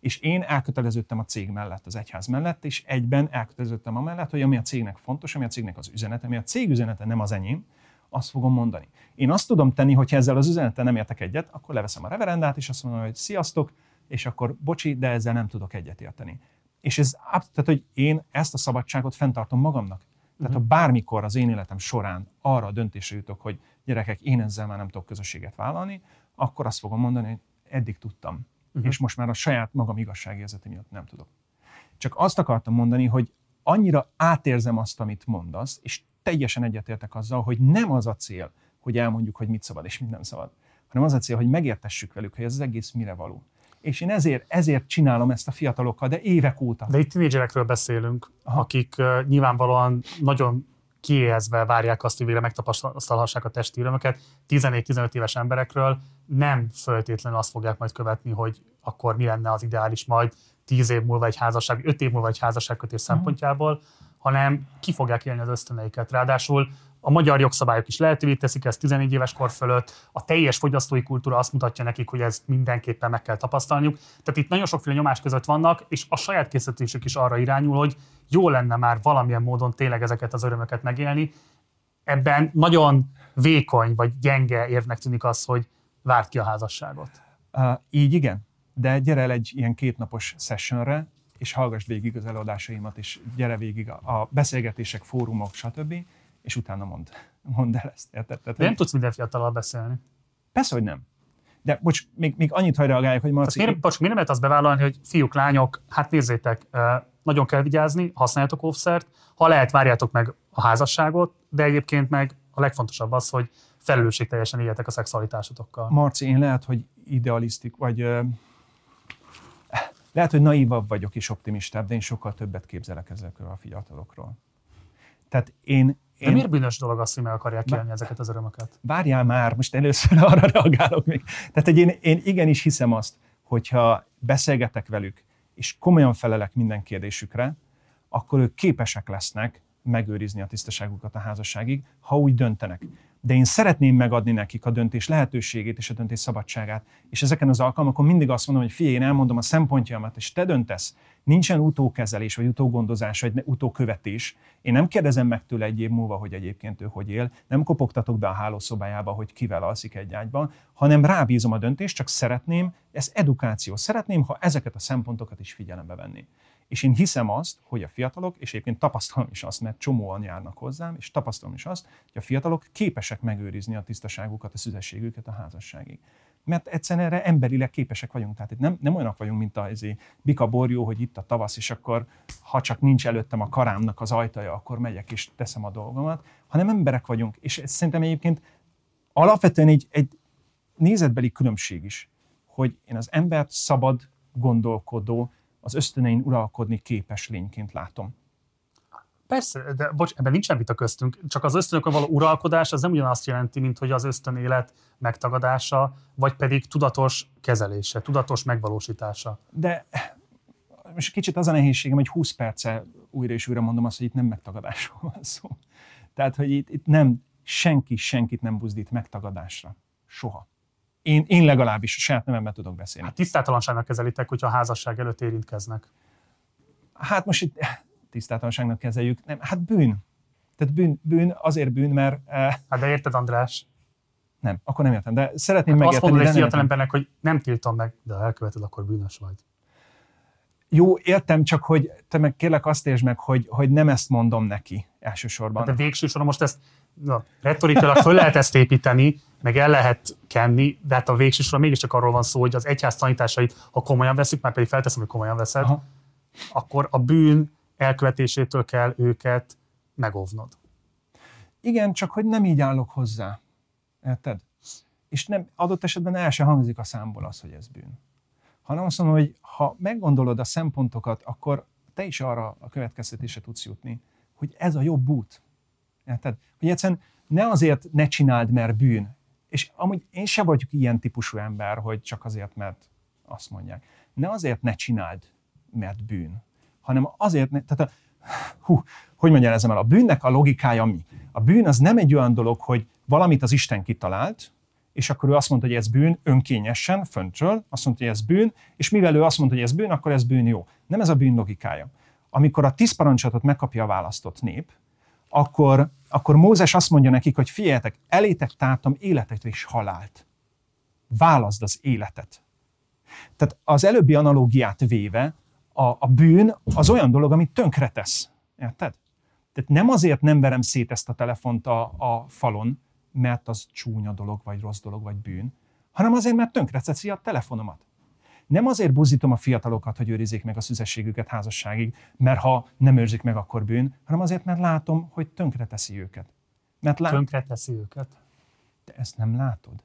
és én elköteleződtem a cég mellett, az egyház mellett, és egyben elköteleződtem a mellett, hogy ami a cégnek fontos, ami a cégnek az üzenete, ami a cég üzenete nem az enyém, azt fogom mondani. Én azt tudom tenni, hogy ezzel az üzenettel nem értek egyet, akkor leveszem a reverendát, és azt mondom, hogy sziasztok, és akkor bocsi, de ezzel nem tudok egyet érteni. És ez, tehát, hogy én ezt a szabadságot fenntartom magamnak. Tehát ha mhm. bármikor az én életem során arra a döntésre jutok, hogy gyerekek, én ezzel már nem tudok közösséget vállalni, akkor azt fogom mondani, hogy eddig tudtam uh-huh. és most már a saját magam igazságérzete miatt nem tudok. Csak azt akartam mondani, hogy annyira átérzem azt, amit mondasz, és teljesen egyetértek azzal, hogy nem az a cél, hogy elmondjuk, hogy mit szabad és mit nem szabad, hanem az a cél, hogy megértessük velük, hogy ez az egész mire való. És én ezért, ezért csinálom ezt a fiatalokkal, de évek óta. De itt tínédzserekről beszélünk, Aha. akik uh, nyilvánvalóan nagyon kiéhezve várják azt, hogy végre megtapasztalhassák a testi örömöket. 14-15 éves emberekről nem föltétlenül azt fogják majd követni, hogy akkor mi lenne az ideális majd 10 év múlva egy házasság, 5 év múlva egy házasságkötés uh-huh. szempontjából, hanem ki fogják élni az ösztöneiket. Ráadásul a magyar jogszabályok is lehetővé teszik ezt 14 éves kor fölött, a teljes fogyasztói kultúra azt mutatja nekik, hogy ezt mindenképpen meg kell tapasztalniuk. Tehát itt nagyon sokféle nyomás között vannak, és a saját készítésük is arra irányul, hogy jó lenne már valamilyen módon tényleg ezeket az örömöket megélni. Ebben nagyon vékony vagy gyenge érvnek tűnik az, hogy várt ki a házasságot. Uh, így igen, de gyere el egy ilyen kétnapos sessionre, és hallgass végig az előadásaimat, és gyere végig a, beszélgetések, fórumok, stb és utána mond, mond el ezt. Érted? Tehát, De nem tudsz minden fiatalal beszélni. Persze, hogy nem. De bocs, még, még annyit hagy reagálják, hogy Marci... Miért, bocs, miért nem lehet azt bevállalni, hogy fiúk, lányok, hát nézzétek, nagyon kell vigyázni, használjátok offszert, ha lehet, várjátok meg a házasságot, de egyébként meg a legfontosabb az, hogy felelősségteljesen éljetek a szexualitásotokkal. Marci, én lehet, hogy idealisztik, vagy lehet, hogy naívabb vagyok és optimistább, de én sokkal többet képzelek ezekről a fiatalokról. Tehát én, de miért bűnös dolog az, hogy meg akarják kérni ezeket az örömöket? Várjál már, most először arra reagálok még. Tehát, hogy én, én igenis hiszem azt, hogyha beszélgetek velük, és komolyan felelek minden kérdésükre, akkor ők képesek lesznek megőrizni a tisztaságukat a házasságig, ha úgy döntenek de én szeretném megadni nekik a döntés lehetőségét és a döntés szabadságát. És ezeken az alkalmakon mindig azt mondom, hogy figyelj, én elmondom a szempontjaimat, és te döntesz. Nincsen utókezelés, vagy utógondozás, vagy utókövetés. Én nem kérdezem meg tőle egy év múlva, hogy egyébként ő hogy él, nem kopogtatok be a hálószobájába, hogy kivel alszik egy ágyban, hanem rábízom a döntést, csak szeretném, ez edukáció, szeretném, ha ezeket a szempontokat is figyelembe venni. És én hiszem azt, hogy a fiatalok, és egyébként tapasztalom is azt, mert csomóan járnak hozzám, és tapasztalom is azt, hogy a fiatalok képesek megőrizni a tisztaságukat, a szüzességüket a házasságig. Mert egyszerűen erre emberileg képesek vagyunk. Tehát itt nem, nem olyanok vagyunk, mint a bika borjó, hogy itt a tavasz, és akkor ha csak nincs előttem a karámnak az ajtaja, akkor megyek és teszem a dolgomat, hanem emberek vagyunk. És ez szerintem egyébként alapvetően egy, egy nézetbeli különbség is, hogy én az embert szabad, gondolkodó, az ösztönein uralkodni képes lényként látom. Persze, de bocs, ebben nincsen vita köztünk, csak az ösztönökön való uralkodás az nem ugyanazt jelenti, mint hogy az ösztönélet megtagadása, vagy pedig tudatos kezelése, tudatos megvalósítása. De most kicsit az a nehézségem, hogy 20 perce újra és újra mondom azt, hogy itt nem megtagadásról van szó. Tehát, hogy itt, itt nem, senki senkit nem buzdít megtagadásra. Soha. Én, én legalábbis a saját nevemben tudok beszélni. Hát tisztátalanságnak kezelitek, hogyha a házasság előtt érintkeznek. Hát most itt tisztátalanságnak kezeljük. Nem, hát bűn. Tehát bűn, bűn azért bűn, mert... Eh, hát de érted, András? Nem, akkor nem értem. De szeretném hát megérteni. Azt mondod egy fiatal embernek, hogy nem tiltom meg, de ha elköveted, akkor bűnös vagy. Jó, értem, csak hogy te meg kérlek azt értsd meg, hogy, hogy nem ezt mondom neki elsősorban. Hát de végső soron most ezt na, retorikailag föl lehet ezt építeni, meg el lehet kenni, de hát a végső soron mégiscsak arról van szó, hogy az egyház tanításait, ha komolyan veszük, már pedig felteszem, hogy komolyan veszed, Aha. akkor a bűn elkövetésétől kell őket megóvnod. Igen, csak hogy nem így állok hozzá. Érted? És nem, adott esetben el sem hangzik a számból az, hogy ez bűn. Hanem azt mondom, hogy ha meggondolod a szempontokat, akkor te is arra a következtetése tudsz jutni, hogy ez a jobb út. Érted? Hogy egyszerűen ne azért ne csináld, mert bűn. És amúgy én se vagyok ilyen típusú ember, hogy csak azért, mert azt mondják. Ne azért ne csináld, mert bűn, hanem azért, ne, tehát a, hú, hogy mondjam el, a bűnnek a logikája mi? A bűn az nem egy olyan dolog, hogy valamit az Isten kitalált, és akkor ő azt mondta, hogy ez bűn önkényesen, föntről, azt mondta, hogy ez bűn, és mivel ő azt mondta, hogy ez bűn, akkor ez bűn jó. Nem ez a bűn logikája. Amikor a tíz parancsolatot megkapja a választott nép, akkor, akkor Mózes azt mondja nekik, hogy figyeljetek, elétek tártam életet és halált. Válaszd az életet. Tehát az előbbi analógiát véve, a, a bűn az olyan dolog, amit tönkretesz. Érted? Tehát nem azért nem verem szét ezt a telefont a, a falon, mert az csúnya dolog, vagy rossz dolog, vagy bűn, hanem azért, mert tönkreteszi a telefonomat. Nem azért buzdítom a fiatalokat, hogy őrizzék meg a szüzességüket házasságig, mert ha nem őrzik meg, akkor bűn, hanem azért, mert látom, hogy tönkre teszi őket. Mert lát... Tönkre teszi őket? Te ezt nem látod?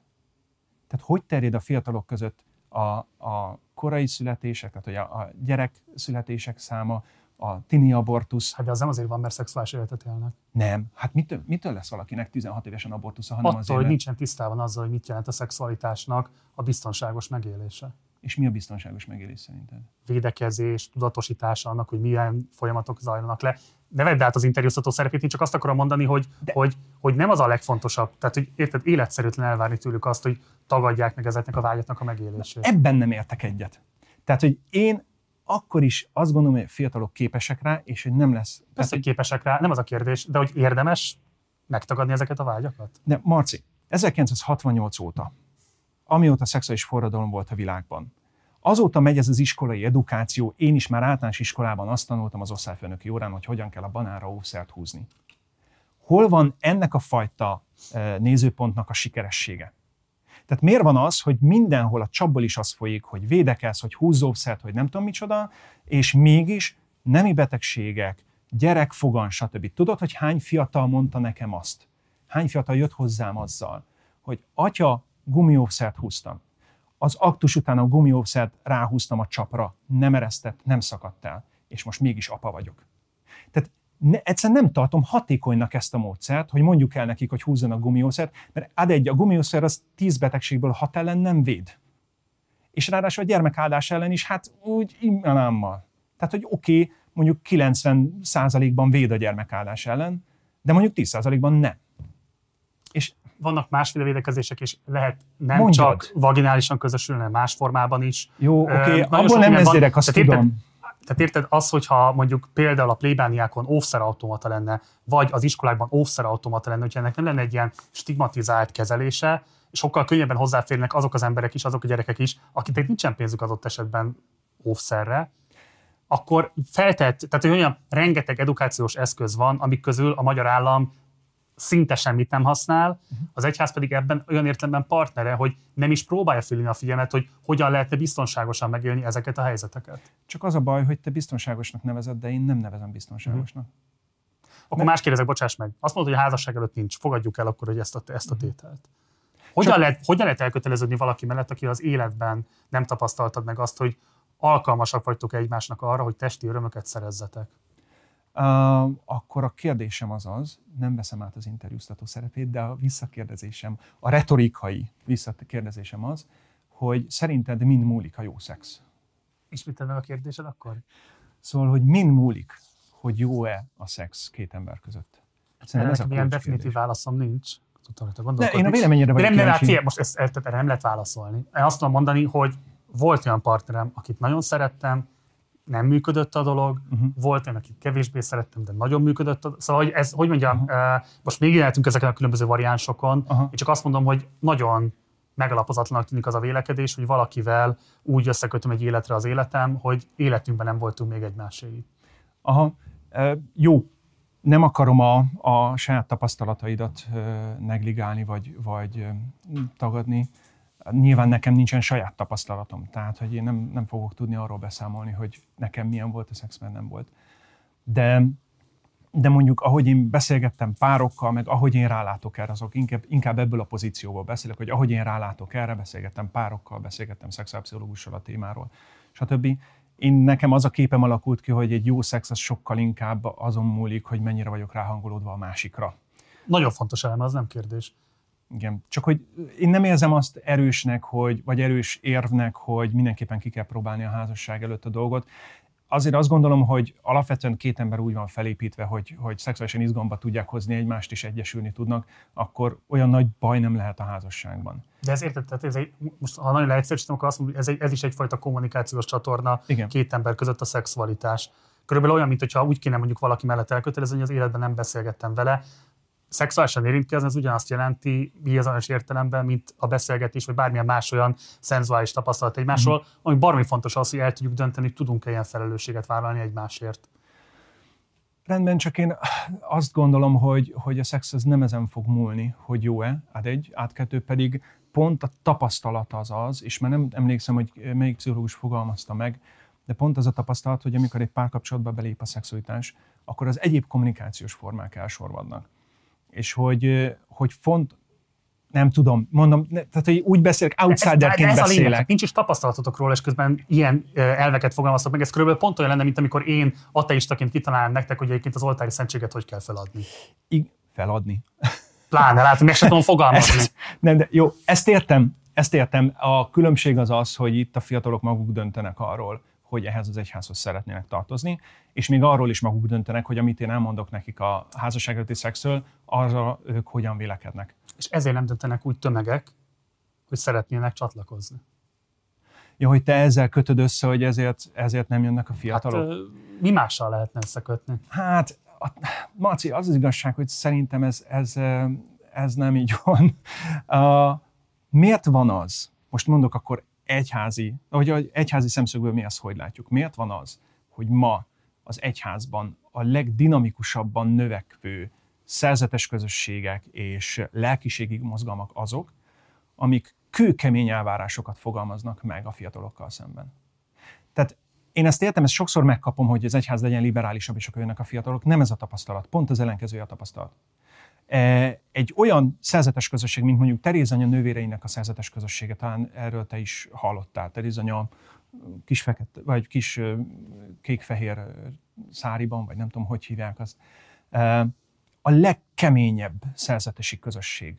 Tehát hogy terjed a fiatalok között a, a korai születések, tehát hogy a, a gyerek születések száma, a tini abortusz. Hát de az nem azért van, mert szexuális életet élnek. Nem. Hát mitől, mitől lesz valakinek 16 évesen abortusza, hanem Attól, azért, hogy nincsen tisztában azzal, hogy mit jelent a szexualitásnak a biztonságos megélése. És mi a biztonságos megélés szerinted? Védekezés, tudatosítása annak, hogy milyen folyamatok zajlanak le. Ne vedd át az interjúztató szerepét, én csak azt akarom mondani, hogy, De... hogy, hogy nem az a legfontosabb. Tehát, hogy érted, életszerűtlen elvárni tőlük azt, hogy tagadják meg ezeknek a vágyatnak a megélését. Ebben nem értek egyet. Tehát, hogy én akkor is azt gondolom, hogy a fiatalok képesek rá, és hogy nem lesz. Persze, hogy képesek rá, nem az a kérdés, de hogy érdemes megtagadni ezeket a vágyakat? De Marci, 1968 óta, amióta szexuális forradalom volt a világban, azóta megy ez az iskolai edukáció, én is már általános iskolában azt tanultam az osztályfőnöki órán, hogy hogyan kell a banára ószert húzni. Hol van ennek a fajta eh, nézőpontnak a sikeressége? Tehát miért van az, hogy mindenhol a csapból is az folyik, hogy védekezz, hogy húzószert, hogy nem tudom micsoda, és mégis nemi betegségek, gyerekfogan, stb. Tudod, hogy hány fiatal mondta nekem azt? Hány fiatal jött hozzám azzal, hogy atya, gumiószert húztam. Az aktus után a gumiószert ráhúztam a csapra, nem eresztett, nem szakadt el, és most mégis apa vagyok. Tehát ne, egyszerűen nem tartom hatékonynak ezt a módszert, hogy mondjuk el nekik, hogy húzzanak gumiószert, mert ad egy, a gumiószer az tíz betegségből hat ellen nem véd. És ráadásul a gyermekáldás ellen is, hát úgy immanámmal. Tehát, hogy oké, okay, mondjuk 90%-ban véd a gyermekáldás ellen, de mondjuk 10%-ban nem. Vannak másféle védekezések, és lehet nem Mondjad. csak vaginálisan közösülni, más formában is. Jó, oké, okay. abból nem ezért azt tudom. Érted, tehát érted, az, hogyha mondjuk például a plébániákon automata lenne, vagy az iskolákban automata lenne, hogyha ennek nem lenne egy ilyen stigmatizált kezelése, sokkal könnyebben hozzáférnek azok az emberek is, azok a gyerekek is, akiknek nincsen pénzük adott esetben óvszerre, akkor feltett, tehát olyan rengeteg edukációs eszköz van, amik közül a magyar állam szinte semmit nem használ, az egyház pedig ebben olyan értelemben partnere, hogy nem is próbálja fölülni a figyelmet, hogy hogyan lehetne biztonságosan megélni ezeket a helyzeteket. Csak az a baj, hogy te biztonságosnak nevezed, de én nem nevezem biztonságosnak. Uh-huh. Akkor Mert... más kérdezek, bocsáss meg. Azt mondod, hogy a házasság előtt nincs. Fogadjuk el akkor, hogy ezt a, ezt a tételt. Hogyan, Csak... lehet, hogyan lehet elköteleződni valaki mellett, aki az életben nem tapasztaltad meg azt, hogy alkalmasak vagytok egymásnak arra, hogy testi örömöket szerezzetek? Akkor a kérdésem az az, nem veszem át az interjúztató szerepét, de a visszakérdezésem, a retorikai visszakérdezésem az, hogy szerinted mind múlik a jó szex? Ismételd meg a kérdésed akkor? Szóval, hogy mind múlik, hogy jó-e a szex két ember között? Szerintem ez a ilyen definitív válaszom nincs. Tudtam, De én a véleményedre vagyok nem, nem, nem, most ezt, ezt, erre nem lehet válaszolni. Én azt tudom mondani, hogy volt olyan partnerem, akit nagyon szerettem, nem működött a dolog, uh-huh. volt olyan, akit kevésbé szerettem, de nagyon működött. A... Szóval, hogy ez, hogy mondjam, uh-huh. most még éltünk ezeken a különböző variánsokon, uh-huh. én csak azt mondom, hogy nagyon megalapozatlanak tűnik az a vélekedés, hogy valakivel úgy összekötöm egy életre az életem, hogy életünkben nem voltunk még egymáséi. Aha, e, jó. Nem akarom a, a saját tapasztalataidat e, negligálni, vagy, vagy tagadni Nyilván nekem nincsen saját tapasztalatom, tehát hogy én nem, nem fogok tudni arról beszámolni, hogy nekem milyen volt a szex, mert nem volt. De, de mondjuk, ahogy én beszélgettem párokkal, meg ahogy én rálátok erre, azok inkább, inkább ebből a pozícióból beszélek, hogy ahogy én rálátok erre, beszélgettem párokkal, beszélgettem szexuálpszichológussal a témáról, stb. Én nekem az a képem alakult ki, hogy egy jó szex az sokkal inkább azon múlik, hogy mennyire vagyok ráhangolódva a másikra. Nagyon fontos elem, az nem kérdés. Igen, csak hogy én nem érzem azt erősnek, hogy, vagy erős érvnek, hogy mindenképpen ki kell próbálni a házasság előtt a dolgot. Azért azt gondolom, hogy alapvetően két ember úgy van felépítve, hogy, hogy szexuálisan izgalomba tudják hozni egymást, és egyesülni tudnak, akkor olyan nagy baj nem lehet a házasságban. De ez érted, tehát ez egy, most ha nagyon leegyszerűsítem, akkor azt mondom, ez, egy, ez is egyfajta kommunikációs csatorna Igen. két ember között a szexualitás. Körülbelül olyan, mintha úgy kéne mondjuk valaki mellett elkötelezni, hogy az életben nem beszélgettem vele, szexuálisan érintkezni, az ugyanazt jelenti bizonyos értelemben, mint a beszélgetés, vagy bármilyen más olyan szenzuális tapasztalat egymásról, mm. ami baromi fontos az, hogy el tudjuk dönteni, hogy tudunk-e ilyen felelősséget vállalni egymásért. Rendben, csak én azt gondolom, hogy, hogy a szex az nem ezen fog múlni, hogy jó-e, át egy, át kettő pedig pont a tapasztalat az az, és már nem emlékszem, hogy melyik pszichológus fogalmazta meg, de pont az a tapasztalat, hogy amikor egy párkapcsolatba belép a szexualitás, akkor az egyéb kommunikációs formák elsorvadnak. És hogy, hogy font, nem tudom, mondom, ne, tehát hogy úgy beszélek, outsiderként ez, ez beszélek. A lényeg, nincs is tapasztalatotok róla, és közben ilyen elveket fogalmaztok meg. Ez körülbelül pont olyan lenne, mint amikor én ateistaként kitalálnám nektek, hogy egyébként az oltári szentséget hogy kell feladni. I- feladni. Pláne, látom, meg sem tudom fogalmazni. Ez, nem, de jó, ezt értem, ezt értem. A különbség az az, hogy itt a fiatalok maguk döntenek arról, hogy ehhez az egyházhoz szeretnének tartozni, és még arról is maguk döntenek, hogy amit én elmondok nekik a házassági szexről, arra ők hogyan vélekednek. És ezért nem döntenek úgy tömegek, hogy szeretnének csatlakozni. Ja, hogy te ezzel kötöd össze, hogy ezért, ezért nem jönnek a fiatalok? Hát, mi mással lehetne összekötni? Hát, a, Marci, az az igazság, hogy szerintem ez, ez, ez nem így van. Uh, miért van az, most mondok akkor egyházi, hogy egyházi szemszögből mi ezt hogy látjuk, miért van az, hogy ma az egyházban a legdinamikusabban növekvő szerzetes közösségek és lelkiségi mozgalmak azok, amik kőkemény elvárásokat fogalmaznak meg a fiatalokkal szemben. Tehát én ezt értem, ezt sokszor megkapom, hogy az egyház legyen liberálisabb, és akkor jönnek a fiatalok. Nem ez a tapasztalat, pont az ellenkezője a tapasztalat. E, egy olyan szerzetes közösség, mint mondjuk Terézanya nővéreinek a szerzetes közössége, talán erről te is hallottál. Terézanya kis fekete, vagy kis kék-fehér száriban, vagy nem tudom, hogy hívják azt. E, a legkeményebb szerzetesi közösség.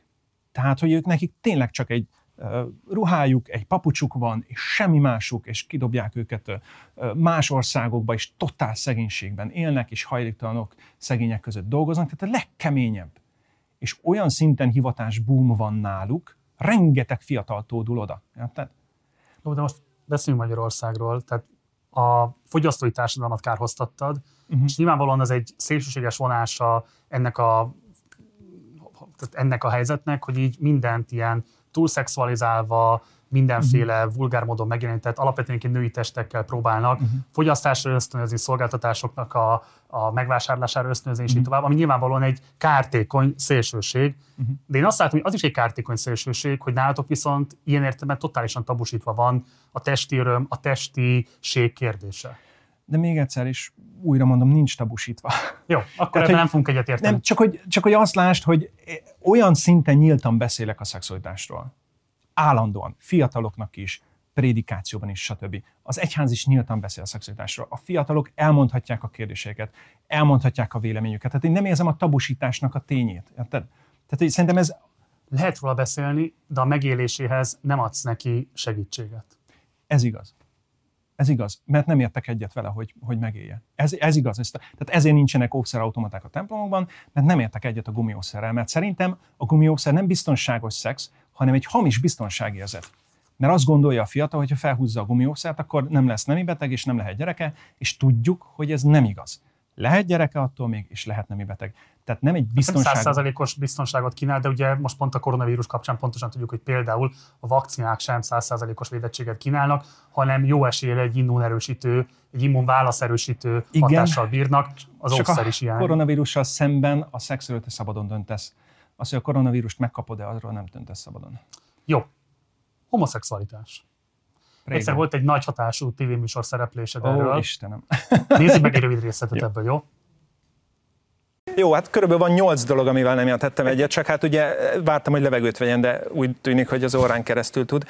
Tehát, hogy ők nekik tényleg csak egy ruhájuk, egy papucsuk van, és semmi másuk, és kidobják őket más országokba, és totál szegénységben élnek, és hajléktalanok szegények között dolgoznak, tehát a legkeményebb. És olyan szinten hivatás boom van náluk, rengeteg fiatal tódul oda. Érted? Jó, de most beszéljünk Magyarországról, tehát a fogyasztói társadalmat kárhoztattad, uh-huh. és nyilvánvalóan ez egy szélsőséges vonása ennek a, ennek a helyzetnek, hogy így mindent ilyen túlszexualizálva, mindenféle uh-huh. vulgár módon megjelenített, alapvetően női testekkel próbálnak uh-huh. fogyasztásra ösztönözni, szolgáltatásoknak a, a megvásárlására ösztönözni, és uh-huh. így tovább, ami nyilvánvalóan egy kártékony szélsőség. Uh-huh. De én azt látom, hogy az is egy kártékony szélsőség, hogy nálatok viszont ilyen értelemben totálisan tabusítva van a testi öröm, a testiség kérdése. De még egyszer is újra mondom, nincs tabusítva. Jó, akkor Tehát, ebben nem fogunk egyet érteni. Nem, csak hogy, csak hogy azt lásd, hogy olyan szinten nyíltan beszélek a szexualitásról. Állandóan, fiataloknak is, prédikációban is, stb. Az egyház is nyíltan beszél a szexualitásról. A fiatalok elmondhatják a kérdéseket, elmondhatják a véleményüket. Tehát én nem érzem a tabusításnak a tényét. Érted? Tehát hogy szerintem ez... Lehet róla beszélni, de a megéléséhez nem adsz neki segítséget. Ez igaz. Ez igaz, mert nem értek egyet vele, hogy, hogy megélje. Ez, ez igaz. Ez, tehát ezért nincsenek ószerautomaták a templomokban, mert nem értek egyet a gumiószerrel. Mert szerintem a gumiószer nem biztonságos szex, hanem egy hamis biztonságérzet. Mert azt gondolja a fiatal, hogy ha felhúzza a gumiószert, akkor nem lesz nemi beteg, és nem lehet gyereke, és tudjuk, hogy ez nem igaz. Lehet gyereke attól még, és lehet nemi beteg. Tehát nem egy biztonság. Százszázalékos biztonságot kínál, de ugye most pont a koronavírus kapcsán pontosan tudjuk, hogy például a vakcinák sem százszázalékos védettséget kínálnak, hanem jó esélye egy immunerősítő, egy immunválaszerősítő Igen, hatással bírnak, az csak a is ilyen. koronavírussal szemben a te szabadon döntesz. Az, hogy a koronavírust megkapod-e, arról nem döntesz szabadon. Jó. Homoszexualitás. Régen. Egyszer volt egy nagy hatású tévéműsor szereplésed Ó, erről. Istenem. Nézzük meg egy rövid részletet ebből, jó? Jó, hát körülbelül van nyolc dolog, amivel nem jelentettem egyet, csak hát ugye vártam, hogy levegőt vegyen, de úgy tűnik, hogy az órán keresztül tud.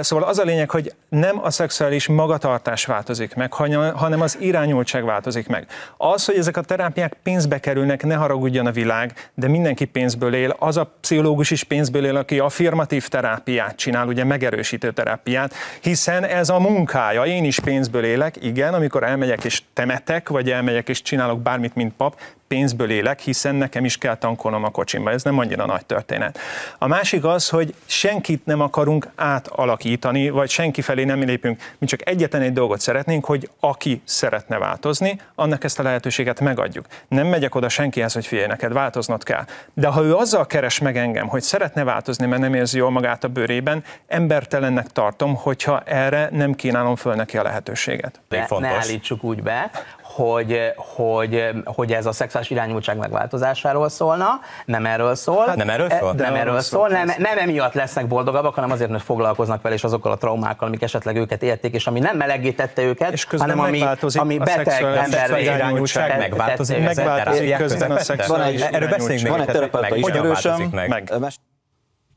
Szóval az a lényeg, hogy nem a szexuális magatartás változik meg, hanem az irányultság változik meg. Az, hogy ezek a terápiák pénzbe kerülnek, ne haragudjon a világ, de mindenki pénzből él. Az a pszichológus is pénzből él, aki affirmatív terápiát csinál, ugye megerősítő terápiát, hiszen ez a munkája. Én is pénzből élek, igen, amikor elmegyek és temetek, vagy elmegyek és csinálok bármit, mint pap, pénzből élek, hiszen nekem is kell tankolnom a kocsimba. Ez nem annyira nagy történet. A másik az, hogy senkit nem akarunk átalakítani, vagy senki felé nem lépünk. Mi csak egyetlen egy dolgot szeretnénk, hogy aki szeretne változni, annak ezt a lehetőséget megadjuk. Nem megyek oda senkihez, hogy figyelj, neked változnod kell. De ha ő azzal keres meg engem, hogy szeretne változni, mert nem érzi jól magát a bőrében, embertelennek tartom, hogyha erre nem kínálom föl neki a lehetőséget. Ne, ne állítsuk úgy be, hogy, hogy, hogy ez a szexuális irányultság megváltozásáról szólna, nem erről szól. Hát nem erről szól? Nem De erről szól, nem, nem emiatt lesznek boldogabbak, hanem azért, mert foglalkoznak vele, és azokkal a traumákkal, amik esetleg őket érték, és ami nem melegítette őket, És közben hanem ami, ami a beteg szexuális emberi irányultság, megváltozik, megváltozik közben a Van szexuális egy- erről beszéljünk Van egy terapeuta ismerősöm, változik meg.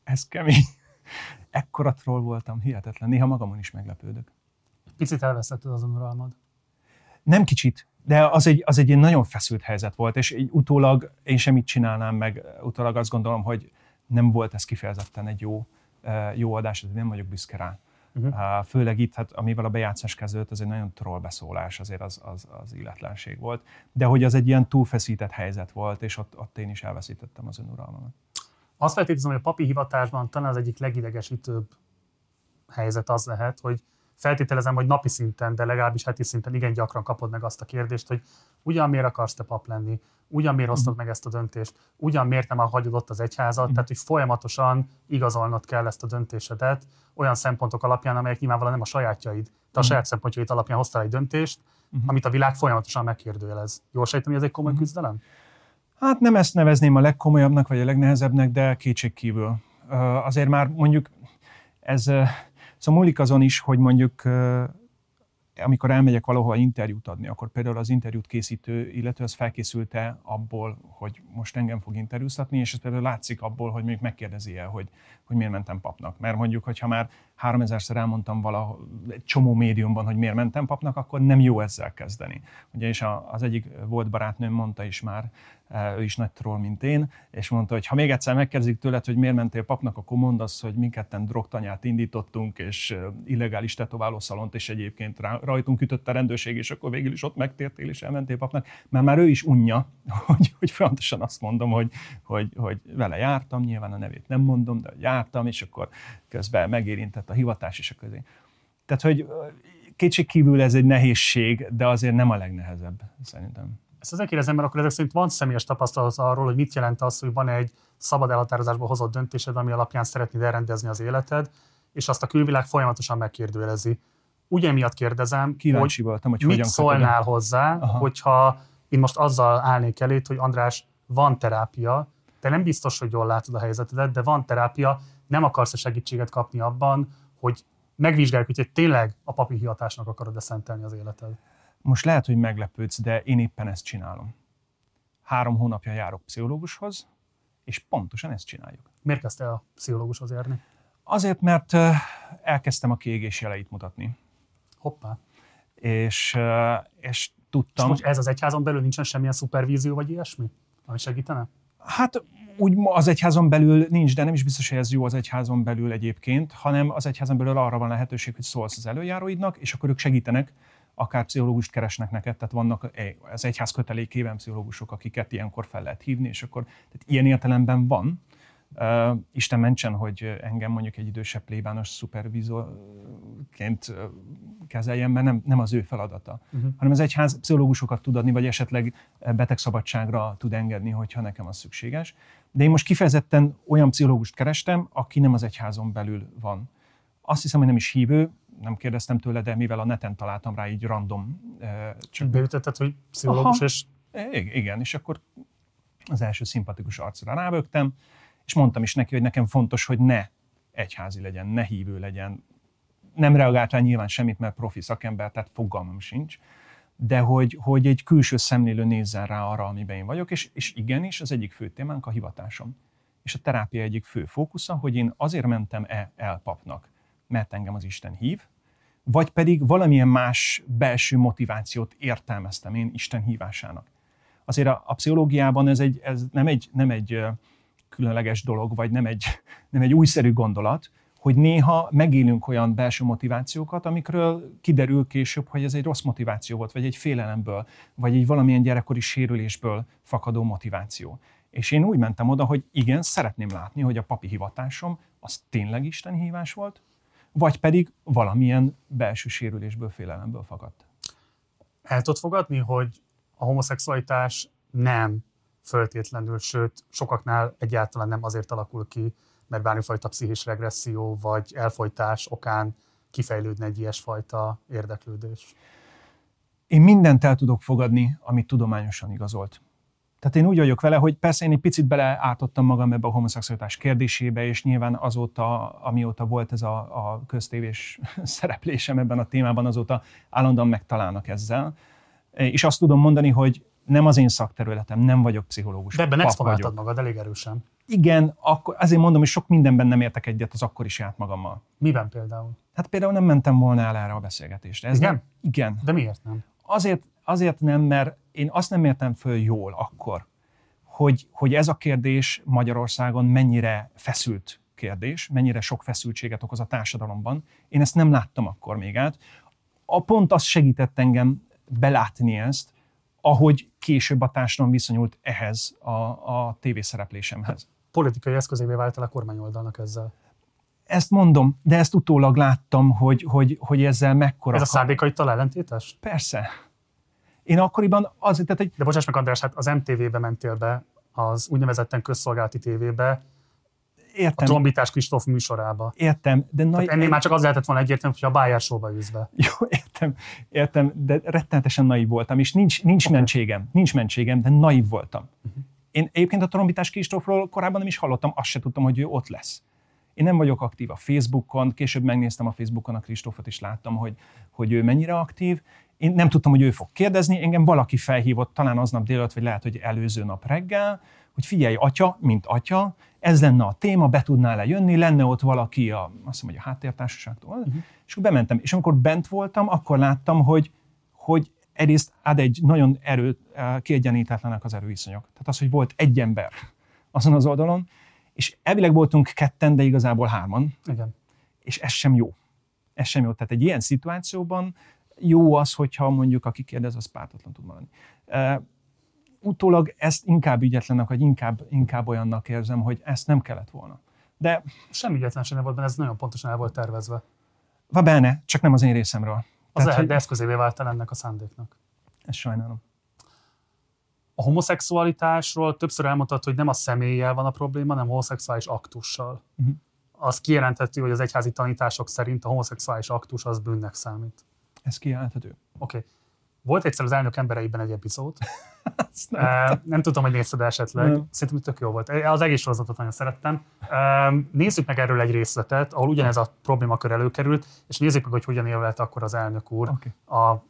Ez kemény. Ekkora troll voltam, hihetetlen. Néha magamon is meglepődök. Picit elvesztetted az önuralmad. Nem kicsit, de az egy, az egy nagyon feszült helyzet volt, és így utólag én semmit csinálnám meg, utólag azt gondolom, hogy nem volt ez kifejezetten egy jó, jó adás, de nem vagyok büszke rá. Uh-huh. Főleg itt, hát, amivel a bejátszás kezdődött, az egy nagyon troll beszólás, azért az, az, az illetlenség volt. De hogy az egy ilyen túlfeszített helyzet volt, és ott, ott én is elveszítettem az önuralmamat. Azt feltételezem, hogy a papi hivatásban talán az egyik legidegesítőbb helyzet az lehet, hogy feltételezem, hogy napi szinten, de legalábbis heti szinten igen gyakran kapod meg azt a kérdést, hogy ugyan miért akarsz te pap lenni, ugyan miért hoztad meg ezt a döntést, ugyan miért nem hagyod ott az egyházat, tehát hogy folyamatosan igazolnod kell ezt a döntésedet olyan szempontok alapján, amelyek nyilvánvalóan nem a sajátjaid. Te a saját szempontjaid alapján hoztál egy döntést, amit a világ folyamatosan megkérdőjelez. Jól sejtem, hogy ez egy komoly küzdelem? Hát nem ezt nevezném a legkomolyabbnak, vagy a legnehezebbnek, de kétségkívül. Azért már mondjuk ez, szóval múlik azon is, hogy mondjuk amikor elmegyek valahova interjút adni, akkor például az interjút készítő, illetve az felkészülte abból, hogy most engem fog interjúztatni, és ez például látszik abból, hogy még megkérdezi el, hogy, hogy miért mentem papnak. Mert mondjuk, hogyha már 3000-szer elmondtam valahol egy csomó médiumban, hogy miért mentem papnak, akkor nem jó ezzel kezdeni. Ugye, és az egyik volt barátnőm mondta is már, ő is nagy troll, mint én, és mondta, hogy ha még egyszer megkérdezik tőled, hogy miért mentél papnak, akkor mondd azt, hogy mindketten drogtanyát indítottunk, és illegális tetoválószalont, és egyébként rajtunk ütött a rendőrség, és akkor végül is ott megtértél, és elmentél papnak, mert már ő is unja, hogy, hogy fontosan azt mondom, hogy, hogy, hogy vele jártam, nyilván a nevét nem mondom, de jártam, és akkor közben megérintett a hivatás, és akkor tehát, hogy kétség kívül ez egy nehézség, de azért nem a legnehezebb, szerintem. Ezt azért kérdezem, mert akkor ezek szerint van személyes tapasztalat arról, hogy mit jelent az, hogy van egy szabad elhatározásból hozott döntésed, ami alapján szeretnéd elrendezni az életed, és azt a külvilág folyamatosan megkérdőjelezi. Ugye miatt kérdezem, Kíváncsi hogy voltam, hogy mit szólnál kötöd. hozzá, Aha. hogyha én most azzal állnék elét, hogy András, van terápia, te nem biztos, hogy jól látod a helyzetedet, de van terápia, nem akarsz a segítséget kapni abban, hogy megvizsgáljuk, hogy tényleg a papi hivatásnak akarod-e szentelni az életed. Most lehet, hogy meglepődsz, de én éppen ezt csinálom. Három hónapja járok pszichológushoz, és pontosan ezt csináljuk. Miért kezdte a pszichológushoz járni? Azért, mert elkezdtem a kiégés jeleit mutatni. Hoppá. És, és És tudtam... most ez az egyházon belül nincsen semmilyen szupervízió vagy ilyesmi, ami segítene? Hát úgy az egyházon belül nincs, de nem is biztos, hogy ez jó az egyházon belül egyébként, hanem az egyházon belül arra van lehetőség, hogy szólsz az előjáróidnak, és akkor ők segítenek, akár pszichológust keresnek neked, tehát vannak eh, az egyház kötelékében pszichológusok, akiket ilyenkor fel lehet hívni, és akkor tehát ilyen értelemben van. Uh, Isten mentsen, hogy engem mondjuk egy idősebb plébános szupervizorként uh, kezeljen, mert nem, nem az ő feladata, uh-huh. hanem az egyház pszichológusokat tud adni, vagy esetleg betegszabadságra tud engedni, hogyha nekem az szükséges. De én most kifejezetten olyan pszichológust kerestem, aki nem az egyházon belül van. Azt hiszem, hogy nem is hívő, nem kérdeztem tőle, de mivel a neten találtam rá így random, Csak beütötted, hogy pszichológus, Aha. és I- Igen, és akkor az első szimpatikus arcra rábögtem, és mondtam is neki, hogy nekem fontos, hogy ne egyházi legyen, ne hívő legyen. Nem reagált rá nyilván semmit, mert profi szakember, tehát fogalmam sincs, de hogy, hogy egy külső szemlélő nézzen rá arra, amiben én vagyok, és, és igenis az egyik fő témánk a hivatásom. És a terápia egyik fő fókusza, hogy én azért mentem -e el papnak, mert engem az Isten hív, vagy pedig valamilyen más belső motivációt értelmeztem én Isten hívásának. Azért a, a pszichológiában ez, egy, ez nem, egy, nem egy különleges dolog, vagy nem egy, nem egy újszerű gondolat, hogy néha megélünk olyan belső motivációkat, amikről kiderül később, hogy ez egy rossz motiváció volt, vagy egy félelemből, vagy egy valamilyen gyerekkori sérülésből fakadó motiváció. És én úgy mentem oda, hogy igen, szeretném látni, hogy a papi hivatásom az tényleg Isten hívás volt, vagy pedig valamilyen belső sérülésből, félelemből fakadt. el tudod fogadni, hogy a homoszexualitás nem föltétlenül, sőt, sokaknál egyáltalán nem azért alakul ki, mert bármifajta pszichés regresszió vagy elfolytás okán kifejlődne egy ilyesfajta érdeklődés. én mindent el tudok fogadni, amit tudományosan igazolt. Tehát én úgy vagyok vele, hogy persze én egy picit beleártottam magam ebbe a homoszexualitás kérdésébe, és nyilván azóta, amióta volt ez a, a köztévés szereplésem ebben a témában, azóta állandóan megtalálnak ezzel. És azt tudom mondani, hogy nem az én szakterületem, nem vagyok pszichológus. De ebben exponáltad magad elég erősen. Igen, akkor, azért mondom, hogy sok mindenben nem értek egyet az akkor is járt magammal. Miben például? Hát például nem mentem volna el erre a beszélgetésre. Ez Igen? Nem, igen. De miért nem? Azért, azért nem, mert én azt nem értem föl jól akkor, hogy, hogy ez a kérdés Magyarországon mennyire feszült kérdés, mennyire sok feszültséget okoz a társadalomban. Én ezt nem láttam akkor még át. A pont az segített engem belátni ezt, ahogy később a társadalom viszonyult ehhez a, a tévészereplésemhez. Politikai eszközévé váltál a kormányoldalnak ezzel. Ezt mondom, de ezt utólag láttam, hogy, hogy, hogy ezzel mekkora... Ez a szándékaittal ellentétes? Persze. Én akkoriban azért, tehát egy... De bocsáss meg, András, hát az MTV-be mentél be, az úgynevezetten közszolgálati tévébe, Értem. a Trombitás Kristóf műsorába. Értem, de nagy... Tehát ennél már csak az lehetett volna egyértelmű, hogy a Bayer show-ba ülsz be. Jó, értem, értem, de rettenetesen naív voltam, és nincs, nincs okay. mentségem, nincs mentségem, de naív voltam. Uh-huh. Én egyébként a Trombitás Kristófról korábban nem is hallottam, azt se tudtam, hogy ő ott lesz. Én nem vagyok aktív a Facebookon, később megnéztem a Facebookon a Kristófot, és láttam, hogy, hogy ő mennyire aktív. Én nem tudtam, hogy ő fog kérdezni, engem valaki felhívott, talán aznap délután, vagy lehet, hogy előző nap reggel, hogy figyelj, atya, mint atya, ez lenne a téma, be tudnál-e jönni, lenne ott valaki a, azt hiszem, hogy a háttértársaságtól, uh-huh. és akkor bementem. És amikor bent voltam, akkor láttam, hogy, hogy egyrészt ad egy nagyon erő, kiegyenítetlenek az erőviszonyok. Tehát az, hogy volt egy ember azon az oldalon, és elvileg voltunk ketten, de igazából hárman. Igen. És ez sem jó. Ez sem jó. Tehát egy ilyen szituációban jó az, hogyha mondjuk aki kérdez, az pártatlan tud maradni. Uh, utólag ezt inkább ügyetlennek, vagy inkább, inkább olyannak érzem, hogy ezt nem kellett volna. De Semmi ügyetlen sem volt benne, ez nagyon pontosan el volt tervezve. va bene, csak nem az én részemről. Az Tehát, hogy- de eszközévé váltál ennek a szándéknak. Ezt sajnálom. A homoszexualitásról többször elmondtad, hogy nem a személlyel van a probléma, hanem a homoszexuális aktussal. Mhm. Az kijelenthető, hogy az egyházi tanítások szerint a homoszexuális aktus az bűnnek számít. Ez kijelenthető. Oké. Okay. Volt egyszer az elnök embereiben egy epizód. Nem. Eh, nem tudom, hogy nézted esetleg. Nem. Szerintem tök jó volt. Az egész sorozatot nagyon szerettem. Eh, Nézzük meg erről egy részletet, ahol ugyanez a problémakör előkerült, és nézzük meg, hogy hogyan élvelte akkor az elnök úr Oké. a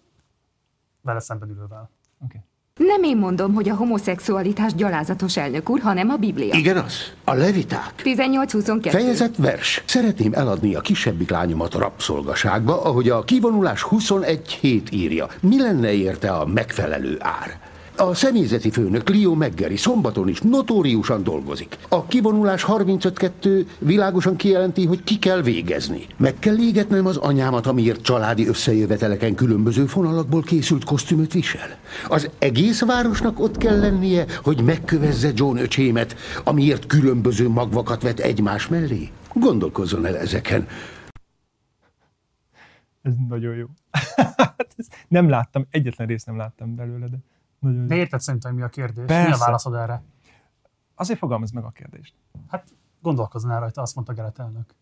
vele szemben ülővel. Okay. Nem én mondom, hogy a homoszexualitás gyalázatos elnök úr, hanem a Biblia. Igen az? A leviták. 18-22. Fejezet vers. Szeretném eladni a kisebbik lányomat rabszolgaságba, ahogy a kivonulás 21 hét írja. Mi lenne érte a megfelelő ár? A személyzeti főnök Leo Meggeri szombaton is notóriusan dolgozik. A kivonulás 35-2 világosan kijelenti, hogy ki kell végezni. Meg kell égetnem az anyámat, amiért családi összejöveteleken különböző fonalakból készült kosztümöt visel. Az egész városnak ott kell lennie, hogy megkövezze John öcsémet, amiért különböző magvakat vet egymás mellé. Gondolkozzon el ezeken. Ez nagyon jó. Hát nem láttam, egyetlen részt nem láttam belőle, de nagyon De érted szerintem, mi a kérdés? Mi a Persze. válaszod erre? Azért fogalmaz meg a kérdést. Hát gondolkoznál rajta, azt mondta Gerett elnök.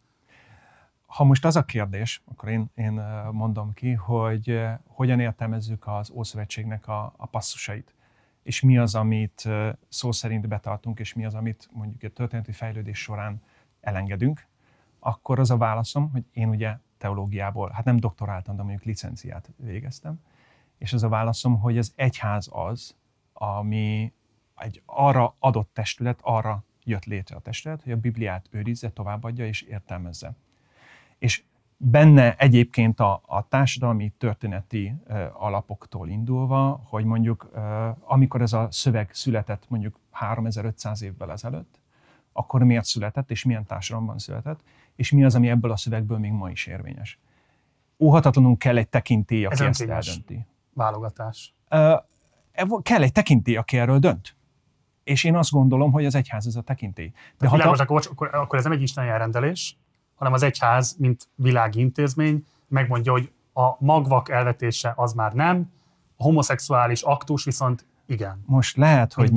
Ha most az a kérdés, akkor én, én mondom ki, hogy hogyan értelmezzük az Ószövetségnek a, a passzusait, és mi az, amit szó szerint betartunk, és mi az, amit mondjuk a történeti fejlődés során elengedünk, akkor az a válaszom, hogy én ugye teológiából, hát nem doktoráltam, de mondjuk licenciát végeztem, és az a válaszom, hogy az egyház az, ami egy arra adott testület, arra jött létre a testület, hogy a Bibliát őrizze, továbbadja és értelmezze. És benne egyébként a, a társadalmi történeti ö, alapoktól indulva, hogy mondjuk ö, amikor ez a szöveg született mondjuk 3500 évvel ezelőtt, akkor miért született, és milyen társadalomban született, és mi az, ami ebből a szövegből még ma is érvényes. Óhatatlanul kell egy tekintély, aki Ez ezt eldönti. Válogatás. Ev- kell egy tekintély, aki erről dönt. És én azt gondolom, hogy az egyház ez a tekintély. De ha világos, ta- akkor, akkor, ez nem egy isteni elrendelés, hanem az egyház, mint világi intézmény megmondja, hogy a magvak elvetése az már nem, a homoszexuális aktus viszont igen. most lehet, Hogy.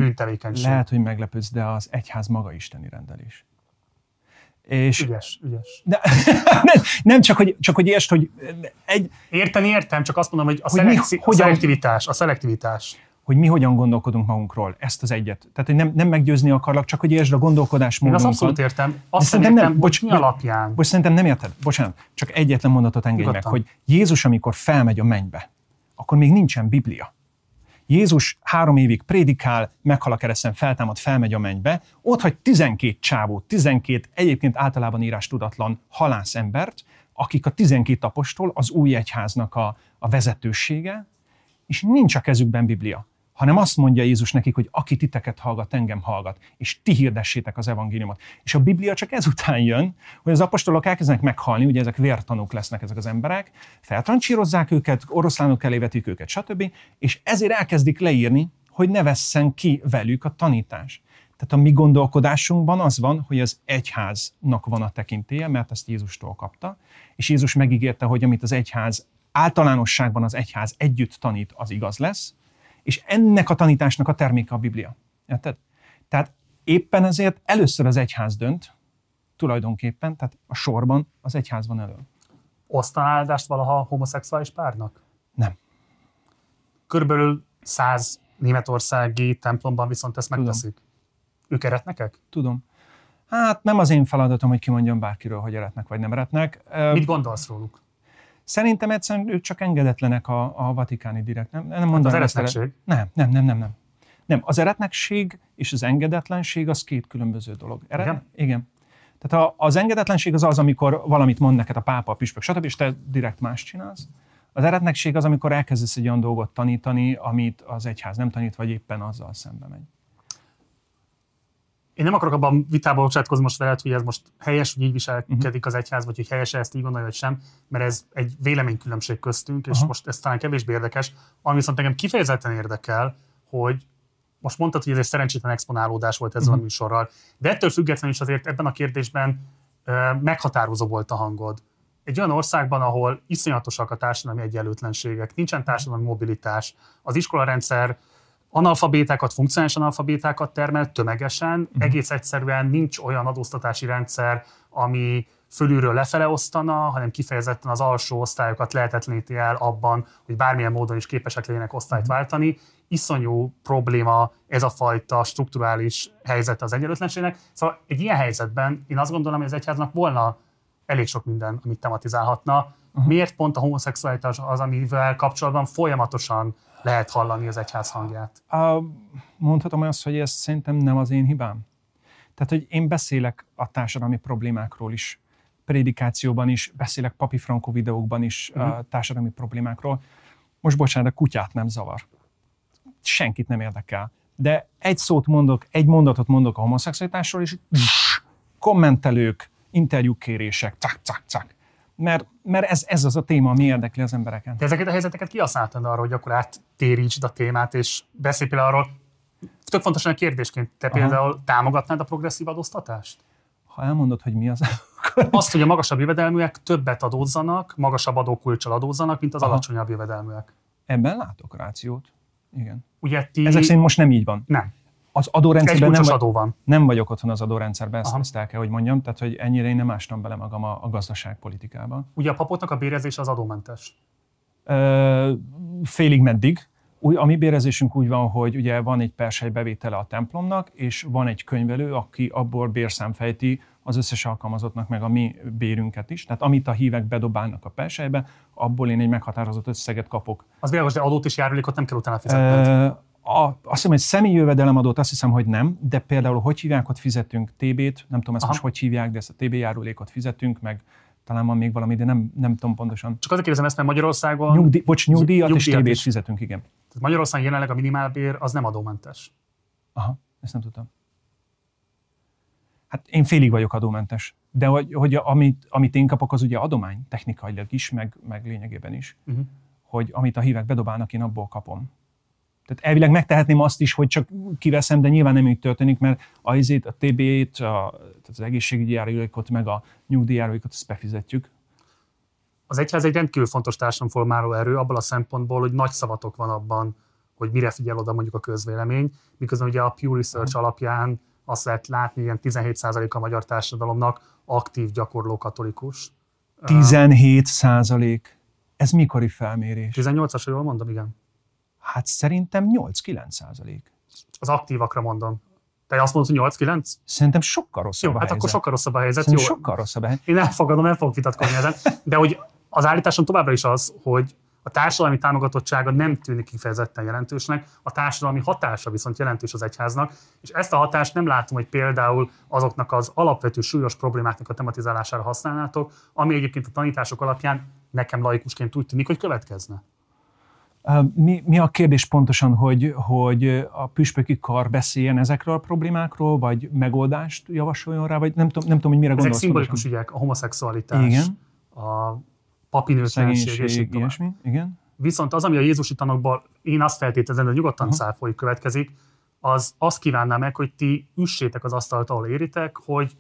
Lehet, hogy meglepődsz, de az egyház maga isteni rendelés. És Ügyes, ügyes. de, nem, nem csak, hogy, csak hogy értsd, hogy egy, Érteni értem, csak azt mondom, hogy a, Hogy mi- szelekci- a hogyan- szelektivitás, a szelektivitás. hogy mi hogyan gondolkodunk magunkról, ezt az egyet. Tehát, hogy nem, nem meggyőzni akarlak, csak hogy értsd a Én gondolkodásmódunkat. azt abszolút értem. Azt nem értem, bocs, mi bocs, alapján. Most szerintem nem érted. Bocsánat, csak egyetlen mondatot engedj meg, hogy Jézus, amikor felmegy a mennybe, akkor még nincsen Biblia. Jézus három évig prédikál, meghal a kereszten, feltámad, felmegy a mennybe, ott hagy 12 csávót, 12 egyébként általában írás tudatlan halászembert, akik a 12 apostol, az új egyháznak a, a vezetősége, és nincs a kezükben Biblia, hanem azt mondja Jézus nekik, hogy aki titeket hallgat, engem hallgat, és ti hirdessétek az evangéliumot. És a Biblia csak ezután jön, hogy az apostolok elkezdenek meghalni, ugye ezek vértanúk lesznek ezek az emberek, feltrancsírozzák őket, oroszlánok elé vetik őket, stb. És ezért elkezdik leírni, hogy ne vesszen ki velük a tanítás. Tehát a mi gondolkodásunkban az van, hogy az egyháznak van a tekintélye, mert ezt Jézustól kapta, és Jézus megígérte, hogy amit az egyház általánosságban az egyház együtt tanít, az igaz lesz, és ennek a tanításnak a terméke a Biblia. Érted? Tehát éppen ezért először az egyház dönt, tulajdonképpen, tehát a sorban az egyház van elő. Osztan áldást valaha homoszexuális párnak? Nem. Körülbelül száz németországi templomban viszont ezt megteszik. Ők eretnekek? Tudom. Hát nem az én feladatom, hogy kimondjam bárkiről, hogy eretnek vagy nem eretnek. Mit gondolsz róluk? Szerintem egyszerűen ők csak engedetlenek a, a vatikáni direkt. Nem, nem Az mondanám ezt el- eretnekség? Nem, nem, nem, nem, nem. Nem, az eretnekség és az engedetlenség az két különböző dolog. Eret... Igen? Igen. Tehát a, az engedetlenség az az, amikor valamit mond neked a pápa, a püspök, stb., és te direkt más csinálsz. Az eretnekség az, amikor elkezdesz egy olyan dolgot tanítani, amit az egyház nem tanít, vagy éppen azzal szembe megy. Én nem akarok abban vitába bocsátkozni most veled, hogy ez most helyes, hogy így viselkedik az egyház, vagy hogy helyes ezt így gondolja, vagy sem, mert ez egy véleménykülönbség köztünk, és Aha. most ez talán kevésbé érdekes. Ami viszont engem kifejezetten érdekel, hogy most mondtad, hogy ez egy szerencsétlen exponálódás volt ezzel a műsorral, de ettől függetlenül is azért ebben a kérdésben ö, meghatározó volt a hangod. Egy olyan országban, ahol iszonyatosak a társadalmi egyenlőtlenségek, nincsen társadalmi mobilitás, az iskolarendszer analfabétákat, funkcionális analfabétákat termel tömegesen, uh-huh. egész egyszerűen nincs olyan adóztatási rendszer, ami fölülről lefele osztana, hanem kifejezetten az alsó osztályokat lehetetleníti el abban, hogy bármilyen módon is képesek legyenek osztályt váltani. Iszonyú probléma ez a fajta strukturális helyzet az egyenlőtlenségnek. Szóval egy ilyen helyzetben én azt gondolom, hogy az egyháznak volna elég sok minden, amit tematizálhatna. Uh-huh. Miért pont a homoszexualitás az, amivel kapcsolatban folyamatosan lehet hallani az egyház hangját? A, mondhatom azt, hogy ez szerintem nem az én hibám. Tehát, hogy én beszélek a társadalmi problémákról is, prédikációban is, beszélek Papi Franco videókban is uh-huh. a társadalmi problémákról. Most bocsánat, a kutyát nem zavar. Senkit nem érdekel. De egy szót mondok, egy mondatot mondok a homoszexualitásról, és kommentelők, interjúkérések, cak, cak, cak. Mert, mert ez, ez az a téma, ami érdekli az embereket. De ezeket a helyzeteket kihasználtad arra, hogy akkor áttérítsd a témát, és beszélj például arról, tök fontosan a kérdésként, te Aha. például támogatnád a progresszív adóztatást? Ha elmondod, hogy mi az, akkor Azt, hogy a magasabb jövedelműek többet adózzanak, magasabb adókulcsal adózzanak, mint az Aha. alacsonyabb jövedelműek. ebben látok rációt. Igen. Ugye ti... Ezek szerint most nem így van. Nem. Az adórendszerben nem, vagy, adó van. nem vagyok otthon az adórendszerben, ezt, Aha. ezt el kell, hogy mondjam, tehát hogy ennyire én nem ástam bele magam a, a gazdaságpolitikába. Ugye a papotnak a bérezése az adómentes. Ö, félig meddig. Új, a mi bérezésünk úgy van, hogy ugye van egy persely bevétele a templomnak, és van egy könyvelő, aki abból bérszámfejti az összes alkalmazottnak meg a mi bérünket is. Tehát amit a hívek bedobálnak a perselybe, abból én egy meghatározott összeget kapok. Az világos, de adót és járulékot nem kell utána fizetned. A, azt hiszem, hogy személyi jövedelemadót azt hiszem, hogy nem, de például hogy hívják, ott fizetünk TB-t, nem tudom ezt Aha. most hogy hívják, de ezt a TB járulékot fizetünk, meg talán van még valami, de nem, nem tudom pontosan. Csak azért kérdezem ezt, mert Magyarországon... Nyugdíj, bocs, nyugdíjat, és nyugdíjat TB-t is. fizetünk, igen. Tehát Magyarországon jelenleg a minimálbér az nem adómentes. Aha, ezt nem tudtam. Hát én félig vagyok adómentes. De hogy, hogy amit, amit én kapok, az ugye adomány technikailag is, meg, meg lényegében is. Uh-huh. Hogy amit a hívek bedobálnak, én abból kapom. Tehát elvileg megtehetném azt is, hogy csak kiveszem, de nyilván nem így történik, mert a, izét, a TB-t, a, tehát az egészségügyi járulékot, meg a nyugdíjjárulékot, ezt befizetjük. Az egyház egy rendkívül fontos társadalomformáló erő abban a szempontból, hogy nagy szavatok van abban, hogy mire figyel oda mondjuk a közvélemény, miközben ugye a Pew Research alapján azt lehet látni, ilyen 17% a magyar társadalomnak aktív gyakorló katolikus. 17 százalék. Ez mikori felmérés? 18-as, jól mondom, igen. Hát szerintem 8-9 százalék. Az aktívakra mondom. Te azt mondod, hogy 8-9? Szerintem sokkal rosszabb Jó, a hát helyzet. akkor sokkal rosszabb a helyzet. Szerintem Jó, sokkal rosszabb a helyzet. Én elfogadom, nem fogok vitatkozni ezen. De hogy az állításom továbbra is az, hogy a társadalmi támogatottsága nem tűnik kifejezetten jelentősnek, a társadalmi hatása viszont jelentős az egyháznak, és ezt a hatást nem látom, hogy például azoknak az alapvető súlyos problémáknak a tematizálására használnátok, ami egyébként a tanítások alapján nekem laikusként úgy tűnik, hogy következne. Ö, Mi, mi a kérdés pontosan, hogy, hogy a püspöki kar beszéljen ezekről a problémákról, vagy megoldást javasoljon rá, vagy nem tudom, nem tudom hogy mire Ezek gondolsz. szimbolikus pontosan. ügyek, a homoszexualitás, Igen. a papinőtlenség, és így ilyesmi, igen. Viszont az, ami a Jézusi tanokból, én azt feltételezem, hogy nyugodtan uh-huh. cáfoljuk következik, az azt kívánná meg, hogy ti üssétek az asztalt, ahol éritek, hogy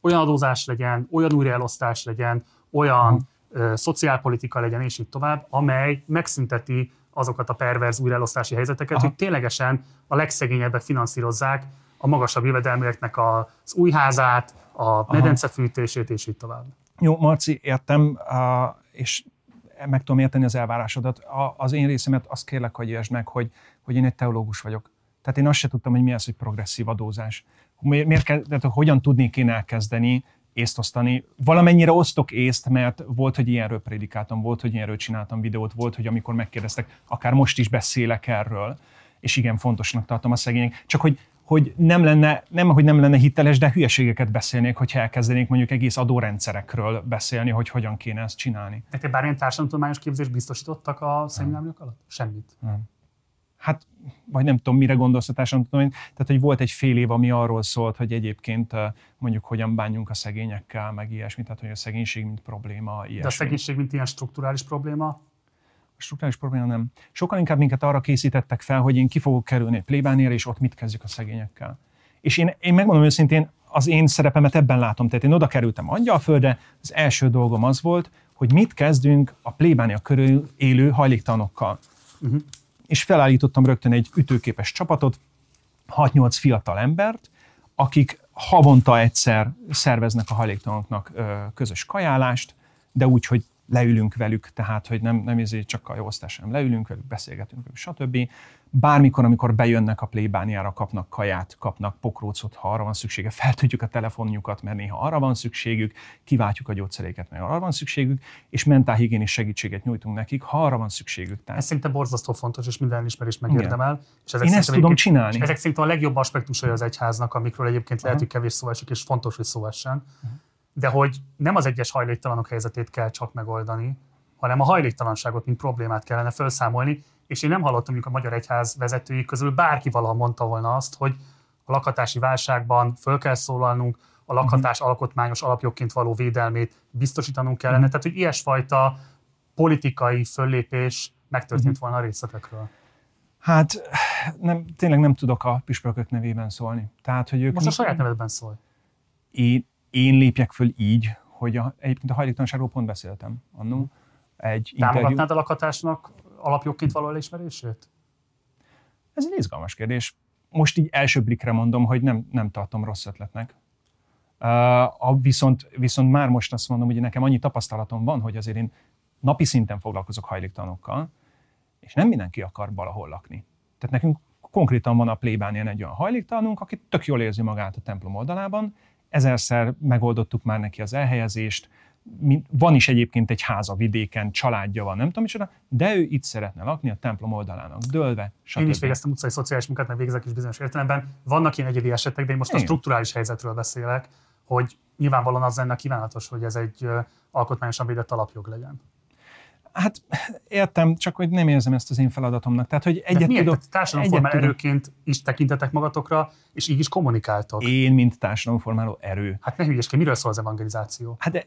olyan adózás legyen, olyan újraelosztás legyen, olyan uh-huh. szociálpolitika legyen, és így tovább, amely megszünteti azokat a perverz újraelosztási helyzeteket, Aha. hogy ténylegesen a legszegényebbek finanszírozzák a magasabb jövedelműeknek az új házát, a medencefűtését, és így tovább. Jó, Marci, értem, és meg tudom érteni az elvárásodat. Az én részemet azt kérlek, hogy értsd meg, hogy, hogy én egy teológus vagyok. Tehát én azt se tudtam, hogy mi az, hogy progresszív adózás. Miért, miért kell, tehát hogyan tudnék én elkezdeni észt osztani. Valamennyire osztok észt, mert volt, hogy ilyenről prédikáltam, volt, hogy ilyenről csináltam videót, volt, hogy amikor megkérdeztek, akár most is beszélek erről, és igen, fontosnak tartom a szegények. Csak hogy hogy nem lenne, nem, hogy nem lenne hiteles, de hülyeségeket beszélnék, hogyha elkezdenék mondjuk egész adórendszerekről beszélni, hogy hogyan kéne ezt csinálni. Nektek bármilyen társadalomtudományos képzést biztosítottak a szemináriumok alatt? Semmit. Hát, vagy nem tudom, mire gondolsz a társadalomtudomány. Tehát, hogy volt egy fél év, ami arról szólt, hogy egyébként mondjuk hogyan bánjunk a szegényekkel, meg ilyesmi, tehát hogy a szegénység mint probléma, ilyesmi. De a szegénység, mint ilyen strukturális probléma, A struktúrális probléma nem. Sokkal inkább minket arra készítettek fel, hogy én ki fogok kerülni egy és ott mit kezdjük a szegényekkel. És én, én megmondom őszintén, az én szerepemet ebben látom. Tehát én oda kerültem Angyalföldre, az első dolgom az volt, hogy mit kezdünk a plébánia körül élő hajléktalanokkal. Uh-huh. És felállítottam rögtön egy ütőképes csapatot, 6-8 fiatal embert, akik havonta egyszer szerveznek a hajléktalanoknak közös kajálást, de úgy, hogy leülünk velük, tehát, hogy nem, nem ezért csak a jóosztás, hanem leülünk velük, beszélgetünk velük, stb. Bármikor, amikor bejönnek a plébániára, kapnak kaját, kapnak pokrócot, ha arra van szüksége, feltudjuk a telefonjukat, mert néha arra van szükségük, kiváltjuk a gyógyszeréket, mert arra van szükségük, és mentálhigiénis segítséget nyújtunk nekik, ha arra van szükségük. Tehát ez szerintem borzasztó fontos, és minden elismerést megérdemel. És ezek Én ezt tudom csinálni. És ezek szerintem a legjobb aspektusai az egyháznak, amikről egyébként lehet, hogy kevés szó esik, és fontos, hogy szó essen. De hogy nem az egyes hajléktalanok helyzetét kell csak megoldani, hanem a hajléktalanságot, mint problémát kellene felszámolni, és én nem hallottam, hogy a Magyar Egyház vezetői közül bárki valaha mondta volna azt, hogy a lakhatási válságban föl kell szólalnunk, a lakhatás alkotmányos alapjogként való védelmét biztosítanunk kellene. Tehát, hogy ilyesfajta politikai föllépés megtörtént volna a részletekről. Hát nem, tényleg nem tudok a püspökök nevében szólni. Tehát, hogy ők Most a saját nevedben szól. én, én lépjek föl így, hogy a, egyébként a hajléktalanságról pont beszéltem annó. Egy interjú. Támogatnád a lakhatásnak alapjogként való elismerését? Ez egy izgalmas kérdés. Most így első blikre mondom, hogy nem, nem tartom rossz ötletnek. Uh, a, viszont, viszont már most azt mondom, hogy nekem annyi tapasztalatom van, hogy azért én napi szinten foglalkozok hajléktalanokkal, és nem mindenki akar valahol lakni. Tehát nekünk konkrétan van a plébánien egy olyan hajléktalanunk, aki tök jól érzi magát a templom oldalában, ezerszer megoldottuk már neki az elhelyezést, van is egyébként egy háza vidéken, családja van, nem tudom micsoda, de ő itt szeretne lakni a templom oldalának, dőlve, stb. Én is végeztem utcai szociális munkát, meg végzek is bizonyos értelemben. Vannak ilyen egyedi esetek, de én most a Igen. strukturális helyzetről beszélek, hogy nyilvánvalóan az lenne kívánatos, hogy ez egy alkotmányosan védett alapjog legyen. Hát értem, csak hogy nem érzem ezt az én feladatomnak. Tehát, hogy De egyet miért? tudok, Tehát társadalomformál egyet tudok- erőként is tekintetek magatokra, és így is kommunikáltok. Én, mint társadalomformáló erő. Hát ne hülyeskedj, miről szól az evangelizáció? Hát, de,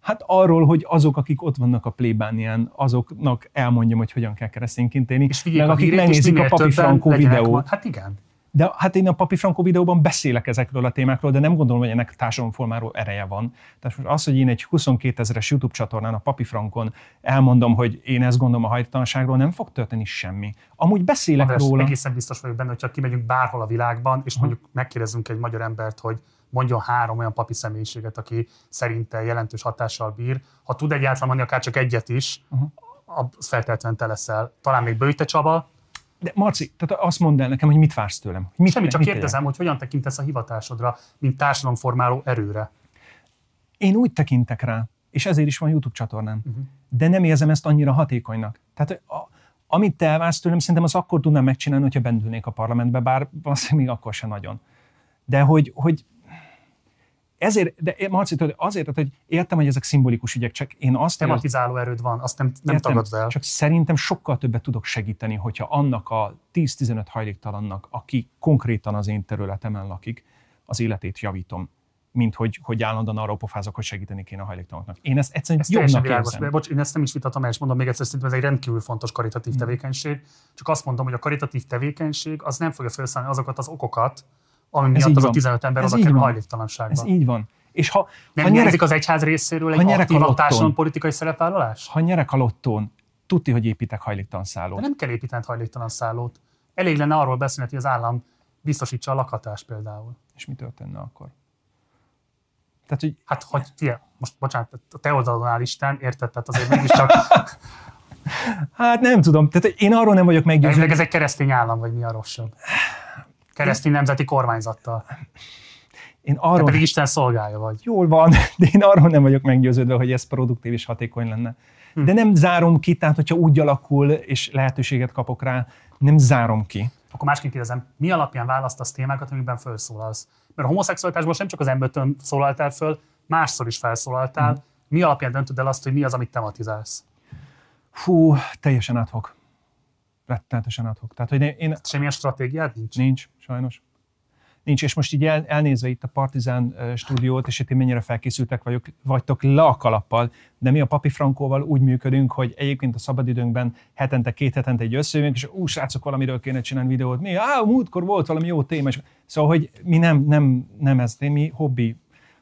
hát arról, hogy azok, akik ott vannak a plébánián, azoknak elmondjam, hogy hogyan kell keresztényként élni. És meg a akik megnézik a Papi Frankó videót. Hát igen. De hát én a Papi Franco videóban beszélek ezekről a témákról, de nem gondolom, hogy ennek társadalomformáról ereje van. Tehát most az, hogy én egy 22 ezeres YouTube csatornán a Papi Frankon elmondom, hogy én ezt gondolom a hajtalanságról, nem fog történni semmi. Amúgy beszélek András, róla. egészen biztos vagyok benne, hogyha kimegyünk bárhol a világban, és mondjuk megkérdezünk egy magyar embert, hogy mondjon három olyan papi személyiséget, aki szerinte jelentős hatással bír. Ha tud egyáltalán mondani akár csak egyet is, uh-huh. az feltétlenül te leszel. Talán még Bőjte Csaba, De Marci, tehát azt mondd el nekem, hogy mit vársz tőlem. Mit, Semmi, csak mit kérdezem, tegyek? hogy hogyan tekintesz a hivatásodra, mint társadalomformáló erőre. Én úgy tekintek rá, és ezért is van YouTube csatornám, uh-huh. de nem érzem ezt annyira hatékonynak. Tehát a, amit te elvársz tőlem, szerintem az akkor tudnám megcsinálni, hogyha bendülnék a parlamentbe, bár valószínűleg még akkor se nagyon. De hogy, hogy ezért, de Marci, tudod, azért, tehát, hogy értem, hogy ezek szimbolikus ügyek, csak én azt Tematizáló erőd van, azt nem, nem Értem, tagadod el. Csak szerintem sokkal többet tudok segíteni, hogyha annak a 10-15 hajléktalannak, aki konkrétan az én területemen lakik, az életét javítom, mint hogy, hogy állandóan arra pofázok, hogy segíteni kéne a hajléktalanoknak. Én ezt egyszerűen Ez jobbnak világos. érzem. Bocs, én ezt nem is vitatom és mondom még egyszer, szerintem ez egy rendkívül fontos karitatív tevékenység. Csak azt mondom, hogy a karitatív tevékenység az nem fogja felszállni azokat az okokat, ami miatt az a van. 15 ember Ez aki van. hajléktalanságban. Ez így van. És ha, Nem ha, nyerek, az egyház részéről egy nyerek a társadalom politikai szerepvállalás? ha nyerek a lottón, tudti, hogy építek hajléktalan De szállót. nem kell építeni hajléktalan szállót. Elég lenne arról beszélni, hogy az állam biztosítsa a lakhatást például. És mi történne akkor? Tehát, hogy Hát, hogy fia, most bocsánat, a te oldalon áll Isten, érted? Tehát azért mégiscsak hát nem tudom, tehát én arról nem vagyok meggyőződve. ez egy keresztény állam, vagy mi a rosszabb. Keresztény nemzeti kormányzattal. Én Te arról, pedig Isten szolgája vagy. jól van, de én arról nem vagyok meggyőződve, hogy ez produktív és hatékony lenne. Hm. De nem zárom ki, tehát hogyha úgy alakul, és lehetőséget kapok rá, nem zárom ki. Akkor másként kérdezem, mi alapján választasz témákat, amikben felszólalsz? Mert a homoszexualitásban nem csak az embertől szólaltál föl, másszor is felszólaltál. Hm. Mi alapján döntöd el azt, hogy mi az, amit tematizálsz? Fú, teljesen adhok. Rettenetesen adhok. Tehát, hogy én, Semmilyen stratégiád nincs? Nincs, sajnos. Nincs, és most így el, elnézve itt a Partizán stúdiót, és itt én mennyire felkészültek vagyok, vagytok le a kalappal, de mi a Papi Frankóval úgy működünk, hogy egyébként a szabadidőnkben hetente, két hetente egy összejövünk, és ú, srácok, valamiről kéne csinálni videót. Mi? Á, múltkor volt valami jó téma. És, szóval, hogy mi nem, nem, nem ez, mi hobbi,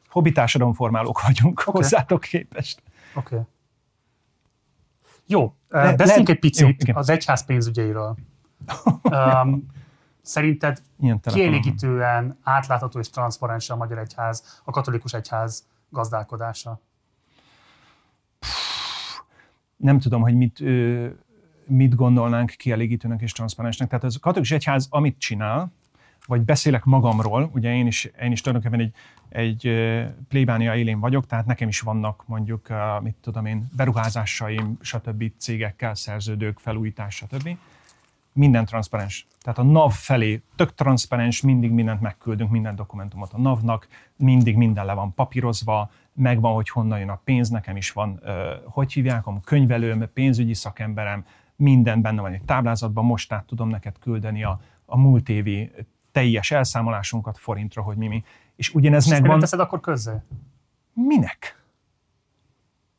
hobbi társadalomformálók vagyunk okay. hozzátok képest. Oké. Okay. Jó, Le- beszéljünk le- egy picit jó, az egyház pénzügyeiről. um, szerinted kielégítően átlátható és transzparens a magyar egyház, a katolikus egyház gazdálkodása? nem tudom, hogy mit, mit gondolnánk kielégítőnek és transzparensnek. Tehát az katolikus egyház, amit csinál, vagy beszélek magamról, ugye én is, én is tulajdonképpen egy, egy plébánia élén vagyok, tehát nekem is vannak mondjuk, mit tudom én, beruházásaim, stb. cégekkel, szerződők, felújítás, stb. Minden transzparens. Tehát a NAV felé tök transzparens, mindig mindent megküldünk, minden dokumentumot a NAV-nak, mindig minden le van papírozva, megvan, hogy honnan jön a pénz, nekem is van, hogy hívják, a könyvelőm, pénzügyi szakemberem, minden benne van egy táblázatban, most át tudom neked küldeni a, a múlt évi teljes elszámolásunkat forintra, hogy mi mi. És ugyanez És megvan. teszed akkor közzé? Minek?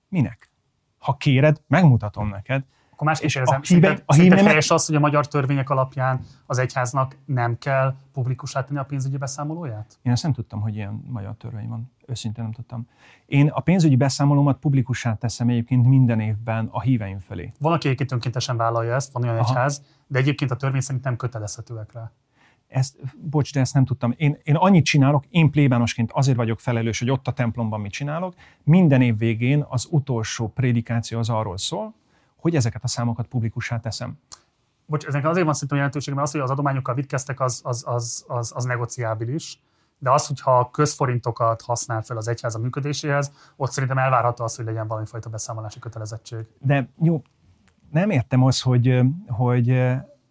Minek? Ha kéred, megmutatom neked. Akkor másképp És a kérdezem, híve- a híve- helyes az, hogy a magyar törvények alapján az egyháznak nem kell publikussá tenni a pénzügyi beszámolóját? Én ezt nem tudtam, hogy ilyen magyar törvény van. Őszintén nem tudtam. Én a pénzügyi beszámolómat publikussá teszem egyébként minden évben a híveim felé. Van, aki egyébként önkéntesen vállalja ezt, van olyan Aha. egyház, de egyébként a törvény szerint nem kötelezhetőek rá. Ezt, bocs, de ezt nem tudtam. Én, én annyit csinálok, én plébánosként azért vagyok felelős, hogy ott a templomban mit csinálok. Minden év végén az utolsó prédikáció az arról szól, hogy ezeket a számokat publikussá teszem. Bocs, ezek azért van szerintem jelentőség, mert az, hogy az adományokkal vitkeztek, az, az, az, az, az negociábilis. De az, hogyha közforintokat használ fel az egyház a működéséhez, ott szerintem elvárható az, hogy legyen valami fajta beszámolási kötelezettség. De jó, nem értem az, hogy, hogy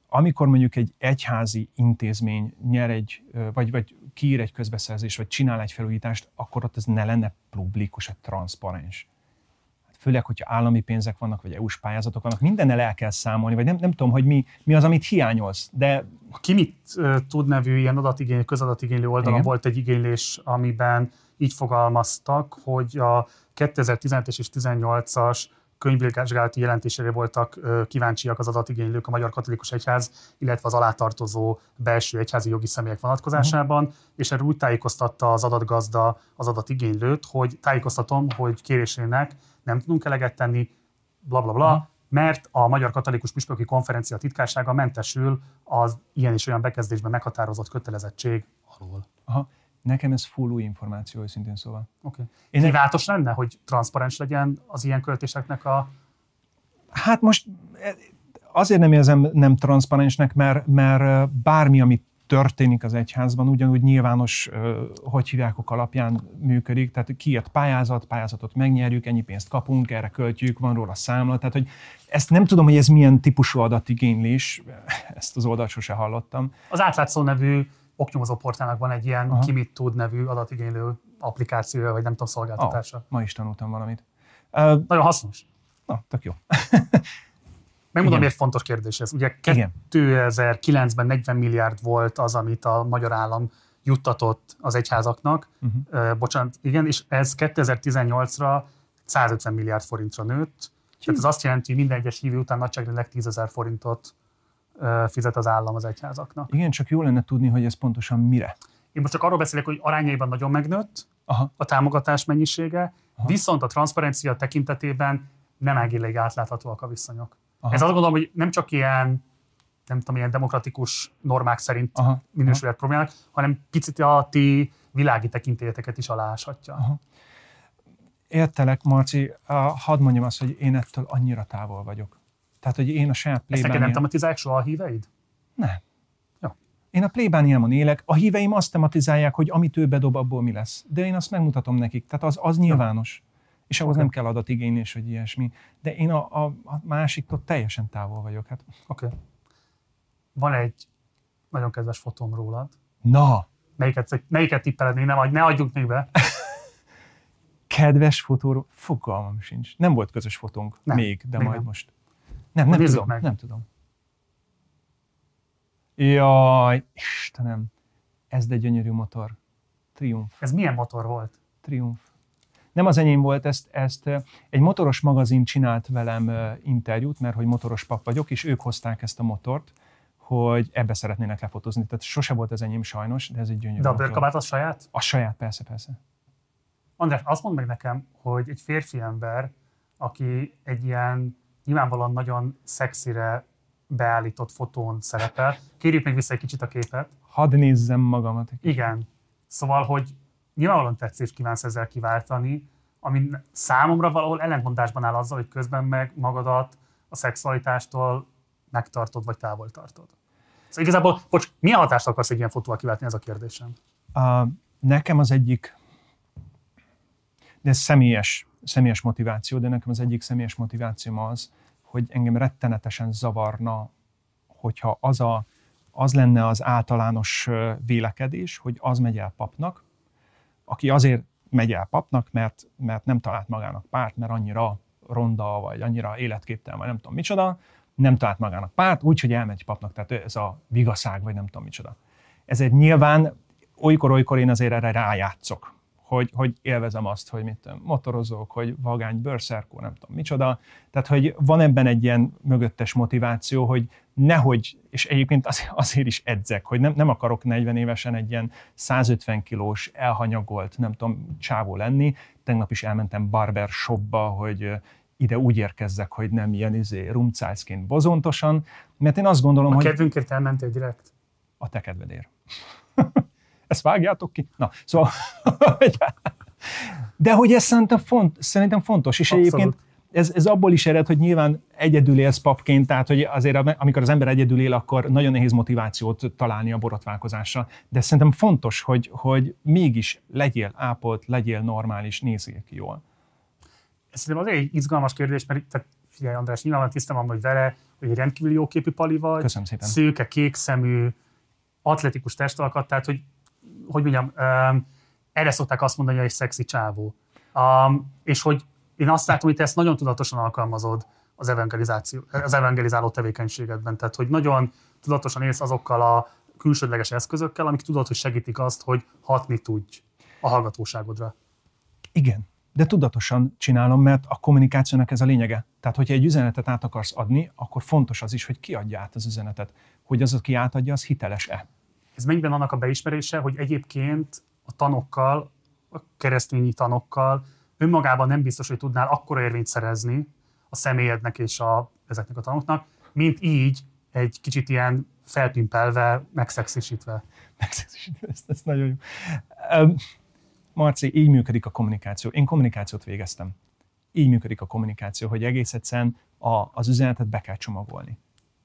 amikor mondjuk egy egyházi intézmény nyer egy, vagy, vagy kiír egy közbeszerzést, vagy csinál egy felújítást, akkor ott ez ne lenne publikus, vagy transzparens. Főleg, hogyha állami pénzek vannak, vagy EU-s pályázatok vannak, mindennel el kell számolni, vagy nem, nem tudom, hogy mi, mi az, amit hiányolsz, de Ki mit ö, tud nevű ilyen adatigénylő, közadatigénylő oldalon Igen. volt egy igénylés, amiben így fogalmaztak, hogy a 2017-es és 18-as könyvvizsgálati jelentésére voltak kíváncsiak az adatigénylők a Magyar Katolikus Egyház, illetve az alátartozó belső egyházi jogi személyek vonatkozásában, uh-huh. és erről úgy tájékoztatta az adatgazda az adatigénylőt, hogy tájékoztatom, hogy kérésének nem tudunk eleget tenni, bla bla bla, uh-huh. mert a Magyar Katolikus Püspöki Konferencia titkársága mentesül az ilyen és olyan bekezdésben meghatározott kötelezettség alól. Aha. Nekem ez full új információ, őszintén szóval. Okay. Én Kívánatos lenne, hogy transzparens legyen az ilyen költéseknek a... Hát most eh, azért nem érzem nem transzparensnek, mert, mert bármi, ami történik az egyházban, ugyanúgy nyilvános, hogy hívják alapján működik, tehát kiért pályázat, pályázatot megnyerjük, ennyi pénzt kapunk, erre költjük, van róla számla, tehát hogy ezt nem tudom, hogy ez milyen típusú adatigénylés, ezt az oldalt sose hallottam. Az átlátszó nevű oknyomozó portálnak van egy ilyen Aha. ki mit tud nevű adatigénylő applikációja, vagy nem tudom, szolgáltatása. Oh, ma is tanultam valamit. Uh, Nagyon hasznos. Na, tök jó. Megmondom, miért fontos kérdés ez. Ugye 2009-ben 40 milliárd volt az, amit a magyar állam juttatott az egyházaknak. Uh-huh. Uh, bocsánat, igen, és ez 2018-ra 150 milliárd forintra nőtt. Tehát ez azt jelenti, hogy minden egyes hívő után nagyságrendileg 10 ezer forintot fizet az állam az egyházaknak. Igen, csak jó lenne tudni, hogy ez pontosan mire. Én most csak arról beszélek, hogy arányaiban nagyon megnőtt Aha. a támogatás mennyisége, Aha. viszont a transzparencia tekintetében nem egészleg átláthatóak a viszonyok. Aha. Ez azt gondolom, hogy nem csak ilyen nem tudom, ilyen demokratikus normák szerint Aha. minősülhet problémák, hanem picit a ti világi tekintélyeteket is aláshatja. Aha. Értelek, Marci, hadd mondjam azt, hogy én ettől annyira távol vagyok. Tehát, hogy én a saját plébániám... Ezt nem tematizálják soha a híveid? Nem. Jó. Én a plébániámon élek, a híveim azt tematizálják, hogy amit ő bedob, abból mi lesz. De én azt megmutatom nekik. Tehát az, az nyilvános. És ahhoz okay. nem kell adatigénylés, vagy ilyesmi. De én a, a, a másiktól teljesen távol vagyok. Hát. Oké. Okay. Van egy nagyon kedves fotóm rólad. Na! Melyiket, melyiket tippeled még? Nem, ne adjuk még be. kedves fotóról fogalmam sincs. Nem volt közös fotónk nem, még, de még majd nem. most. Nem, nem tudom, meg. nem tudom. Jaj, Istenem, ez de gyönyörű motor. Triumph. Ez milyen motor volt? Triumph. Nem az enyém volt, ezt, ezt egy motoros magazin csinált velem interjút, mert hogy motoros pap vagyok, és ők hozták ezt a motort, hogy ebbe szeretnének lefotózni. Tehát sose volt az enyém sajnos, de ez egy gyönyörű De a bőrkabát az saját? A saját, persze, persze. András, azt mondd meg nekem, hogy egy férfi ember, aki egy ilyen nyilvánvalóan nagyon szexire beállított fotón szerepel. Kérjük meg vissza egy kicsit a képet. Hadd nézzem magamat. Igen. Szóval, hogy nyilvánvalóan tetszést kívánsz ezzel kiváltani, ami számomra valahol ellentmondásban áll azzal, hogy közben meg magadat a szexualitástól megtartod, vagy távol tartod. Szóval igazából, bocs, milyen hatást akarsz egy ilyen fotóval kiváltani, ez a kérdésem? Uh, nekem az egyik, de ez személyes személyes motiváció, de nekem az egyik személyes motivációm az, hogy engem rettenetesen zavarna, hogyha az, a, az lenne az általános vélekedés, hogy az megy el papnak, aki azért megy el papnak, mert, mert nem talált magának párt, mert annyira ronda, vagy annyira életképtelen, vagy nem tudom micsoda, nem talált magának párt, úgyhogy elmegy papnak, tehát ez a vigaszág, vagy nem tudom micsoda. Ezért nyilván olykor-olykor én azért erre rájátszok hogy, hogy élvezem azt, hogy mit tudom, motorozok, hogy vagány, bőrszerkó, nem tudom micsoda. Tehát, hogy van ebben egy ilyen mögöttes motiváció, hogy nehogy, és egyébként azért is edzek, hogy nem, nem akarok 40 évesen egy ilyen 150 kilós, elhanyagolt, nem tudom, csávó lenni. Tegnap is elmentem barber shopba, hogy ide úgy érkezzek, hogy nem ilyen izé, rumcászként bozontosan, mert én azt gondolom, a hogy... A kedvünkért elmentél direkt? A te kedvedért. Ezt vágjátok ki? Na, szóval... De hogy ez szerintem, font, szerintem fontos, és Abszolút. egyébként ez, ez abból is ered, hogy nyilván egyedül élsz papként, tehát hogy azért amikor az ember egyedül él, akkor nagyon nehéz motivációt találni a borotválkozásra. De szerintem fontos, hogy, hogy mégis legyél ápolt, legyél normális, nézzél ki jól. Ez szerintem azért egy izgalmas kérdés, mert tehát, figyelj András, nyilván tisztem hogy vele, hogy egy rendkívül jóképű pali vagy, Köszönöm szépen. szőke, kék szemű, atletikus testalkat, tehát hogy hogy mondjam, erre szokták azt mondani, hogy egy szexi csávó. Um, és hogy én azt látom, hogy te ezt nagyon tudatosan alkalmazod az, evangelizáció, az evangelizáló tevékenységedben. Tehát, hogy nagyon tudatosan élsz azokkal a külsődleges eszközökkel, amik tudod, hogy segítik azt, hogy hatni tudj a hallgatóságodra. Igen. de tudatosan csinálom, mert a kommunikációnak ez a lényege. Tehát, hogyha egy üzenetet át akarsz adni, akkor fontos az is, hogy ki adja át az üzenetet. Hogy az, aki átadja, az hiteles-e. Ez mennyiben annak a beismerése, hogy egyébként a tanokkal, a keresztényi tanokkal önmagában nem biztos, hogy tudnál akkora érvényt szerezni a személyednek és a, ezeknek a tanoknak, mint így egy kicsit ilyen felpimpelve, megszexisítve. Megszexisítve, ez, ez nagyon jó. Um, Marci, így működik a kommunikáció. Én kommunikációt végeztem. Így működik a kommunikáció, hogy egész egyszerűen a, az üzenetet be kell csomagolni.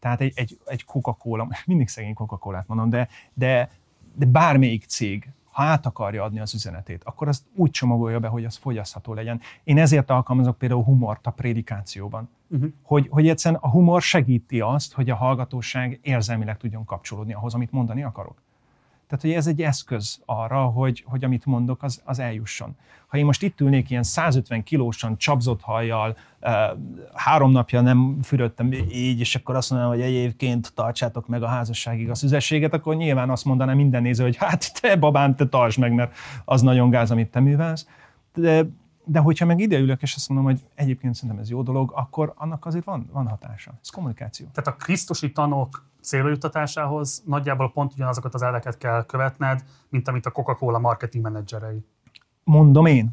Tehát egy, egy, egy Coca-Cola, mindig szegény Coca-Colát mondom, de, de, de bármelyik cég, ha át akarja adni az üzenetét, akkor azt úgy csomagolja be, hogy az fogyasztható legyen. Én ezért alkalmazok például humort a prédikációban. Uh-huh. Hogy, hogy egyszerűen a humor segíti azt, hogy a hallgatóság érzelmileg tudjon kapcsolódni ahhoz, amit mondani akarok. Tehát, hogy ez egy eszköz arra, hogy, hogy amit mondok, az, az eljusson. Ha én most itt ülnék ilyen 150 kilósan csapzott hajjal, három napja nem fürödtem így, és akkor azt mondanám, hogy egyébként tartsátok meg a házasságig a szüzességet, akkor nyilván azt mondaná minden néző, hogy hát te babám, te tartsd meg, mert az nagyon gáz, amit te művelsz. De, de hogyha meg ideülök, és azt mondom, hogy egyébként szerintem ez jó dolog, akkor annak azért van, van hatása. Ez kommunikáció. Tehát a krisztusi tanok célba juttatásához nagyjából pont ugyanazokat az elveket kell követned, mint amit a Coca-Cola marketing menedzserei. Mondom én.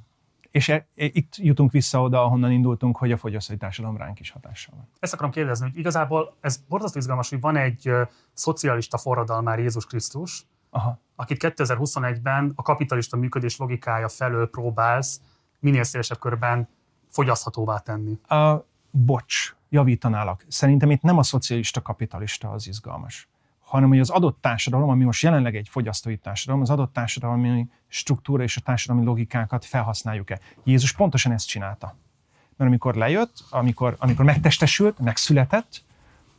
És e, e, itt jutunk vissza oda, ahonnan indultunk, hogy a fogyasztói társadalom ránk is hatással van. Ezt akarom kérdezni, hogy igazából ez borzasztó izgalmas, hogy van egy uh, szocialista forradalmár Jézus Krisztus, Aha. akit 2021-ben a kapitalista működés logikája felől próbálsz minél szélesebb körben fogyaszthatóvá tenni. A, bocs, javítanálak. Szerintem itt nem a szocialista kapitalista az izgalmas, hanem hogy az adott társadalom, ami most jelenleg egy fogyasztói társadalom, az adott társadalmi struktúra és a társadalmi logikákat felhasználjuk-e. Jézus pontosan ezt csinálta. Mert amikor lejött, amikor, amikor megtestesült, megszületett,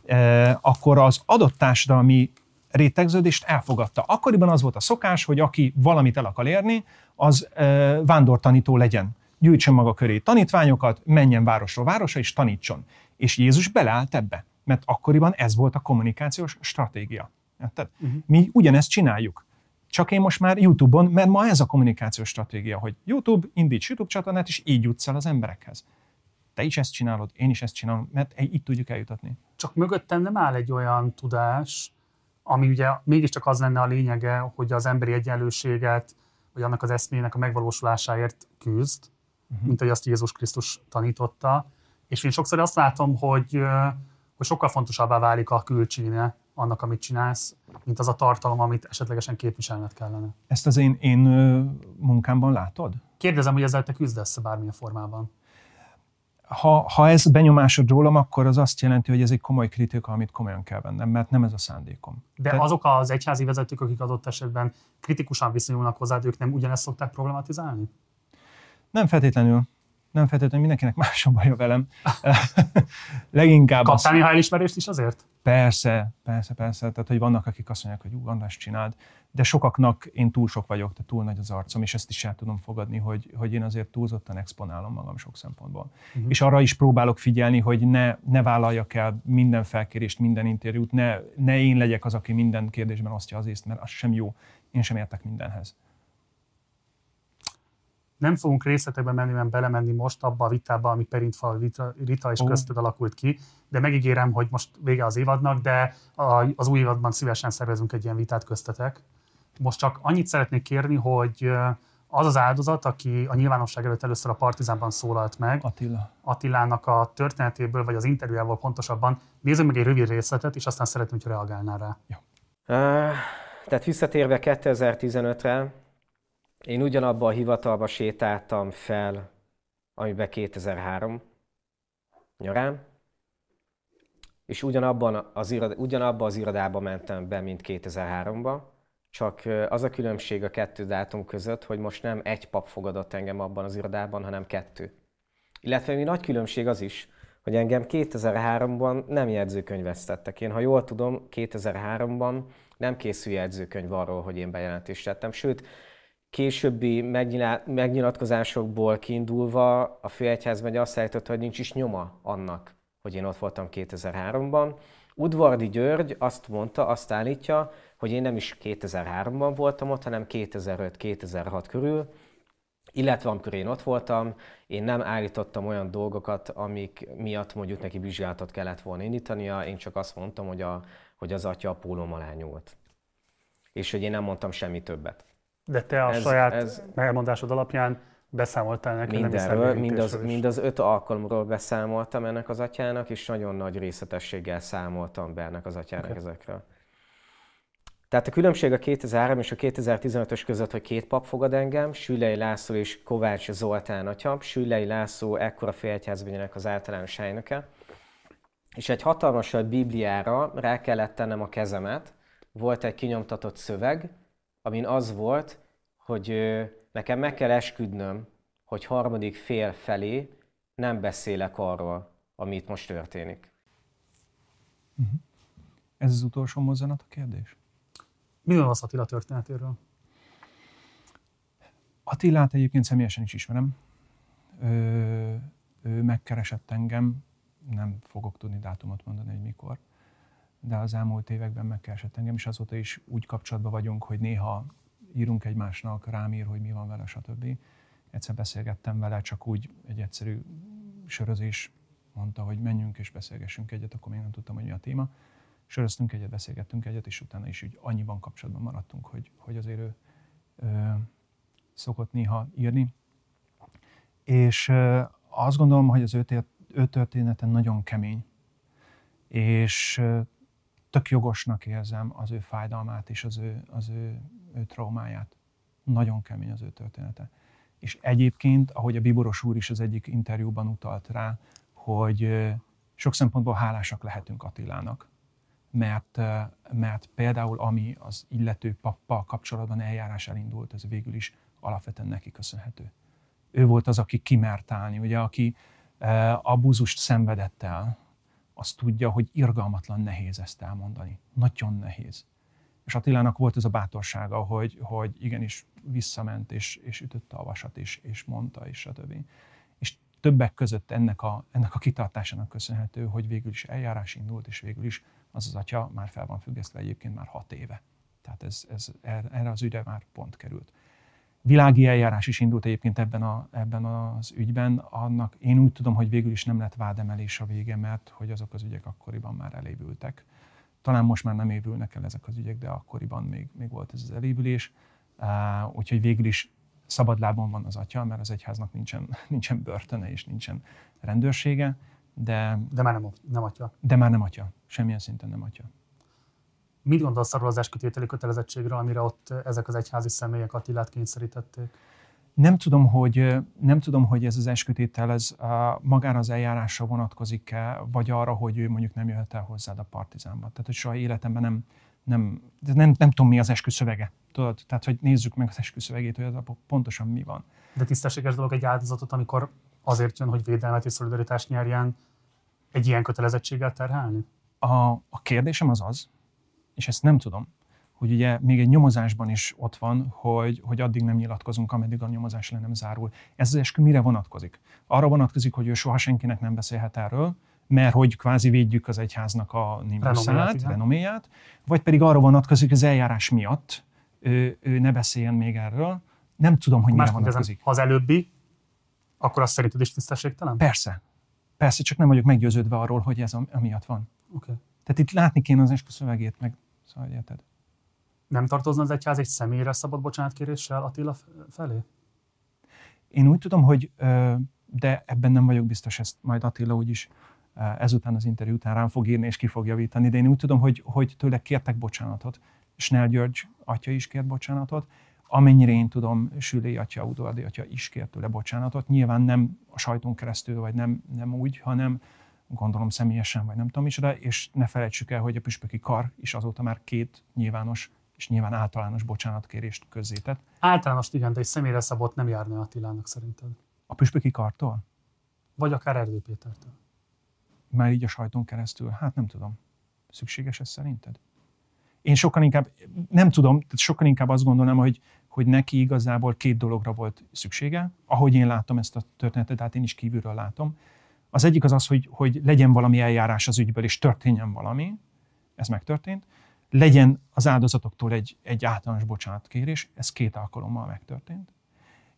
eh, akkor az adott társadalmi rétegződést elfogadta. Akkoriban az volt a szokás, hogy aki valamit el akar érni, az eh, vándortanító legyen. Gyűjtsön maga köré tanítványokat, menjen városról városra, és tanítson. És Jézus beleállt ebbe, mert akkoriban ez volt a kommunikációs stratégia. Uh-huh. Mi ugyanezt csináljuk. Csak én most már YouTube-on, mert ma ez a kommunikációs stratégia, hogy YouTube, indíts YouTube csatornát, és így jutsz el az emberekhez. Te is ezt csinálod, én is ezt csinálom, mert így tudjuk eljutatni. Csak mögöttem nem áll egy olyan tudás, ami ugye mégiscsak az lenne a lényege, hogy az emberi egyenlőséget, vagy annak az eszmének a megvalósulásáért küzd, uh-huh. mint ahogy azt Jézus Krisztus tanította, és én sokszor azt látom, hogy, hogy sokkal fontosabbá válik a külcsíne annak, amit csinálsz, mint az a tartalom, amit esetlegesen képviselned kellene. Ezt az én, én munkámban látod? Kérdezem, hogy ezzel te küzdesz bármilyen formában. Ha, ha ez benyomásod rólam, akkor az azt jelenti, hogy ez egy komoly kritika, amit komolyan kell vennem, mert nem ez a szándékom. De Te... azok az egyházi vezetők, akik adott esetben kritikusan viszonyulnak hozzád, ők nem ugyanezt szokták problematizálni? Nem feltétlenül nem feltétlenül mindenkinek más a baja velem. Leginkább Kaptál néha elismerést is azért? Persze, persze, persze. Tehát, hogy vannak, akik azt mondják, hogy ú, András csináld, de sokaknak én túl sok vagyok, tehát túl nagy az arcom, és ezt is el tudom fogadni, hogy, hogy én azért túlzottan exponálom magam sok szempontból. Uh-huh. És arra is próbálok figyelni, hogy ne, ne vállaljak el minden felkérést, minden interjút, ne, ne én legyek az, aki minden kérdésben osztja az észt, mert az sem jó. Én sem értek mindenhez. Nem fogunk részletekben menni, belemenni most abba a vitába, ami Perintfal Rita, Rita és oh. közted alakult ki, de megígérem, hogy most vége az évadnak, de az új évadban szívesen szervezünk egy ilyen vitát köztetek. Most csak annyit szeretnék kérni, hogy az az áldozat, aki a nyilvánosság előtt először a Partizánban szólalt meg, Attila. Attilának a történetéből, vagy az interjújából pontosabban, nézzük meg egy rövid részletet, és aztán szeretném, hogy reagálnál rá. Ja. Uh, tehát visszatérve 2015-re, én ugyanabba a hivatalba sétáltam fel, amiben 2003 nyarán, és ugyanabban az, irad, ugyanabba az irodába mentem be, mint 2003-ba, csak az a különbség a kettő dátum között, hogy most nem egy pap fogadott engem abban az irodában, hanem kettő. Illetve mi nagy különbség az is, hogy engem 2003-ban nem jegyzőkönyvesztettek. Én, ha jól tudom, 2003-ban nem készül jegyzőkönyv arról, hogy én bejelentést tettem. Sőt, későbbi megnyilatkozásokból kiindulva a főegyházmegy azt állította, hogy nincs is nyoma annak, hogy én ott voltam 2003-ban. Udvardi György azt mondta, azt állítja, hogy én nem is 2003-ban voltam ott, hanem 2005-2006 körül, Illetve amikor én ott voltam, én nem állítottam olyan dolgokat, amik miatt mondjuk neki vizsgálatot kellett volna indítania, én csak azt mondtam, hogy, a, hogy az atya a pólóm alá nyúlt. És hogy én nem mondtam semmi többet. De te a ez, saját ez elmondásod alapján beszámoltál neki Mindenről, mind az, mind az öt alkalomról beszámoltam ennek az atyának, és nagyon nagy részletességgel számoltam be ennek az atyának okay. ezekről. Tehát a különbség a 2003 és a 2015-ös között, hogy két pap fogad engem, Sülei László és Kovács Zoltán atya. Sülei László ekkora félegyházbényének az általános elnöke. És egy hatalmas Bibliára rá kellett tennem a kezemet, volt egy kinyomtatott szöveg, amin az volt, hogy nekem meg kell esküdnöm, hogy harmadik fél felé nem beszélek arról, amit most történik. Uh-huh. Ez az utolsó mozzanat a kérdés? Mi van az Attila történetéről? Attilát egyébként személyesen is ismerem. Ő, ő megkeresett engem, nem fogok tudni dátumot mondani, hogy mikor, de az elmúlt években megkeresett engem, és azóta is úgy kapcsolatban vagyunk, hogy néha írunk egymásnak, rám ír, hogy mi van vele, stb. Egyszer beszélgettem vele, csak úgy egy egyszerű sörözés mondta, hogy menjünk és beszélgessünk egyet, akkor még nem tudtam, hogy mi a téma söröztünk egyet, beszélgettünk egyet, és utána is úgy annyiban kapcsolatban maradtunk, hogy, hogy azért ő ö, szokott néha írni. És ö, azt gondolom, hogy az ő, ő története nagyon kemény, és tök jogosnak érzem az ő fájdalmát és az ő, az ő, ő traumáját. Nagyon kemény az ő története. És egyébként, ahogy a Biboros úr is az egyik interjúban utalt rá, hogy sok szempontból hálásak lehetünk Attilának, mert, mert például ami az illető pappal kapcsolatban eljárás elindult, ez végül is alapvetően neki köszönhető. Ő volt az, aki kimert állni, ugye, aki abúzust szenvedett el, az tudja, hogy irgalmatlan nehéz ezt elmondani. Nagyon nehéz. És Attilának volt ez a bátorsága, hogy, hogy igenis visszament, és, és ütötte a vasat, és, és mondta, és stb. És többek között ennek a, ennek a kitartásának köszönhető, hogy végül is eljárás indult, és végül is az az atya már fel van függesztve egyébként már hat éve. Tehát ez, ez, erre az ügyre már pont került. Világi eljárás is indult egyébként ebben, a, ebben az ügyben. Annak én úgy tudom, hogy végül is nem lett vádemelés a vége, mert hogy azok az ügyek akkoriban már elévültek. Talán most már nem évülnek el ezek az ügyek, de akkoriban még, még volt ez az elévülés. Uh, úgyhogy végül is szabadlábon van az atya, mert az egyháznak nincsen, nincsen börtöne és nincsen rendőrsége de... De már nem, nem atya. De már nem atya. Semmilyen szinten nem atya. Mit gondolsz arról az eskütételi kötelezettségről, amire ott ezek az egyházi személyek Attilát kényszerítették? Nem tudom, hogy, nem tudom, hogy ez az eskütétel ez magára az eljárásra vonatkozik-e, vagy arra, hogy ő mondjuk nem jöhet el hozzád a partizánba. Tehát, hogy soha életemben nem, nem, nem, nem tudom, mi az esküszövege. Tudod? Tehát, hogy nézzük meg az esküszövegét, hogy pontosan mi van. De tisztességes dolog egy áldozatot, amikor azért jön, hogy védelmet és szolidaritást nyerjen, egy ilyen kötelezettséggel terhelni? A, a kérdésem az az, és ezt nem tudom, hogy ugye még egy nyomozásban is ott van, hogy, hogy addig nem nyilatkozunk, ameddig a nyomozás le nem zárul. Ez az eskü mire vonatkozik? Arra vonatkozik, hogy ő soha senkinek nem beszélhet erről, mert hogy kvázi védjük az egyháznak a nimiszát, renoméját, vagy pedig arra vonatkozik, hogy az eljárás miatt ő, ő ne beszéljen még erről. Nem tudom, hogy mire vonatkozik. Ha az előbbi, akkor azt szerinted is tisztességtelen? Persze. Persze, csak nem vagyok meggyőződve arról, hogy ez amiatt van. Okay. Tehát itt látni kéne az esküszövegét, meg szóval érted. Nem tartozna az egyház egy személyre szabad bocsánatkéréssel Attila felé? Én úgy tudom, hogy de ebben nem vagyok biztos, ezt majd Attila úgyis ezután az interjú után rám fog írni és ki fog javítani, de én úgy tudom, hogy, hogy tőle kértek bocsánatot. Snell György atya is kért bocsánatot, Amennyire én tudom, Sülé atya, Udvardi atya is kért tőle bocsánatot. Nyilván nem a sajton keresztül, vagy nem, nem úgy, hanem gondolom személyesen, vagy nem tudom is, de és ne felejtsük el, hogy a püspöki kar is azóta már két nyilvános és nyilván általános bocsánatkérést közzétett. Általános igen, de egy személyre szabott nem járna Attilának szerinted? A püspöki kartól? Vagy akár Erdő Pétertől? Már így a sajton keresztül? Hát nem tudom. Szükséges ez szerinted? Én sokkal inkább, nem tudom, tehát sokkal inkább azt gondolom, hogy hogy neki igazából két dologra volt szüksége, ahogy én látom ezt a történetet, tehát én is kívülről látom. Az egyik az az, hogy, hogy legyen valami eljárás az ügyből, és történjen valami, ez megtörtént. Legyen az áldozatoktól egy, egy általános bocsánatkérés, ez két alkalommal megtörtént.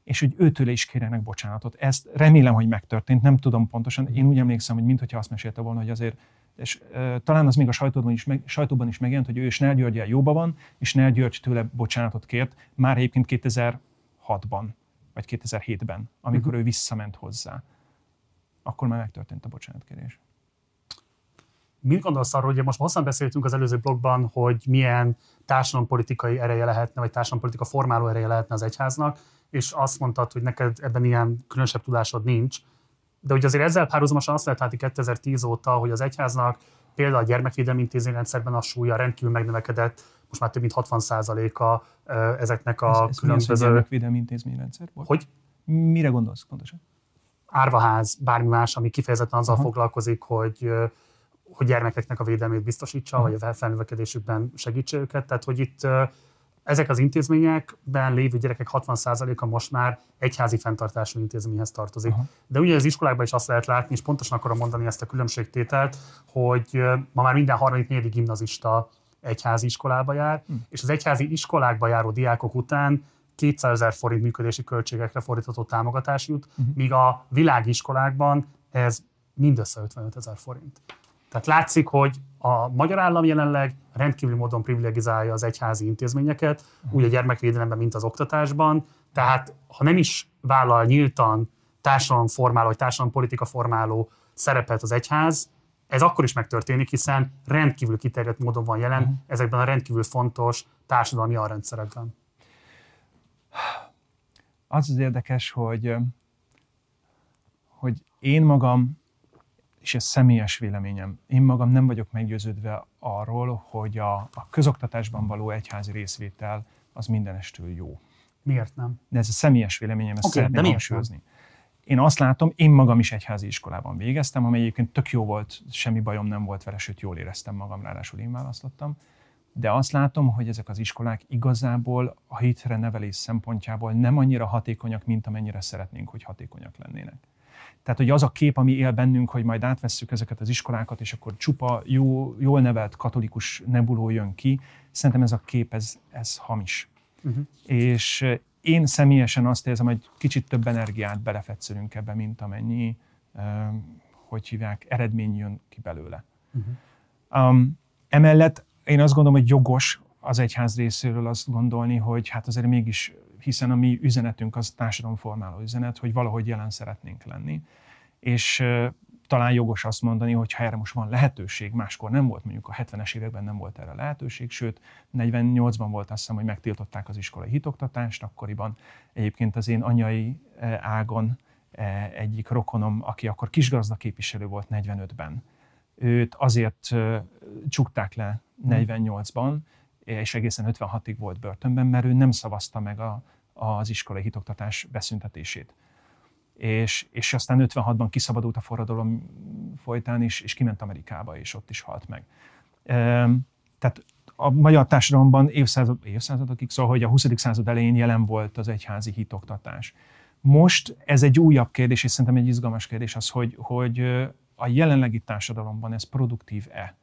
és hogy őtől is kérjenek bocsánatot. Ezt remélem, hogy megtörtént, nem tudom pontosan. Én úgy emlékszem, hogy mintha azt mesélte volna, hogy azért és uh, talán az még a sajtóban is, meg, sajtóban is megjelent, hogy ő és Nel György jóba van, és Nel György tőle bocsánatot kért, már egyébként 2006-ban, vagy 2007-ben, amikor uh-huh. ő visszament hozzá. Akkor már megtörtént a bocsánatkérés. Mit gondolsz arról, hogy most hosszan beszéltünk az előző blogban, hogy milyen társadalompolitikai ereje lehetne, vagy társadalompolitika formáló ereje lehetne az egyháznak, és azt mondtad, hogy neked ebben ilyen különösebb tudásod nincs. De ugye azért ezzel párhuzamosan azt lehet látni 2010 óta, hogy az egyháznak például a gyermekvédelmi intézményrendszerben a súlya rendkívül megnövekedett, most már több mint 60%-a ezeknek a ez, ez különböző... Ez gyermekvédelmi intézményrendszer volt? Hogy? Mire gondolsz pontosan? Árvaház, bármi más, ami kifejezetten azzal Aha. foglalkozik, hogy hogy gyermekeknek a védelmét biztosítsa, vagy a felnövekedésükben segítse őket. Tehát, hogy itt ezek az intézményekben lévő gyerekek 60%-a most már egyházi fenntartású intézményhez tartozik. Uh-huh. De ugye az iskolákban is azt lehet látni, és pontosan akarom mondani ezt a különbségtételt, hogy ma már minden harmadik, negyedik gimnazista egyházi iskolába jár, uh-huh. és az egyházi iskolákba járó diákok után 200 ezer forint működési költségekre fordítható támogatás jut, uh-huh. míg a világiskolákban ez mindössze 55 ezer forint. Tehát látszik, hogy a magyar állam jelenleg rendkívüli módon privilegizálja az egyházi intézményeket, úgy a gyermekvédelemben, mint az oktatásban. Tehát, ha nem is vállal nyíltan társadalomformáló, vagy társadalompolitika formáló szerepet az egyház, ez akkor is megtörténik, hiszen rendkívül kiterjedt módon van jelen uh-huh. ezekben a rendkívül fontos társadalmi alrendszerekben. Az az érdekes, hogy, hogy én magam és ez személyes véleményem, én magam nem vagyok meggyőződve arról, hogy a, a közoktatásban való egyházi részvétel az mindenestől jó. Miért nem? De ez a személyes véleményem, ezt okay, szeretném hangsúlyozni. Én azt látom, én magam is egyházi iskolában végeztem, amely egyébként tök jó volt, semmi bajom nem volt vele, sőt jól éreztem magam, ráadásul én választottam. De azt látom, hogy ezek az iskolák igazából a hitre nevelés szempontjából nem annyira hatékonyak, mint amennyire szeretnénk, hogy hatékonyak lennének. Tehát, hogy az a kép, ami él bennünk, hogy majd átvesszük ezeket az iskolákat, és akkor csupa jó, jól nevelt katolikus nebuló jön ki, szerintem ez a kép, ez, ez hamis. Uh-huh. És én személyesen azt érzem, hogy kicsit több energiát belefetszülünk ebbe, mint amennyi, uh, hogy hívják, eredmény jön ki belőle. Uh-huh. Um, emellett én azt gondolom, hogy jogos az egyház részéről azt gondolni, hogy hát azért mégis hiszen a mi üzenetünk az társadalomformáló üzenet, hogy valahogy jelen szeretnénk lenni. És talán jogos azt mondani, hogy ha erre most van lehetőség, máskor nem volt, mondjuk a 70-es években nem volt erre lehetőség, sőt, 48-ban volt azt hiszem, hogy megtiltották az iskolai hitoktatást, akkoriban egyébként az én anyai ágon egyik rokonom, aki akkor kisgazda képviselő volt 45-ben, őt azért csukták le 48-ban, és egészen 56-ig volt börtönben, mert ő nem szavazta meg a, az iskolai hitoktatás beszüntetését. És, és aztán 56-ban kiszabadult a forradalom folytán, és, és kiment Amerikába, és ott is halt meg. Tehát a magyar társadalomban évszázad, évszázadokig, szóval, hogy a 20. század elején jelen volt az egyházi hitoktatás. Most ez egy újabb kérdés, és szerintem egy izgalmas kérdés az, hogy, hogy a jelenlegi társadalomban ez produktív-e?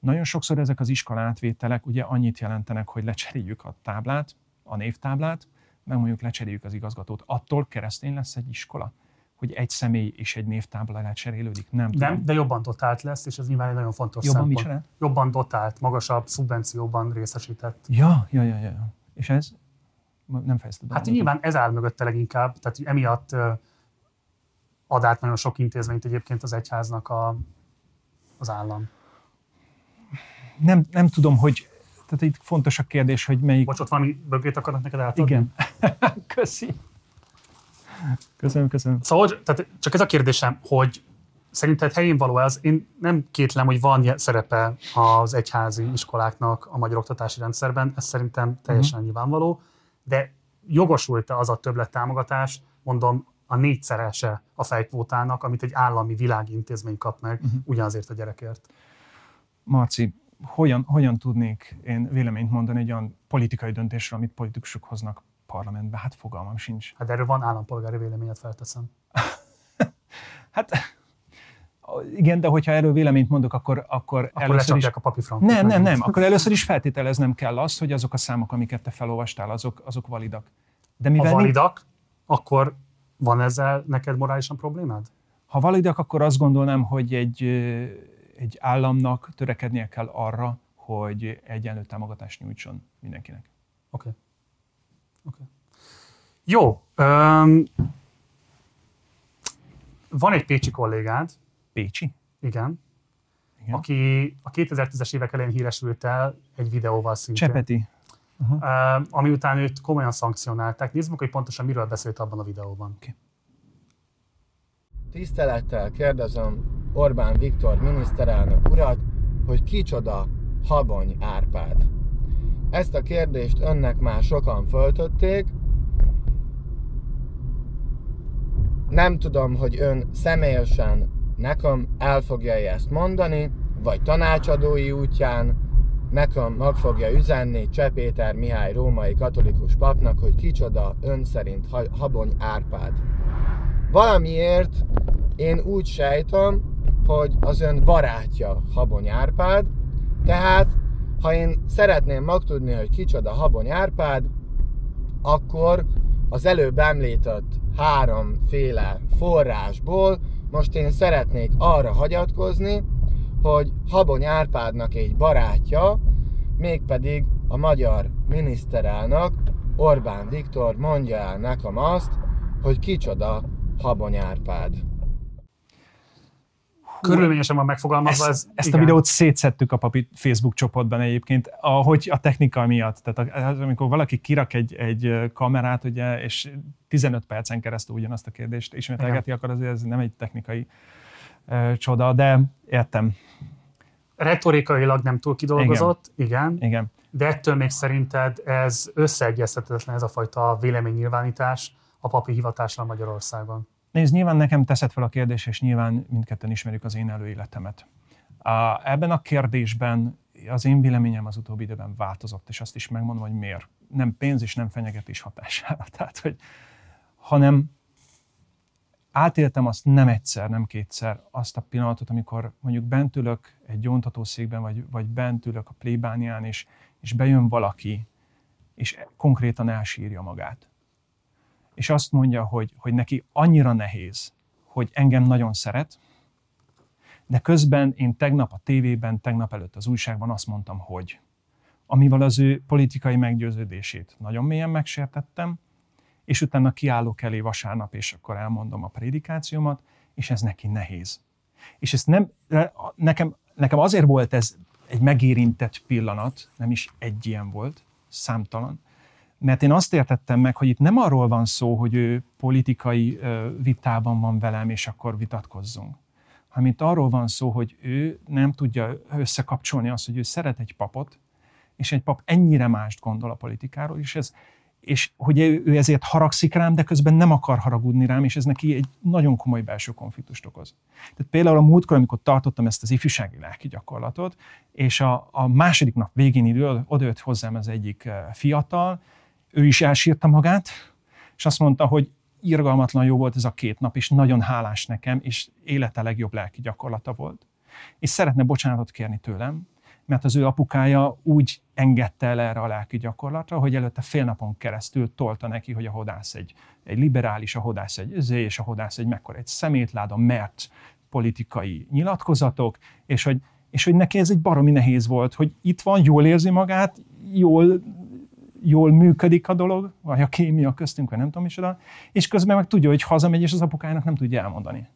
Nagyon sokszor ezek az iskolátvételek ugye annyit jelentenek, hogy lecseréljük a táblát, a névtáblát, meg mondjuk lecseréljük az igazgatót. Attól keresztény lesz egy iskola? hogy egy személy és egy névtábla lecserélődik? Nem tudom. Nem, de jobban dotált lesz, és ez nyilván egy nagyon fontos jobban szempont. Jobban Jobban dotált, magasabb szubvencióban részesített. Ja, ja, ja, ja. És ez? Nem fejezted be. Hát nyilván ez áll mögötte leginkább, tehát emiatt ad át nagyon sok intézményt egyébként az egyháznak a, az állam. Nem, nem tudom, hogy tehát itt fontos a kérdés, hogy melyik... Bocs, ott valami bögrét akarnak neked átadni? Igen. Köszi. Köszönöm, köszönöm. Szóval tehát csak ez a kérdésem, hogy szerinted helyén való ez? Én nem kétlem, hogy van szerepe az egyházi iskoláknak a magyar oktatási rendszerben, ez szerintem teljesen uh-huh. nyilvánvaló, de jogosult-e az a többlet támogatás, mondom, a négyszerese a fejkvótának, amit egy állami világintézmény kap meg uh-huh. ugyanazért a gyerekért? Marci, hogyan, hogyan tudnék én véleményt mondani egy olyan politikai döntésről, amit politikusok hoznak parlamentbe? Hát fogalmam sincs. Hát erről van állampolgári véleményet felteszem. hát igen, de hogyha erről véleményt mondok, akkor, akkor, akkor először is... a papi Nem, nem, nem. Akkor először is feltételeznem kell azt, hogy azok a számok, amiket te felolvastál, azok, azok validak. De mivel a validak, akkor van ezzel neked morálisan problémád? Ha validak, akkor azt gondolnám, hogy egy, egy államnak törekednie kell arra, hogy egyenlő támogatást nyújtson mindenkinek. Oké. Okay. Okay. Jó. Um, van egy pécsi kollégád. Pécsi? Igen. Igen. Aki a 2010-es évek elején híresült el egy videóval szintén. Csepeti. Uh-huh. Uh, ami után őt komolyan szankcionálták. Nézzük hogy pontosan miről beszélt abban a videóban. Okay. Tisztelettel kérdezem Orbán Viktor miniszterelnök urat, hogy kicsoda Habony Árpád. Ezt a kérdést önnek már sokan föltötték. Nem tudom, hogy ön személyesen nekem el fogja ezt mondani, vagy tanácsadói útján nekem meg fogja üzenni Csepéter Mihály római katolikus papnak, hogy kicsoda ön szerint Habony Árpád. Valamiért én úgy sejtem, hogy az ön barátja Habony Árpád, tehát ha én szeretném megtudni, hogy kicsoda Habony Árpád, akkor az előbb említett háromféle forrásból most én szeretnék arra hagyatkozni, hogy Habony Árpádnak egy barátja, mégpedig a magyar miniszterelnök Orbán Viktor mondja el nekem azt, hogy kicsoda Habony Árpád. Körülményesen van megfogalmazva. Ezt, ez, ezt igen. a videót szétszettük a papi Facebook csoportban egyébként, ahogy a technika miatt. Tehát amikor valaki kirak egy, egy kamerát, ugye, és 15 percen keresztül ugyanazt a kérdést ismételgeti, akkor azért ez nem egy technikai uh, csoda, de értem. Retorikailag nem túl kidolgozott, igen. igen. igen. De ettől még szerinted ez összeegyeztetetlen ez a fajta véleménynyilvánítás a papi hivatásra Magyarországon? Nézd, nyilván nekem teszed fel a kérdés, és nyilván mindketten ismerjük az én előéletemet. A, ebben a kérdésben az én véleményem az utóbbi időben változott, és azt is megmondom, hogy miért. Nem pénz és nem fenyegetés hatására. Tehát, hogy, hanem átéltem azt nem egyszer, nem kétszer, azt a pillanatot, amikor mondjuk bent ülök egy gyóntatószékben, vagy, vagy bent ülök a plébánián, és, és bejön valaki, és konkrétan elsírja magát és azt mondja, hogy, hogy neki annyira nehéz, hogy engem nagyon szeret, de közben én tegnap a tévében, tegnap előtt az újságban azt mondtam, hogy amivel az ő politikai meggyőződését nagyon mélyen megsértettem, és utána kiállok elé vasárnap, és akkor elmondom a prédikációmat, és ez neki nehéz. És ez nem, nekem, nekem azért volt ez egy megérintett pillanat, nem is egy ilyen volt, számtalan, mert én azt értettem meg, hogy itt nem arról van szó, hogy ő politikai vitában van velem, és akkor vitatkozzunk, hanem itt arról van szó, hogy ő nem tudja összekapcsolni azt, hogy ő szeret egy papot, és egy pap ennyire mást gondol a politikáról, és, ez, és hogy ő ezért haragszik rám, de közben nem akar haragudni rám, és ez neki egy nagyon komoly belső konfliktust okoz. Tehát például a múltkor, amikor tartottam ezt az ifjúsági lelki gyakorlatot, és a, a második nap végén idő, odajött hozzám az egyik fiatal, ő is elsírta magát, és azt mondta, hogy irgalmatlan jó volt ez a két nap, és nagyon hálás nekem, és élete legjobb lelki gyakorlata volt. És szeretne bocsánatot kérni tőlem, mert az ő apukája úgy engedte el erre a lelki gyakorlatra, hogy előtte fél napon keresztül tolta neki, hogy a hodász egy, egy liberális, a hodász egy özé, és a hodász egy mekkora egy szemétláda, mert politikai nyilatkozatok, és hogy, és hogy neki ez egy baromi nehéz volt, hogy itt van, jól érzi magát, jól jól működik a dolog, vagy a kémia köztünk, vagy nem tudom is oda, és közben meg tudja, hogy hazamegy, és az apukájának nem tudja elmondani.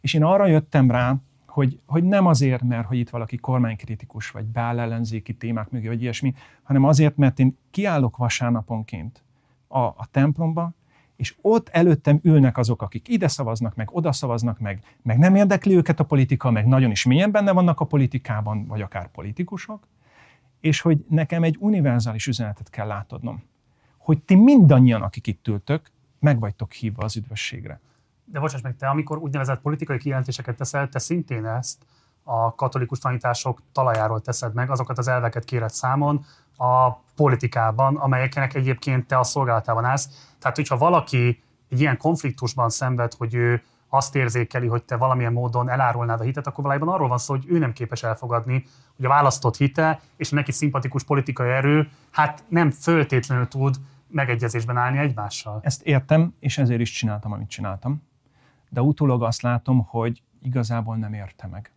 És én arra jöttem rá, hogy, hogy nem azért, mert hogy itt valaki kormánykritikus, vagy beáll témák mögé, vagy ilyesmi, hanem azért, mert én kiállok vasárnaponként a, a templomba, és ott előttem ülnek azok, akik ide szavaznak, meg oda szavaznak, meg, meg nem érdekli őket a politika, meg nagyon is mélyen benne vannak a politikában, vagy akár politikusok, és hogy nekem egy univerzális üzenetet kell látodnom, hogy ti mindannyian, akik itt ültök, meg vagytok hívva az üdvösségre. De bocsáss meg, te amikor úgynevezett politikai kijelentéseket teszel, te szintén ezt a katolikus tanítások talajáról teszed meg, azokat az elveket kéred számon a politikában, amelyeknek egyébként te a szolgálatában állsz. Tehát, hogyha valaki egy ilyen konfliktusban szenved, hogy ő azt érzékeli, hogy te valamilyen módon elárulnád a hitet, akkor valójában arról van szó, hogy ő nem képes elfogadni, hogy a választott hite és a neki szimpatikus politikai erő hát nem föltétlenül tud megegyezésben állni egymással. Ezt értem, és ezért is csináltam, amit csináltam. De utólag azt látom, hogy igazából nem érte meg.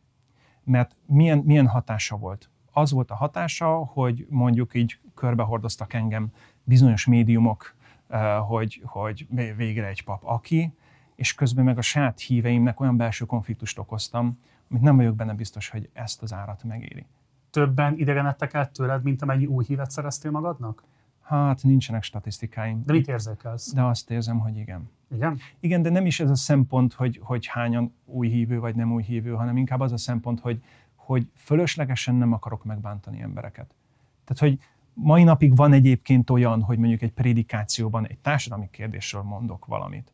Mert milyen, milyen hatása volt? Az volt a hatása, hogy mondjuk így körbehordoztak engem bizonyos médiumok, eh, hogy, hogy végre egy pap aki, és közben meg a saját híveimnek olyan belső konfliktust okoztam, amit nem vagyok benne biztos, hogy ezt az árat megéri. Többen idegenedtek el tőled, mint amennyi új hívet szereztél magadnak? Hát nincsenek statisztikáim. De mit érzékelsz? De azt érzem, hogy igen. Igen? Igen, de nem is ez a szempont, hogy, hogy hányan új hívő vagy nem új hívő, hanem inkább az a szempont, hogy, hogy fölöslegesen nem akarok megbántani embereket. Tehát, hogy mai napig van egyébként olyan, hogy mondjuk egy prédikációban egy társadalmi kérdésről mondok valamit,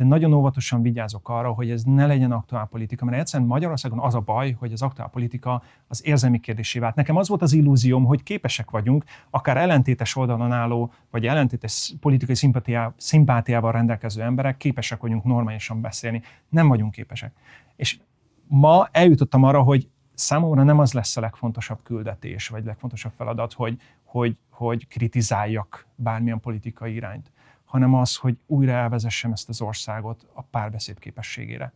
de nagyon óvatosan vigyázok arra, hogy ez ne legyen aktuál politika, mert egyszerűen Magyarországon az a baj, hogy az aktuál politika az érzelmi kérdésé vált. Nekem az volt az illúzióm, hogy képesek vagyunk, akár ellentétes oldalon álló, vagy ellentétes politikai szimpátiá, szimpátiával rendelkező emberek, képesek vagyunk normálisan beszélni. Nem vagyunk képesek. És ma eljutottam arra, hogy számomra nem az lesz a legfontosabb küldetés, vagy legfontosabb feladat, hogy, hogy, hogy kritizáljak bármilyen politikai irányt hanem az, hogy újra elvezessem ezt az országot a párbeszéd képességére.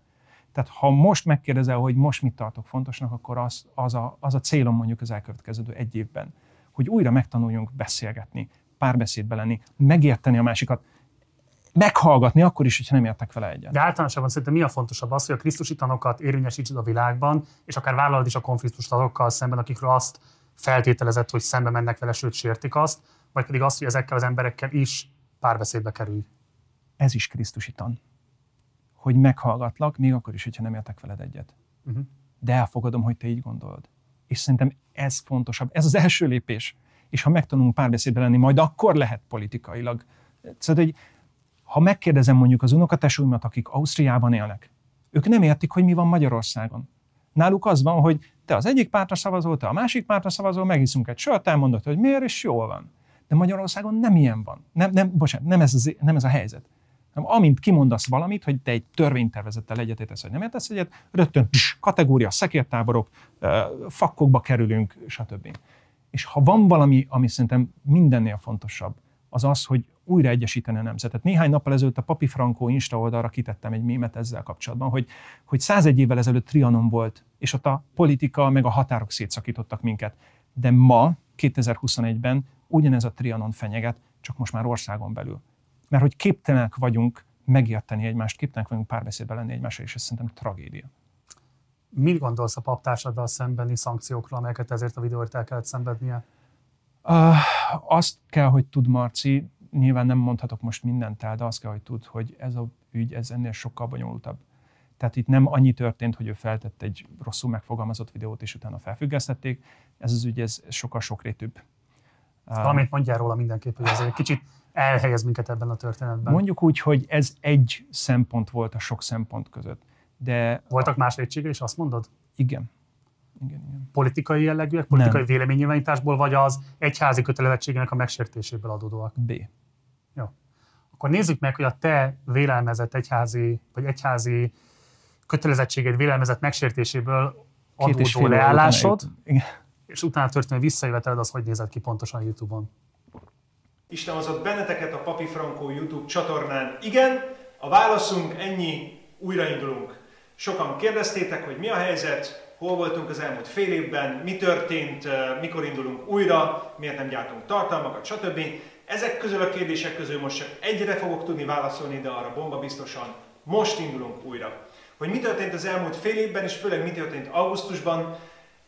Tehát ha most megkérdezel, hogy most mit tartok fontosnak, akkor az, az, a, az a célom mondjuk az elkövetkező egy évben, hogy újra megtanuljunk beszélgetni, párbeszédbe lenni, megérteni a másikat, meghallgatni akkor is, hogyha nem értek vele egyet. De általánosabban szerintem mi a fontosabb az, hogy a Krisztusi tanokat érvényesítsd a világban, és akár vállalod is a konfliktust azokkal szemben, akikről azt feltételezett, hogy szembe mennek vele, sőt sértik azt, vagy pedig azt, hogy ezekkel az emberekkel is párbeszédbe kerülj. Ez is Krisztusi tan. Hogy meghallgatlak, még akkor is, hogyha nem értek veled egyet. Uh-huh. De elfogadom, hogy te így gondolod. És szerintem ez fontosabb. Ez az első lépés. És ha megtanulunk párbeszédbe lenni, majd akkor lehet politikailag. Szóval, hogy ha megkérdezem mondjuk az unokatesóimat, akik Ausztriában élnek, ők nem értik, hogy mi van Magyarországon. Náluk az van, hogy te az egyik pártra szavazol, te a másik pártra szavazol, megiszunk egy sört, elmondod, hogy miért, és jól van. De Magyarországon nem ilyen van. Nem, nem, bocsánat, nem ez, az, nem ez a helyzet. Nem, amint kimondasz valamit, hogy te egy törvénytervezettel egyetértesz, vagy nem értesz egyet, rögtön pss, kategória, szekértáborok, fakkokba kerülünk, stb. És ha van valami, ami szerintem mindennél fontosabb, az az, hogy újra egyesíteni a nemzetet. Néhány nappal ezelőtt a Papi Franco Insta oldalra kitettem egy mémet ezzel kapcsolatban, hogy, hogy 101 évvel ezelőtt Trianon volt, és ott a politika meg a határok szétszakítottak minket. De ma, 2021-ben ugyanez a trianon fenyeget, csak most már országon belül. Mert hogy képtelenek vagyunk megérteni egymást, képtelenek vagyunk párbeszédbe lenni egymással, és ez szerintem tragédia. Mit gondolsz a paptársaddal szembeni szankciókról, amelyeket ezért a videóért el kellett szenvednie? Uh, azt kell, hogy tud Marci, nyilván nem mondhatok most mindent el, de azt kell, hogy tud, hogy ez a ügy, ez ennél sokkal bonyolultabb. Tehát itt nem annyi történt, hogy ő feltett egy rosszul megfogalmazott videót, és utána felfüggesztették. Ez az ügy, ez sokkal sokrétűbb. Valamit mondjál róla mindenképp, hogy ez egy kicsit elhelyez minket ebben a történetben. Mondjuk úgy, hogy ez egy szempont volt a sok szempont között. De Voltak a... más vétségek is, azt mondod? Igen. Igen, igen. Politikai jellegűek, politikai Nem. véleménynyilvánításból, vagy az egyházi kötelezettségének a megsértéséből adódóak? B. Jó. Akkor nézzük meg, hogy a te vélelmezett egyházi, vagy egyházi kötelezettséged vélelmezett megsértéséből adódó leállásod. És utána történő visszajöveteled az hogy nézett ki pontosan a Youtube-on? Isten hozott benneteket a Papi Franco YouTube csatornán. Igen, a válaszunk ennyi, újraindulunk. Sokan kérdeztétek, hogy mi a helyzet, hol voltunk az elmúlt fél évben, mi történt, mikor indulunk újra, miért nem gyártunk tartalmakat, stb. Ezek közül a kérdések közül most csak egyre fogok tudni válaszolni, de arra bomba biztosan, most indulunk újra. Hogy mi történt az elmúlt fél évben, és főleg mi történt augusztusban,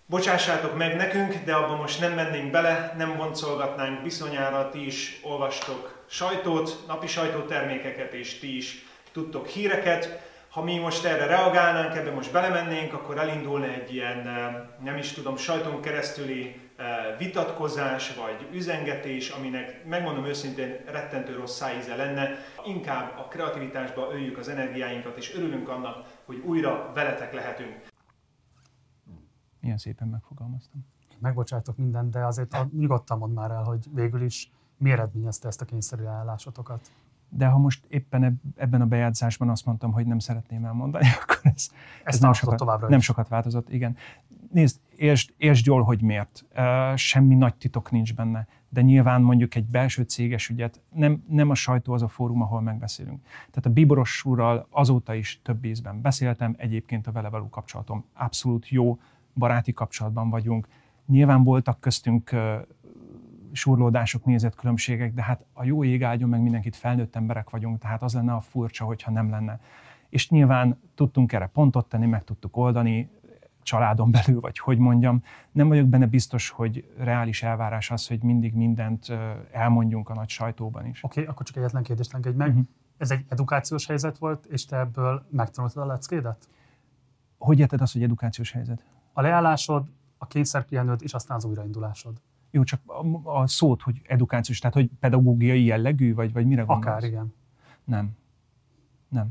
Bocsássátok meg nekünk, de abban most nem mennénk bele, nem boncolgatnánk bizonyára, ti is olvastok sajtót, napi sajtótermékeket, és ti is tudtok híreket. Ha mi most erre reagálnánk, ebbe most belemennénk, akkor elindulna egy ilyen, eh, nem is tudom, sajtón keresztüli eh, vitatkozás vagy üzengetés, aminek megmondom őszintén rettentő rossz szájíze lenne. Inkább a kreativitásba öljük az energiáinkat, és örülünk annak, hogy újra veletek lehetünk. Milyen szépen megfogalmaztam. Megbocsátok mindent, de azért a, nyugodtan mond már el, hogy végül is mi eredményezte ezt a kényszerű állásotokat. De ha most éppen ebben a bejátszásban azt mondtam, hogy nem szeretném elmondani, akkor ez, ez nem, sokat, továbbra nem sokat változott. Igen. Nézd, értsd, értsd jól, hogy miért. Semmi nagy titok nincs benne. De nyilván mondjuk egy belső céges ügyet nem, nem a sajtó az a fórum, ahol megbeszélünk. Tehát a Bíboros úrral azóta is több ízben beszéltem, egyébként a vele való kapcsolatom abszolút jó, baráti kapcsolatban vagyunk. Nyilván voltak köztünk surlódások, nézetkülönbségek, de hát a jó ég áldjon meg mindenkit, felnőtt emberek vagyunk, tehát az lenne a furcsa, hogyha nem lenne. És nyilván tudtunk erre pontot tenni, meg tudtuk oldani, családon belül, vagy hogy mondjam. Nem vagyok benne biztos, hogy reális elvárás az, hogy mindig mindent elmondjunk a nagy sajtóban is. Oké, okay, akkor csak egyetlen kérdést engedj meg. Uh-huh. Ez egy edukációs helyzet volt, és te ebből megtanultad a leckédet? Hogy érted azt, hogy edukációs helyzet? A leállásod, a kényszerpihenőd, és aztán az újraindulásod. Jó, csak a, a szót, hogy edukációs, tehát hogy pedagógiai jellegű, vagy, vagy mire gondolsz? Akár, igen. Nem. Nem.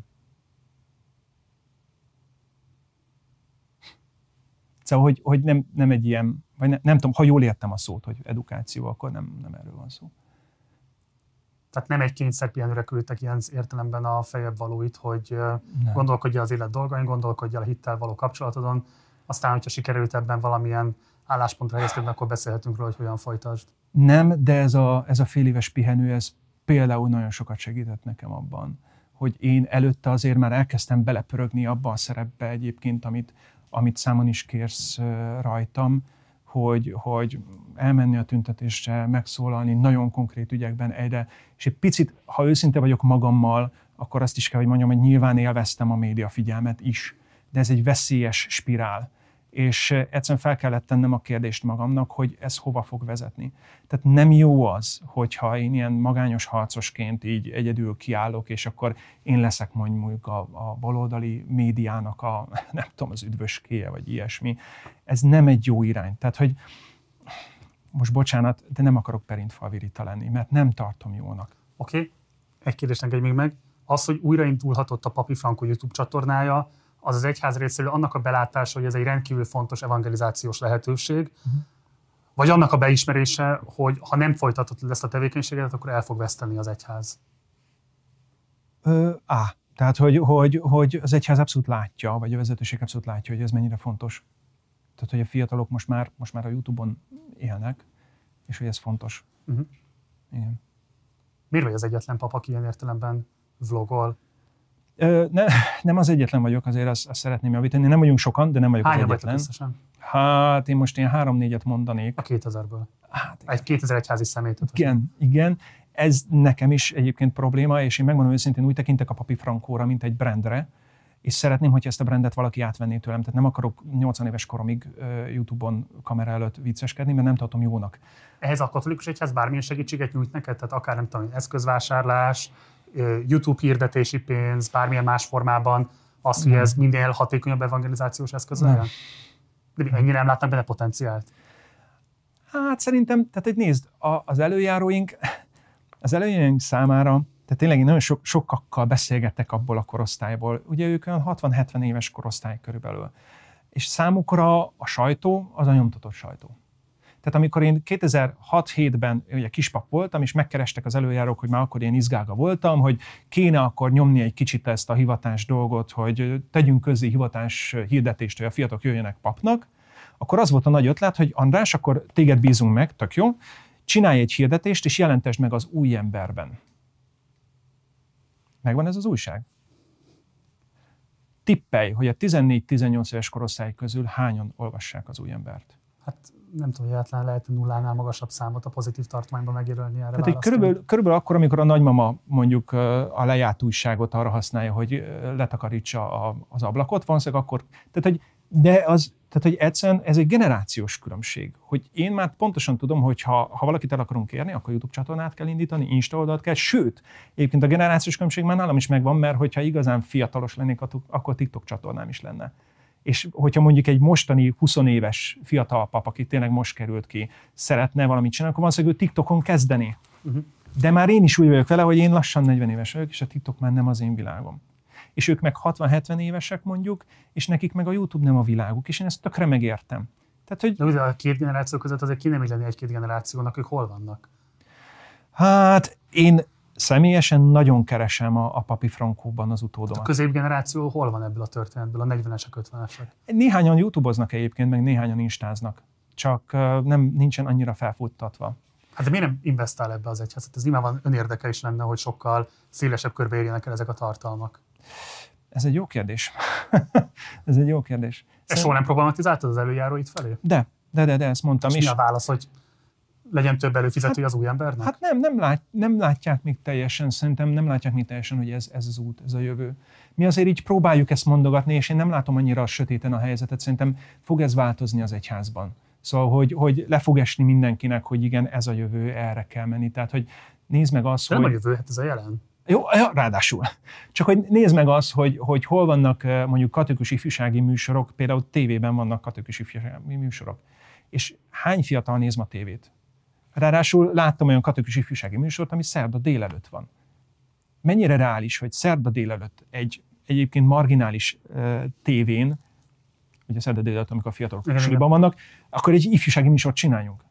Szóval, hogy, hogy nem, nem egy ilyen, vagy ne, nem tudom, ha jól értem a szót, hogy edukáció, akkor nem, nem erről van szó. Tehát nem egy kényszerpihenőre küldtek ilyen értelemben a fejebb valóit, hogy nem. gondolkodja az élet dolgain, gondolkodja a hittel való kapcsolatodon, aztán, hogyha sikerült ebben valamilyen álláspontra helyezkedni, akkor beszélhetünk róla, hogy hogyan folytasd. Nem, de ez a, ez a fél éves pihenő, ez például nagyon sokat segített nekem abban, hogy én előtte azért már elkezdtem belepörögni abba a szerepbe egyébként, amit, amit számon is kérsz rajtam, hogy, hogy elmenni a tüntetésre, megszólalni nagyon konkrét ügyekben egyre, és egy picit, ha őszinte vagyok magammal, akkor azt is kell, hogy mondjam, hogy nyilván élveztem a média figyelmet is, de ez egy veszélyes spirál és egyszerűen fel kellett tennem a kérdést magamnak, hogy ez hova fog vezetni. Tehát nem jó az, hogyha én ilyen magányos harcosként így egyedül kiállok, és akkor én leszek mondjuk a, a baloldali médiának a, nem tudom, az üdvöskéje, vagy ilyesmi. Ez nem egy jó irány. Tehát, hogy most bocsánat, de nem akarok perintfalvirita lenni, mert nem tartom jónak. Oké, okay. egy kérdést engedj még meg. Az, hogy újraindulhatott a Papi Franco YouTube csatornája, az az egyház részéről annak a belátása, hogy ez egy rendkívül fontos evangelizációs lehetőség, uh-huh. vagy annak a beismerése, hogy ha nem folytatod ezt a tevékenységet, akkor el fog veszteni az egyház? Ö, á, tehát hogy, hogy, hogy az egyház abszolút látja, vagy a vezetőség abszolút látja, hogy ez mennyire fontos. Tehát, hogy a fiatalok most már, most már a Youtube-on élnek, és hogy ez fontos. Uh-huh. Igen. Miért vagy az egyetlen papa, aki ilyen értelemben vlogol, ne, nem az egyetlen vagyok, azért azt, azt szeretném javítani. Nem vagyunk sokan, de nem vagyok Hányan az egyetlen. összesen? Hát én most ilyen három-négyet mondanék. A 2000-ből. Hát, egy 2001 házi szemét. Igen, igen. Ez nekem is egyébként probléma, és én megmondom őszintén úgy tekintek a Papi Frankóra, mint egy brandre, és szeretném, hogy ezt a brandet valaki átvenné tőlem. Tehát nem akarok 80 éves koromig YouTube-on kamera előtt vicceskedni, mert nem tartom jónak. Ehhez a katolikus egyház bármilyen segítséget nyújt neked? Tehát akár nem tudom, eszközvásárlás, YouTube hirdetési pénz, bármilyen más formában, az, hogy ez minél hatékonyabb evangelizációs eszköz legyen? De ennyire nem látnak benne potenciált? Hát szerintem, tehát egy nézd, az előjáróink, az előjáróink számára, tehát tényleg én nagyon sok, sokakkal beszélgettek abból a korosztályból. Ugye ők olyan 60-70 éves korosztály körülbelül. És számukra a sajtó az a nyomtatott sajtó. Tehát amikor én 2006-7-ben ugye kispap voltam, és megkerestek az előjárók, hogy már akkor én izgága voltam, hogy kéne akkor nyomni egy kicsit ezt a hivatás dolgot, hogy tegyünk közé hivatás hirdetést, hogy a fiatalok jöjjenek papnak, akkor az volt a nagy ötlet, hogy András, akkor téged bízunk meg, tök jó, csinálj egy hirdetést, és jelentesd meg az új emberben. Megvan ez az újság? Tippelj, hogy a 14-18 éves korosztály közül hányan olvassák az új embert? Hát nem tudom, hogy egyáltalán lehet nullánál magasabb számot a pozitív tartományban megjelölni erre Tehát, körülbelül, körülbelül akkor, amikor a nagymama mondjuk a lejárt újságot arra használja, hogy letakarítsa az ablakot, valószínűleg akkor, tehát, hogy de az, tehát, hogy egyszerűen ez egy generációs különbség. Hogy én már pontosan tudom, hogy ha, ha valakit el akarunk kérni, akkor YouTube csatornát kell indítani, Insta oldalt kell, sőt, egyébként a generációs különbség már nálam is megvan, mert hogyha igazán fiatalos lennék, akkor TikTok csatornám is lenne és hogyha mondjuk egy mostani 20 éves fiatal pap, aki tényleg most került ki, szeretne valamit csinálni, akkor valószínűleg ő TikTokon kezdeni. Uh-huh. De már én is úgy vagyok vele, hogy én lassan 40 éves vagyok, és a TikTok már nem az én világom. És ők meg 60-70 évesek mondjuk, és nekik meg a YouTube nem a világuk, és én ezt tökre megértem. Tehát, hogy... De ugye a két generáció között azért ki nem egy-két generációnak, ők hol vannak? Hát én Személyesen nagyon keresem a, a Papi Frankóban az utódomat. A középgeneráció hol van ebből a történetből, a 40-esek, 50-esek? Néhányan youtuboznak egyébként, meg néhányan instáznak. Csak nem, nincsen annyira felfuttatva. Hát de miért nem investál ebbe az egyház? Hát ez nyilván önérdekel is lenne, hogy sokkal szélesebb körbe érjenek el ezek a tartalmak. Ez egy jó kérdés. ez egy jó kérdés. Ezt soha nem problematizáltad az előjáróit felé? De, de, de, de ezt mondtam És is. mi a válasz, hogy legyen több előfizető Hát- az új embernek? Hát nem, nem, lát, nem látják még teljesen, szerintem nem látják még teljesen, hogy ez, ez az út, ez a jövő. Mi azért így próbáljuk ezt mondogatni, és én nem látom annyira a sötéten a helyzetet, szerintem fog ez változni az egyházban. Szóval, hogy, hogy le fog esni mindenkinek, hogy igen, ez a jövő, erre kell menni. Tehát, hogy nézd meg azt, De nem hogy... a jövő, hát ez a jelen. Jó, ráadásul. Csak hogy nézd meg azt, hogy, hogy hol vannak eh, mondjuk katolikus ifjúsági műsorok, például tévében vannak katolikus ifjúsági műsorok. És hány fiatal néz ma tévét? Ráadásul láttam olyan katolikus ifjúsági műsort, ami szerda délelőtt van. Mennyire reális, hogy szerda délelőtt egy egyébként marginális uh, tévén, ugye szerda délelőtt, amikor a fiatalok suliban vannak, akkor egy ifjúsági műsort csináljunk.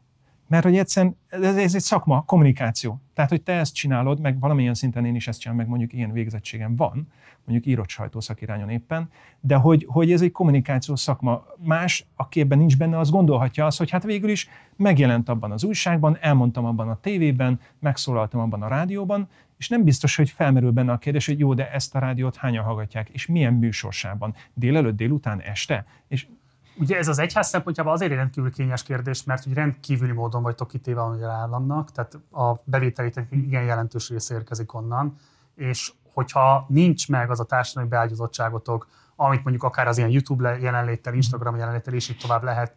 Mert hogy egyszerűen ez, ez egy szakma, kommunikáció. Tehát, hogy te ezt csinálod, meg valamilyen szinten én is ezt csinálom, meg mondjuk ilyen végzettségem van, mondjuk írott sajtószakirányon éppen, de hogy, hogy ez egy kommunikációs szakma. Más, aki ebben nincs benne, az gondolhatja azt, hogy hát végül is megjelent abban az újságban, elmondtam abban a tévében, megszólaltam abban a rádióban, és nem biztos, hogy felmerül benne a kérdés, hogy jó, de ezt a rádiót hányan hallgatják, és milyen műsorsában, délelőtt, délután, este, és Ugye ez az egyház szempontjából azért egy rendkívül kényes kérdés, mert hogy rendkívüli módon vagytok kitéve a magyar államnak, tehát a bevételétek igen jelentős része érkezik onnan, és hogyha nincs meg az a társadalmi beágyazottságotok, amit mondjuk akár az ilyen YouTube jelenléttel, Instagram jelenléttel és így tovább lehet,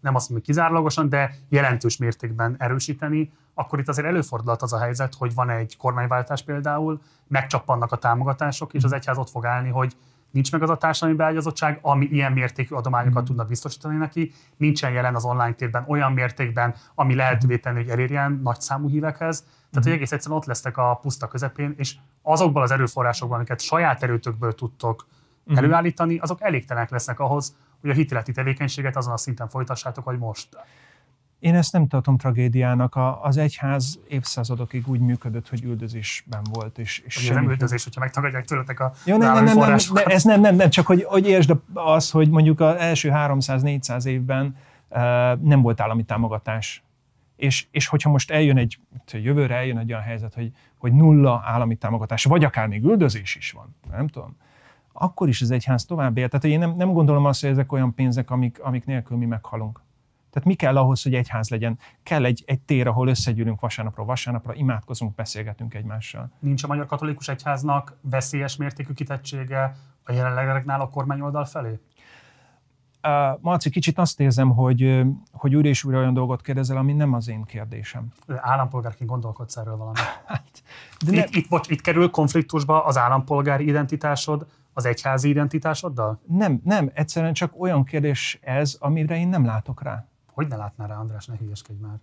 nem azt mondom, hogy kizárólagosan, de jelentős mértékben erősíteni, akkor itt azért előfordulhat az a helyzet, hogy van egy kormányváltás például, megcsappannak a támogatások, és az egyház ott fog állni, hogy nincs meg az a társadalmi beágyazottság, ami ilyen mértékű adományokat tudna biztosítani neki, nincsen jelen az online térben olyan mértékben, ami lehetővé tenni, hogy elérjen nagy számú hívekhez. Tehát, hogy egész egyszerűen ott lesztek a puszta közepén, és azokból az erőforrásokból, amiket saját erőtökből tudtok Mhm. előállítani, azok elégtelenek lesznek ahhoz, hogy a hitileti tevékenységet azon a szinten folytassátok, hogy most. Én ezt nem tartom tragédiának. A, az egyház évszázadokig úgy működött, hogy üldözésben volt. És, és ez nem üldözés, hogyha megtagadják tőletek a Jó, nem, nem, nem, nem, nem, ez nem, nem, nem, csak hogy, hogy értsd az, hogy mondjuk az első 300-400 évben uh, nem volt állami támogatás. És, és hogyha most eljön egy, jövőre eljön egy olyan helyzet, hogy, hogy nulla állami támogatás, vagy akár még üldözés is van, nem tudom, akkor is az egyház tovább él. Tehát én nem, nem gondolom azt, hogy ezek olyan pénzek, amik, amik nélkül mi meghalunk. Tehát mi kell ahhoz, hogy egyház legyen? Kell egy, egy tér, ahol összegyűlünk vasárnapról vasárnapra, imádkozunk, beszélgetünk egymással. Nincs a Magyar Katolikus Egyháznak veszélyes mértékű kitettsége a jelenlegnál a kormányoldal felé? Uh, Marci, kicsit azt érzem, hogy, hogy újra és újra olyan dolgot kérdezel, ami nem az én kérdésem. Állampolgárként gondolkodsz erről valamit. de ne- itt, itt, bocs, itt kerül konfliktusba az állampolgári identitásod az egyházi identitásoddal? Nem, nem, egyszerűen csak olyan kérdés ez, amire én nem látok rá. Hogy ne látnál rá, András, ne hülyeskedj már.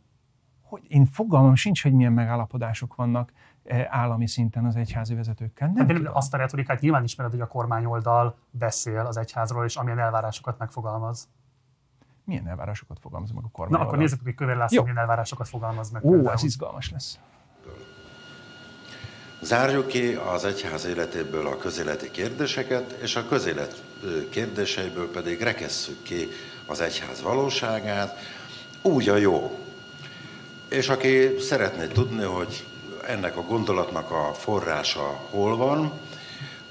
Hogy én fogalmam sincs, hogy milyen megállapodások vannak eh, állami szinten az egyházi vezetőkkel. Nem Hát azt a retorikát nyilván ismered, hogy a kormányoldal beszél az egyházról, és amilyen elvárásokat megfogalmaz. Milyen elvárásokat fogalmaz meg a Na, kormány? akkor nézzük, hogy Kövér László Jó. milyen elvárásokat fogalmaz meg. Ó, például. ez izgalmas lesz. Zárjuk ki az egyház életéből a közéleti kérdéseket, és a közélet kérdéseiből pedig rekesszük ki az egyház valóságát, úgy a jó. És aki szeretné tudni, hogy ennek a gondolatnak a forrása hol van,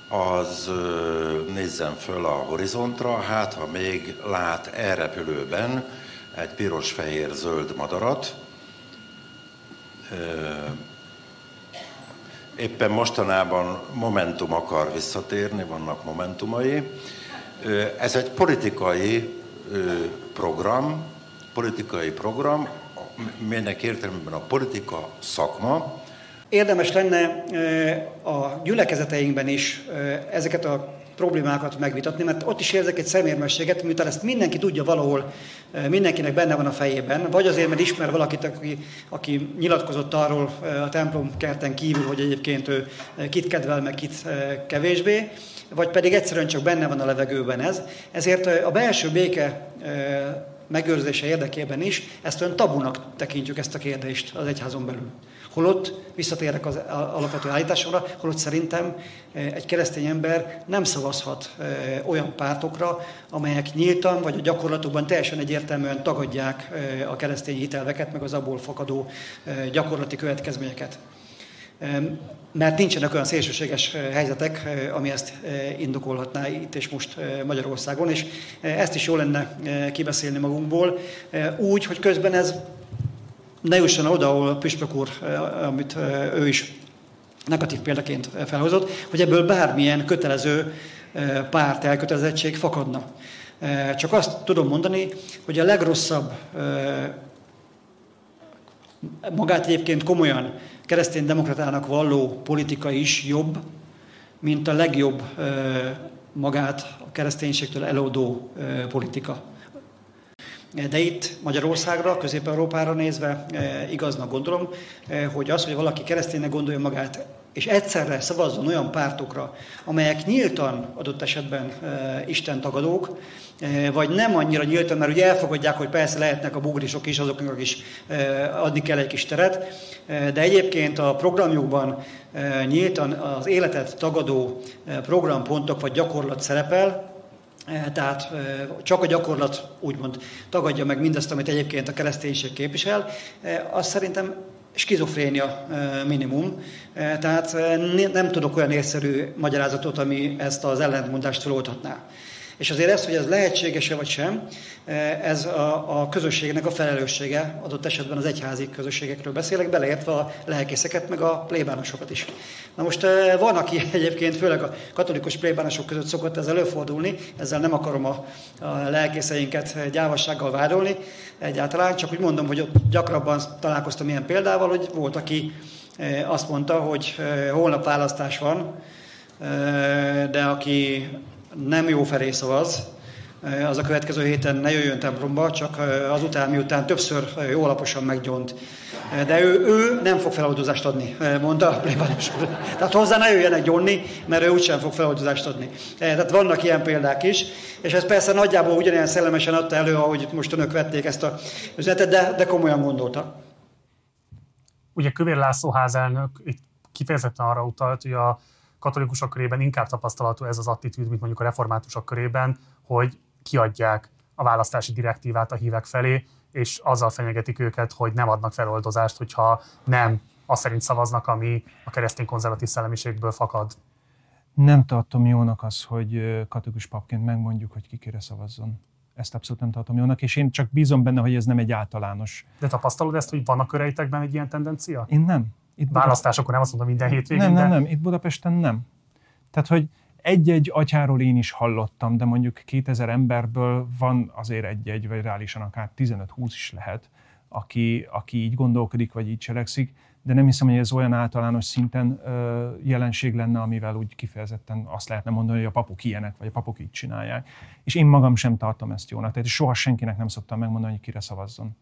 az nézzen föl a horizontra, hát ha még lát elrepülőben egy piros-fehér-zöld madarat, Éppen mostanában Momentum akar visszatérni, vannak momentumai. Ez egy politikai program, politikai program, melynek értelemben a politika szakma, Érdemes lenne a gyülekezeteinkben is ezeket a problémákat megvitatni, mert ott is érzek egy szemérmességet, miután ezt mindenki tudja valahol, mindenkinek benne van a fejében, vagy azért, mert ismer valakit, aki, aki nyilatkozott arról a templom kerten kívül, hogy egyébként ő kit kedvel, meg kit kevésbé, vagy pedig egyszerűen csak benne van a levegőben ez. Ezért a belső béke megőrzése érdekében is ezt olyan tabunak tekintjük ezt a kérdést az egyházon belül. Holott, visszatérek az alapvető állításomra, holott szerintem egy keresztény ember nem szavazhat olyan pártokra, amelyek nyíltan vagy a gyakorlatokban teljesen egyértelműen tagadják a keresztény hitelveket, meg az abból fakadó gyakorlati következményeket mert nincsenek olyan szélsőséges helyzetek, ami ezt indokolhatná itt és most Magyarországon, és ezt is jó lenne kibeszélni magunkból, úgy, hogy közben ez ne jusson oda, ahol a Püspök úr, amit ő is negatív példaként felhozott, hogy ebből bármilyen kötelező párt elkötelezettség fakadna. Csak azt tudom mondani, hogy a legrosszabb magát egyébként komolyan keresztény demokratának valló politika is jobb, mint a legjobb magát a kereszténységtől elodó politika. De itt Magyarországra, Közép-Európára nézve igaznak gondolom, hogy az, hogy valaki kereszténynek gondolja magát, és egyszerre szavazzon olyan pártokra, amelyek nyíltan adott esetben Isten tagadók, vagy nem annyira nyíltan, mert ugye elfogadják, hogy persze lehetnek a bugrisok is, azoknak is adni kell egy kis teret, de egyébként a programjukban nyíltan az életet tagadó programpontok vagy gyakorlat szerepel, tehát csak a gyakorlat úgymond tagadja meg mindazt, amit egyébként a kereszténység képvisel, az szerintem skizofrénia minimum. Tehát nem tudok olyan észszerű magyarázatot, ami ezt az ellentmondást feloldhatná. És azért ez, hogy ez lehetséges-e vagy sem, ez a, a közösségnek a felelőssége, adott esetben az egyházi közösségekről beszélek, beleértve a lelkészeket, meg a plébánosokat is. Na most van, aki egyébként, főleg a katolikus plébánosok között szokott ez előfordulni, ezzel nem akarom a, a lelkészeinket gyávassággal vádolni egyáltalán, csak úgy mondom, hogy ott gyakrabban találkoztam ilyen példával, hogy volt, aki azt mondta, hogy holnap választás van, de aki nem jó felé szavaz, az a következő héten ne jöjjön templomba, csak azután, miután többször jó alaposan meggyont. De ő, ő nem fog feloldozást adni, mondta a plébános Tehát hozzá ne jöjjenek gyonni, mert ő úgysem fog feloldozást adni. Tehát vannak ilyen példák is, és ez persze nagyjából ugyanilyen szellemesen adta elő, ahogy most önök vették ezt a üzenetet, de, de komolyan gondolta. Ugye Kövér László házelnök itt kifejezetten arra utalt, hogy a katolikusok körében inkább tapasztalható ez az attitűd, mint mondjuk a reformátusok körében, hogy kiadják a választási direktívát a hívek felé, és azzal fenyegetik őket, hogy nem adnak feloldozást, hogyha nem azt szerint szavaznak, ami a keresztény konzervatív szellemiségből fakad. Nem tartom jónak az, hogy katolikus papként megmondjuk, hogy ki kire szavazzon. Ezt abszolút nem tartom jónak, és én csak bízom benne, hogy ez nem egy általános. De tapasztalod ezt, hogy van a köreitekben egy ilyen tendencia? Én nem. Itt Választásokon nem azt mondom minden hétvégén, Nem, nem, de... nem, itt Budapesten nem. Tehát, hogy egy-egy atyáról én is hallottam, de mondjuk 2000 emberből van azért egy-egy, vagy reálisan akár 15-20 is lehet, aki, aki így gondolkodik, vagy így cselekszik, de nem hiszem, hogy ez olyan általános szinten ö, jelenség lenne, amivel úgy kifejezetten azt lehetne mondani, hogy a papok ilyenek, vagy a papok így csinálják. És én magam sem tartom ezt jónak. Tehát soha senkinek nem szoktam megmondani, hogy kire szavazzon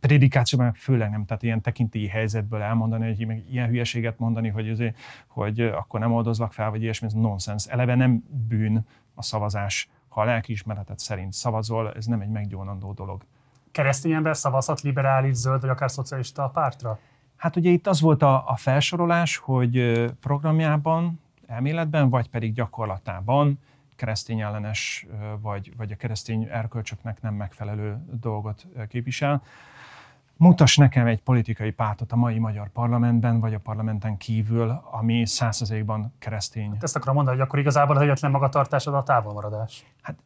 prédikációban főleg nem, tehát ilyen tekintélyi helyzetből elmondani, hogy meg ilyen hülyeséget mondani, hogy, azért, hogy akkor nem oldozlak fel, vagy ilyesmi, ez nonsens. Eleve nem bűn a szavazás, ha a lelkiismeretet szerint szavazol, ez nem egy meggyónandó dolog. Keresztény ember szavazhat liberális, zöld vagy akár szocialista pártra? Hát ugye itt az volt a, a felsorolás, hogy programjában, elméletben, vagy pedig gyakorlatában keresztény ellenes, vagy, vagy a keresztény erkölcsöknek nem megfelelő dolgot képvisel. Mutass nekem egy politikai pártot a mai magyar parlamentben, vagy a parlamenten kívül, ami százszerzékban keresztény. Hát ezt akarom mondani, hogy akkor igazából az egyetlen magatartásod a távolmaradás. Hát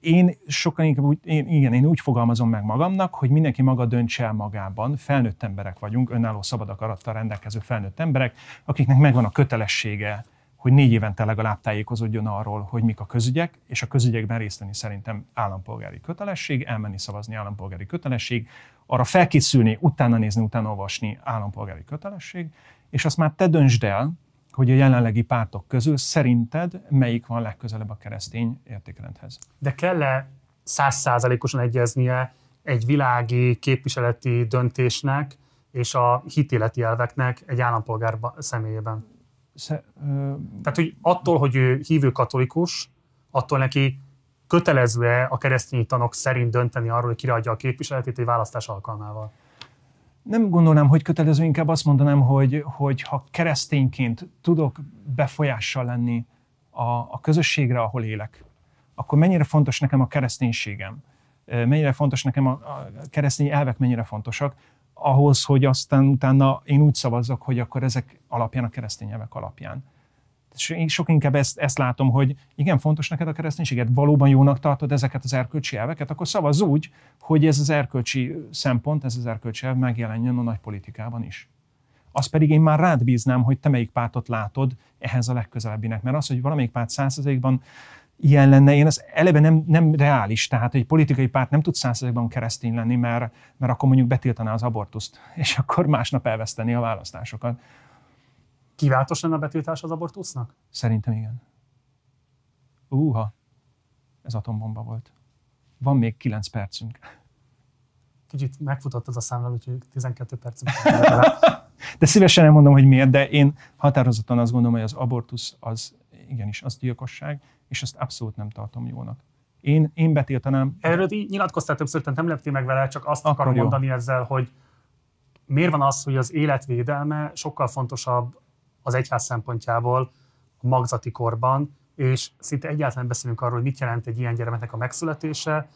én sokkal inkább úgy, én, igen, én úgy fogalmazom meg magamnak, hogy mindenki maga döntse el magában. Felnőtt emberek vagyunk, önálló szabad akarattal rendelkező felnőtt emberek, akiknek megvan a kötelessége hogy négy évente legalább tájékozódjon arról, hogy mik a közügyek, és a közügyekben részt venni szerintem állampolgári kötelesség, elmenni szavazni állampolgári kötelesség, arra felkészülni, utána nézni, utána olvasni állampolgári kötelesség, és azt már te döntsd el, hogy a jelenlegi pártok közül szerinted melyik van legközelebb a keresztény értékrendhez. De kell-e százszázalékosan egyeznie egy világi képviseleti döntésnek és a hitéleti elveknek egy állampolgár személyében? Sze, ö... Tehát, hogy attól, hogy ő hívő katolikus, attól neki kötelező-e a keresztény tanok szerint dönteni arról, hogy kiradja a képviseletét egy választás alkalmával? Nem gondolnám, hogy kötelező, inkább azt mondanám, hogy, hogy ha keresztényként tudok befolyással lenni a, a közösségre, ahol élek, akkor mennyire fontos nekem a kereszténységem, mennyire fontos nekem a, a keresztény elvek, mennyire fontosak, ahhoz, hogy aztán utána én úgy szavazzak, hogy akkor ezek alapján, a keresztény elvek alapján. Sok inkább ezt, ezt látom, hogy igen, fontos neked a kereszténységet, valóban jónak tartod ezeket az erkölcsi elveket, akkor szavaz úgy, hogy ez az erkölcsi szempont, ez az erkölcsi elv megjelenjen a nagy politikában is. Azt pedig én már rád bíznám, hogy te melyik pártot látod ehhez a legközelebbinek. Mert az, hogy valamelyik párt százszerzékban ilyen lenne, én az eleve nem, nem reális, tehát egy politikai párt nem tud százszerzékban keresztény lenni, mert, mert akkor mondjuk betiltaná az abortuszt, és akkor másnap elveszteni a választásokat. Kiváltos lenne a betiltás az abortusznak? Szerintem igen. Úha, ez atombomba volt. Van még 9 percünk. Kicsit megfutott az a számla, úgyhogy 12 percünk. de szívesen elmondom, hogy miért, de én határozottan azt gondolom, hogy az abortusz az igenis, az gyilkosság, és ezt abszolút nem tartom jónak. Én, én betiltanám. Erről így nyilatkoztál többször, nem leptél meg vele, csak azt akarom jó. mondani ezzel, hogy miért van az, hogy az életvédelme sokkal fontosabb az egyház szempontjából a magzati korban, és szinte egyáltalán beszélünk arról, hogy mit jelent egy ilyen gyermeknek a megszületése,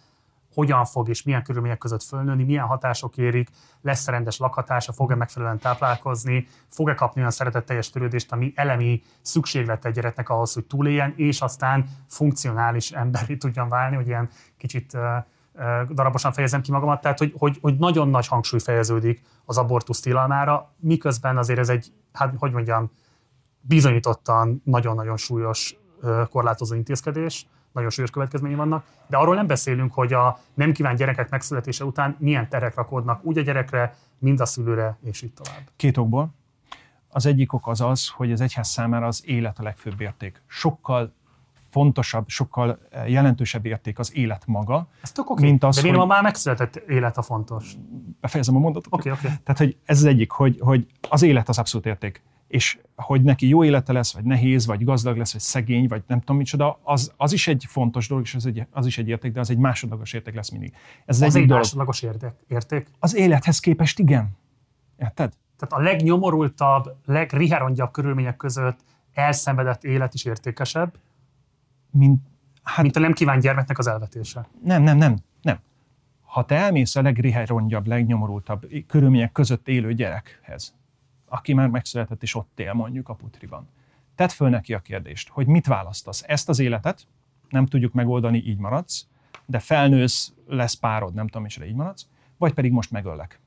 hogyan fog és milyen körülmények között fölnőni, milyen hatások érik, lesz-e rendes lakhatása, fog-e megfelelően táplálkozni, fog-e kapni olyan szeretetteljes törődést, ami elemi szükséglet egy gyereknek ahhoz, hogy túléljen, és aztán funkcionális emberi tudjon válni, hogy ilyen kicsit darabosan fejezem ki magamat, tehát hogy, hogy, hogy nagyon nagy hangsúly fejeződik az abortusz tilalmára, miközben azért ez egy, hát hogy mondjam, bizonyítottan nagyon-nagyon súlyos korlátozó intézkedés, nagyon súlyos következményei vannak, de arról nem beszélünk, hogy a nem kívánt gyerekek megszületése után milyen terek rakódnak úgy a gyerekre, mind a szülőre, és így tovább. Két okból. Az egyik ok az az, hogy az egyház számára az élet a legfőbb érték. Sokkal fontosabb, sokkal eh, jelentősebb érték az élet maga. Ez tök okay. mint az, De hogy... már megszületett élet a fontos? Befejezem a mondatot. Oké, okay, oké. Okay. Tehát, hogy ez az egyik, hogy, hogy az élet az abszolút érték és hogy neki jó élete lesz, vagy nehéz, vagy gazdag lesz, vagy szegény, vagy nem tudom micsoda, az, az is egy fontos dolog, és az, egy, az is egy érték, de az egy másodlagos érték lesz mindig. Ez az egy, egy másodlagos érték, érték? Az élethez képest igen. Érted? Tehát a legnyomorultabb, legriherongyabb körülmények között elszenvedett élet is értékesebb, mint, hát, mint a nem kívánt gyermeknek az elvetése. Nem, nem, nem, nem. Ha te elmész a legriherongyabb, legnyomorultabb körülmények között élő gyerekhez, aki már megszületett és ott él mondjuk a putriban. Tedd föl neki a kérdést, hogy mit választasz. Ezt az életet nem tudjuk megoldani, így maradsz, de felnősz, lesz párod, nem tudom, és így maradsz, vagy pedig most megöllek.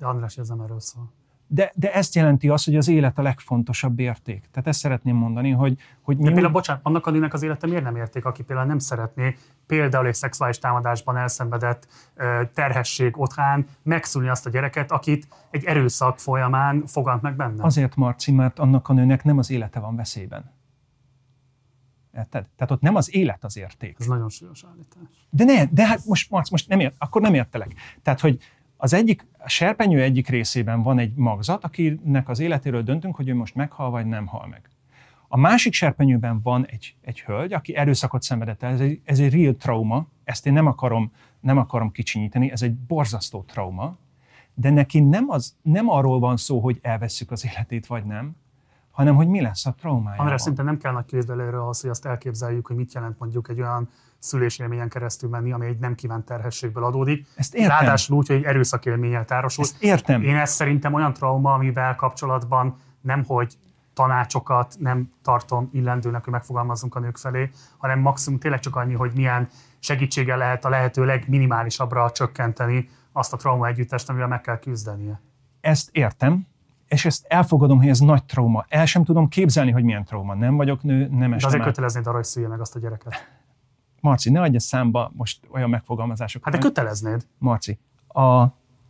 András, ez nem erről szól de, de ezt jelenti az, hogy az élet a legfontosabb érték. Tehát ezt szeretném mondani, hogy... hogy mi de például, úgy... bocsánat, annak a nőnek az élete miért nem érték, aki például nem szeretné például egy szexuális támadásban elszenvedett terhesség otthán megszülni azt a gyereket, akit egy erőszak folyamán fogant meg benne? Azért, Marci, mert annak a nőnek nem az élete van veszélyben. Érted? Tehát ott nem az élet az érték. Ez nagyon súlyos állítás. De ne, de hát most, Marci, most nem ért, akkor nem értelek. Tehát, hogy az egyik, a serpenyő egyik részében van egy magzat, akinek az életéről döntünk, hogy ő most meghal vagy nem hal meg. A másik serpenyőben van egy, egy hölgy, aki erőszakot szenvedett el. Ez egy, ez egy real trauma, ezt én nem akarom, nem akarom kicsinyíteni, ez egy borzasztó trauma, de neki nem, az, nem arról van szó, hogy elveszük az életét, vagy nem, hanem hogy mi lesz a traumája. Amire szinte nem kell nagy kézbelőről ahhoz, hogy azt elképzeljük, hogy mit jelent mondjuk egy olyan szülésélményen keresztül menni, ami egy nem kívánt terhességből adódik. Ezt értem. Ráadásul úgy, hogy egy erőszakélménnyel tárosul. Ezt értem. Én ezt szerintem olyan trauma, amivel kapcsolatban nem, hogy tanácsokat nem tartom illendőnek, hogy megfogalmazzunk a nők felé, hanem maximum tényleg csak annyi, hogy milyen segítséggel lehet a lehető legminimálisabbra csökkenteni azt a trauma együttest, amivel meg kell küzdenie. Ezt értem, és ezt elfogadom, hogy ez nagy trauma. El sem tudom képzelni, hogy milyen trauma. Nem vagyok nő, nem estem De azért köteleznéd arra, hogy szülje meg azt a gyereket. Marci, ne adja számba most olyan megfogalmazásokat. Hát de köteleznéd. Marci, a,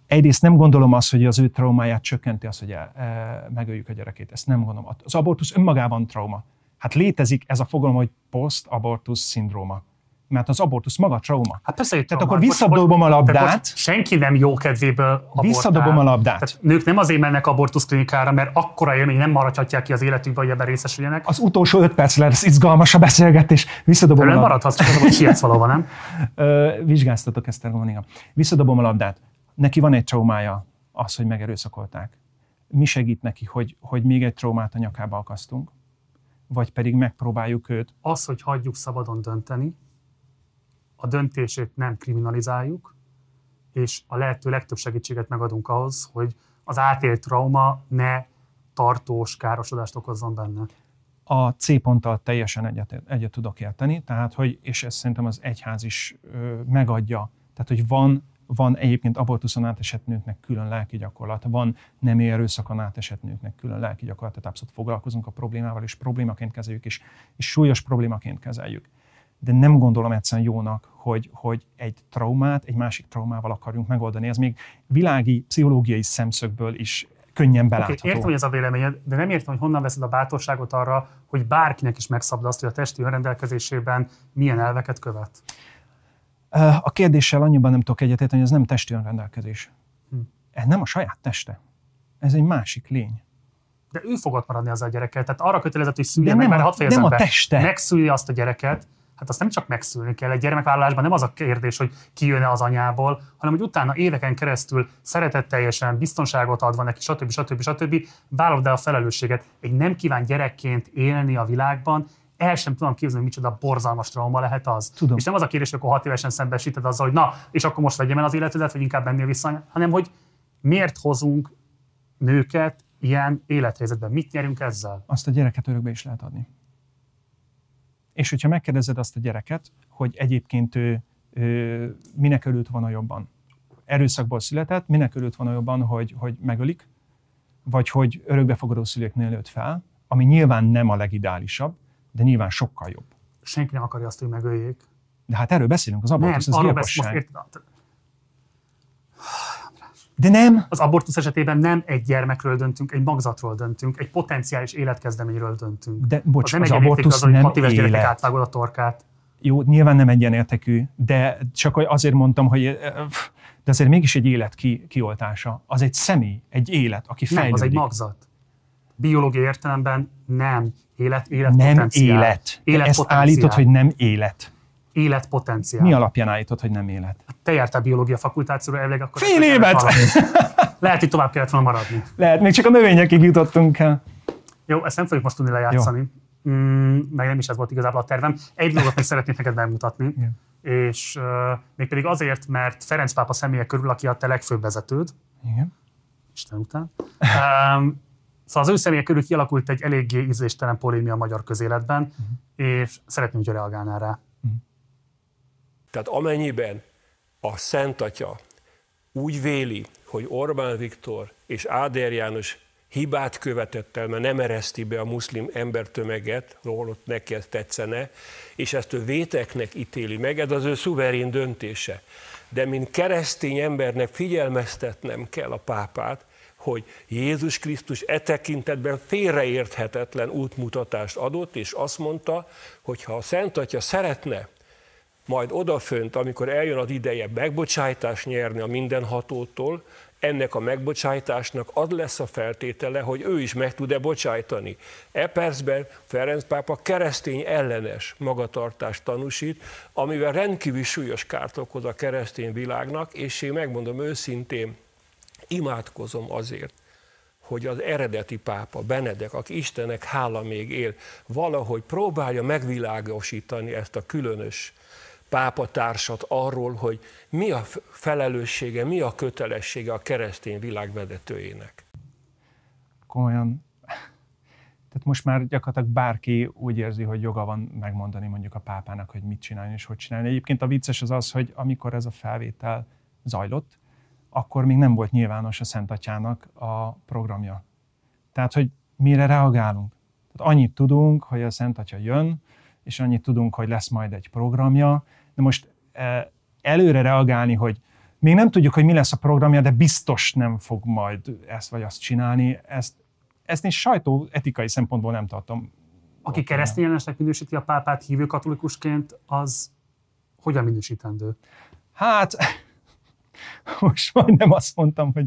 egyrészt nem gondolom azt, hogy az ő traumáját csökkenti az, hogy el, e, megöljük a gyerekét. Ezt nem gondolom. Az abortusz önmagában trauma. Hát létezik ez a fogalom, hogy post-abortus szindróma. Mert az abortusz maga trauma. Hát persze, hogy Tehát trauma. akkor visszadobom a most- tehát labdát, Senki nem jó kedvéből abortál. Visszadobom a labdát. Tehát nők nem azért mennek abortuszklinikára, mert akkora élmény nem maradhatják ki az életükbe, hogy ebben részesüljenek. az utolsó öt perc lesz izgalmas a beszélgetés, visszadobom Nem a labdát. maradhatsz, csak az, hogy sietsz valahova, nem? Vizsgáztatok ezt a Gónika. Visszadobom a labdát. Neki van egy traumája, az, hogy megerőszakolták. Mi segít neki, hogy, hogy még egy traumát a nyakába akasztunk? Vagy pedig megpróbáljuk őt Az, hogy hagyjuk szabadon dönteni, a döntését nem kriminalizáljuk, és a lehető legtöbb segítséget megadunk ahhoz, hogy az átélt trauma ne tartós károsodást okozzon benne. a C ponttal teljesen egyet, egyet tudok érteni, tehát hogy, és ezt szerintem az egyház is ö, megadja, tehát hogy van, van egyébként abortuszon átesett nőknek külön lelki gyakorlat, van nem erőszakon átesett nőknek külön lelki gyakorlat, tehát abszolút foglalkozunk a problémával, és problémaként kezeljük, és, és súlyos problémaként kezeljük. De nem gondolom egyszerűen jónak, hogy, hogy egy traumát egy másik traumával akarjunk megoldani. Ez még világi, pszichológiai szemszögből is könnyen belátható. értem, hogy ez a véleményed, de nem értem, hogy honnan veszed a bátorságot arra, hogy bárkinek is megszabd azt, hogy a testi önrendelkezésében milyen elveket követ. A kérdéssel annyiban nem tudok egyetérteni, hogy ez nem testi önrendelkezés. Hm. Ez nem a saját teste. Ez egy másik lény. De ő fog ott maradni az a gyereket. Tehát arra kötelezett, hogy szülje De meg, nem mert hadd fejezem nem a be. teste. Megszülje azt a gyereket, hát azt nem csak megszülni kell. Egy gyermekvállalásban nem az a kérdés, hogy ki jön az anyából, hanem hogy utána éveken keresztül szeretetteljesen, biztonságot adva neki, stb. stb. stb. vállalod el a felelősséget. Egy nem kíván gyerekként élni a világban, el sem tudom képzelni, micsoda borzalmas trauma lehet az. Tudom. És nem az a kérdés, hogy akkor hat évesen szembesíted azzal, hogy na, és akkor most vegyem el az életedet, vagy inkább mennél vissza, hanem hogy miért hozunk nőket ilyen élethelyzetben. Mit nyerünk ezzel? Azt a gyereket örökbe is lehet adni. És hogyha megkérdezed azt a gyereket, hogy egyébként ő, ő minek örült volna jobban, erőszakból született, minek örült volna jobban, hogy, hogy megölik, vagy hogy örökbefogadó szülőknél nőtt fel, ami nyilván nem a legideálisabb, de nyilván sokkal jobb. Senki nem akarja azt, hogy megöljék. De hát erről beszélünk, az abortusz, az most gyilkosság. érted, De nem. az abortusz esetében nem egy gyermekről döntünk, egy magzatról döntünk, egy potenciális életkezdeményről döntünk. De bocs, az nem az abortusz az, hogy nem hat éves élet. átvágod a torkát. Jó, nyilván nem egyenértekű, de csak azért mondtam, hogy de azért mégis egy élet ki, kioltása. Az egy személy, egy élet, aki Nem, fejlődik. az egy magzat. Biológiai értelemben nem élet, élet nem potenciál. élet. Te ezt állítod, hogy nem élet. Életpotenciál. Mi alapján állítod, hogy nem élet? Te jártál biológia fakultációra, elvileg akkor... Fél évet! Lehet, hogy tovább kellett volna maradni. Lehet, még csak a növényekig jutottunk el. Jó, ezt nem fogjuk most tudni lejátszani. Mm, meg nem is ez volt igazából a tervem. Egy dolgot még szeretnék neked bemutatni. Igen. És uh, mégpedig azért, mert Ferenc pápa személye körül, aki a te legfőbb vezetőd, Igen. Isten után. Um, szóval az ő személye körül kialakult egy eléggé ízléstelen polémia a magyar közéletben, Mhm. és szeretném, hogy reagálnál rá. Tehát amennyiben a Szent Atya úgy véli, hogy Orbán Viktor és Áder János hibát követett el, mert nem ereszti be a muszlim embertömeget, holott neki ez tetszene, és ezt ő véteknek ítéli meg, ez az ő szuverén döntése. De mint keresztény embernek figyelmeztetnem kell a pápát, hogy Jézus Krisztus e tekintetben félreérthetetlen útmutatást adott, és azt mondta, hogy ha a Szent Atya szeretne majd odafönt, amikor eljön az ideje megbocsájtást nyerni a mindenhatótól, ennek a megbocsájtásnak az lesz a feltétele, hogy ő is meg tud-e bocsájtani. E percben Ferenc pápa keresztény ellenes magatartást tanúsít, amivel rendkívül súlyos kárt okoz a keresztény világnak, és én megmondom őszintén, imádkozom azért, hogy az eredeti pápa, Benedek, aki Istennek hála még él, valahogy próbálja megvilágosítani ezt a különös pápatársat arról, hogy mi a felelőssége, mi a kötelessége a keresztény világ vezetőjének. Komolyan. Tehát most már gyakorlatilag bárki úgy érzi, hogy joga van megmondani mondjuk a pápának, hogy mit csinálni és hogy csinálni. Egyébként a vicces az az, hogy amikor ez a felvétel zajlott, akkor még nem volt nyilvános a Szent a programja. Tehát, hogy mire reagálunk. Tehát annyit tudunk, hogy a Szent jön, és annyit tudunk, hogy lesz majd egy programja, de most eh, előre reagálni, hogy még nem tudjuk, hogy mi lesz a programja, de biztos nem fog majd ezt vagy azt csinálni, ezt, ezt én sajtó etikai szempontból nem tartom. Aki keresztényellenesnek minősíti a pápát hívő katolikusként, az hogyan minősítendő? Hát, most majdnem azt mondtam, hogy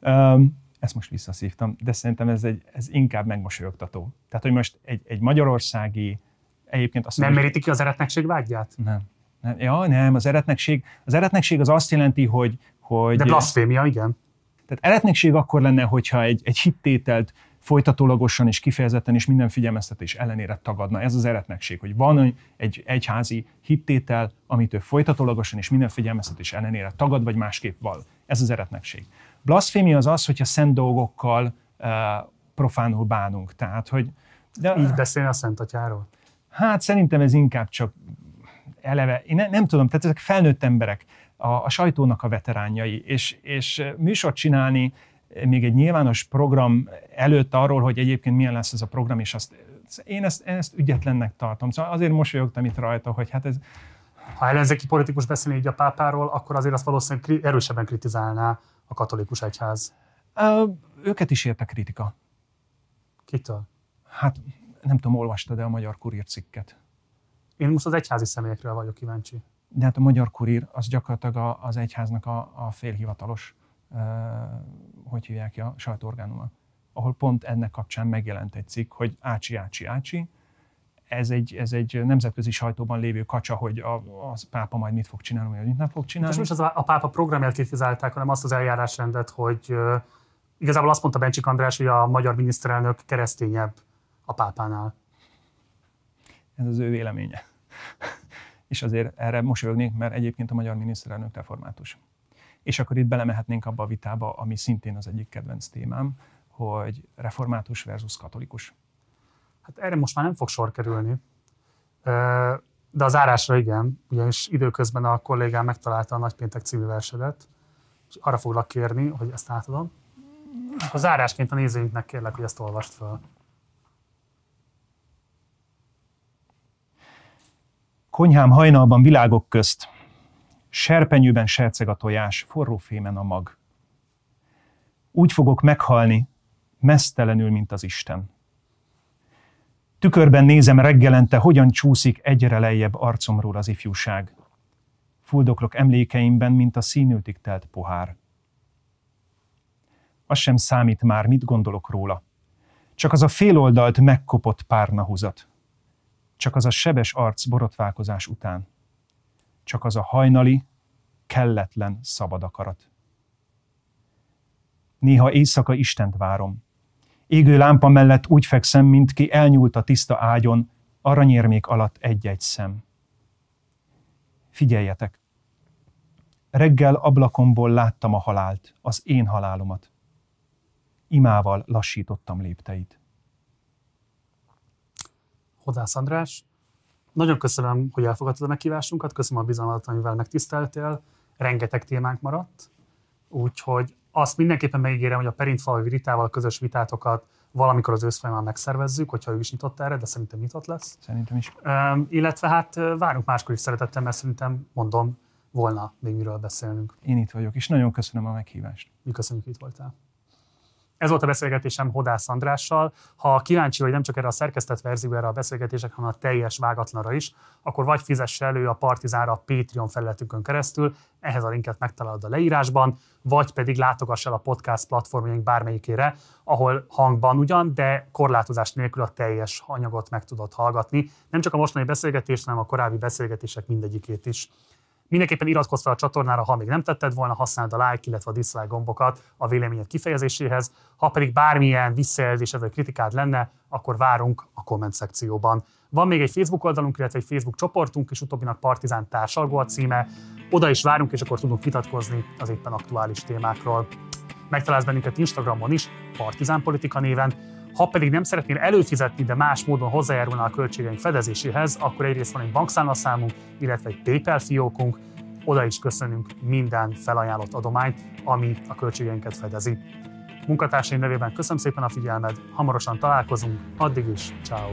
um, ezt most visszaszívtam, de szerintem ez, egy, ez inkább megmosolyogtató. Tehát, hogy most egy, egy magyarországi, egyébként azt Nem meríti ki az eretnekség vágyját? Nem. Ja, nem, az eretnekség, az eretnekség az azt jelenti, hogy... hogy De blasfémia, igen. Tehát eretnekség akkor lenne, hogyha egy, egy hittételt folytatólagosan és kifejezetten és minden figyelmeztetés ellenére tagadna. Ez az eretnekség, hogy van egy egyházi hittétel, amit ő folytatólagosan és minden figyelmeztetés ellenére tagad, vagy másképp val. Ez az eretnekség. Blasfémia az az, hogyha szent dolgokkal uh, profánul bánunk. Tehát, hogy... De, Így beszélni a Szent Atyáról? Hát szerintem ez inkább csak eleve, én ne, nem tudom, tehát ezek felnőtt emberek, a, a sajtónak a veteránjai, és, és műsort csinálni még egy nyilvános program előtt arról, hogy egyébként milyen lesz ez a program, és azt, én ezt, ezt ügyetlennek tartom. Szóval azért mosolyogtam itt rajta, hogy hát ez... Ha ellenzéki politikus beszélni így a pápáról, akkor azért azt valószínűleg erősebben kritizálná a katolikus egyház. Ö, őket is érte kritika. Kitől? Hát nem tudom, olvastad-e a Magyar Kurír cikket? Én most az egyházi személyekről vagyok kíváncsi. De hát a Magyar Kurír az gyakorlatilag az egyháznak a, a félhivatalos, uh, hogy hívják ki, a sajtóorgánuma, ahol pont ennek kapcsán megjelent egy cikk, hogy ácsi, ácsi, ácsi, ez egy, ez egy nemzetközi sajtóban lévő kacsa, hogy a, a pápa majd mit fog csinálni, vagy mit nem fog csinálni. És most az a, a pápa programját kritizálták, hanem azt az eljárásrendet, hogy uh, igazából azt mondta Bencsik András, hogy a magyar miniszterelnök keresztényebb a pápánál. Ez az ő véleménye. és azért erre mosolyognék, mert egyébként a magyar miniszterelnök református. És akkor itt belemehetnénk abba a vitába, ami szintén az egyik kedvenc témám, hogy református versus katolikus. Hát erre most már nem fog sor kerülni. De az árásra igen, ugyanis időközben a kollégám megtalálta a Nagypéntek című versedet, és arra foglak kérni, hogy ezt átadom. A zárásként a nézőinknek kérlek, hogy ezt olvast fel. Konyhám hajnalban világok közt, serpenyőben serceg a tojás, forró fémen a mag. Úgy fogok meghalni, mesztelenül, mint az Isten. Tükörben nézem reggelente, hogyan csúszik egyre lejjebb arcomról az ifjúság. Fuldoklok emlékeimben, mint a színültig telt pohár. Az sem számít már, mit gondolok róla. Csak az a féloldalt megkopott párnahuzat csak az a sebes arc borotválkozás után, csak az a hajnali, kelletlen szabad akarat. Néha éjszaka Istent várom. Égő lámpa mellett úgy fekszem, mint ki elnyúlt a tiszta ágyon, aranyérmék alatt egy-egy szem. Figyeljetek! Reggel ablakomból láttam a halált, az én halálomat. Imával lassítottam lépteit. Hodász András. Nagyon köszönöm, hogy elfogadtad a meghívásunkat, köszönöm a bizalmat, amivel megtiszteltél. Rengeteg témánk maradt, úgyhogy azt mindenképpen megígérem, hogy a Perintfalvi Ritával közös vitátokat valamikor az ősz folyamán megszervezzük, hogyha ő is nyitott erre, de szerintem nyitott lesz. Szerintem is. Um, illetve hát várunk máskor is szeretettel, mert szerintem, mondom, volna még miről beszélnünk. Én itt vagyok, és nagyon köszönöm a meghívást. Mi köszönjük, hogy itt voltál. Ez volt a beszélgetésem Hodász Andrással. Ha kíváncsi vagy nem csak erre a szerkesztett verzióra a beszélgetések, hanem a teljes vágatlanra is, akkor vagy fizess elő a Partizánra a Patreon felületünkön keresztül, ehhez a linket megtalálod a leírásban, vagy pedig látogass el a podcast platformjaink bármelyikére, ahol hangban ugyan, de korlátozás nélkül a teljes anyagot meg tudod hallgatni. Nem csak a mostani beszélgetést, hanem a korábbi beszélgetések mindegyikét is. Mindenképpen iratkozz fel a csatornára, ha még nem tetted volna, használd a like, illetve a dislike gombokat a véleményed kifejezéséhez. Ha pedig bármilyen visszajelzés vagy kritikád lenne, akkor várunk a komment szekcióban. Van még egy Facebook oldalunk, illetve egy Facebook csoportunk, és utóbbinak Partizán társalgó a címe. Oda is várunk, és akkor tudunk vitatkozni az éppen aktuális témákról. Megtalálsz bennünket Instagramon is, Partizán Politika néven, ha pedig nem szeretnél előfizetni, de más módon hozzájárulna a költségeink fedezéséhez, akkor egyrészt van egy bankszámlaszámunk, illetve egy PayPal fiókunk, oda is köszönünk minden felajánlott adományt, ami a költségeinket fedezi. Munkatársaim nevében köszönöm szépen a figyelmed, hamarosan találkozunk, addig is, ciao.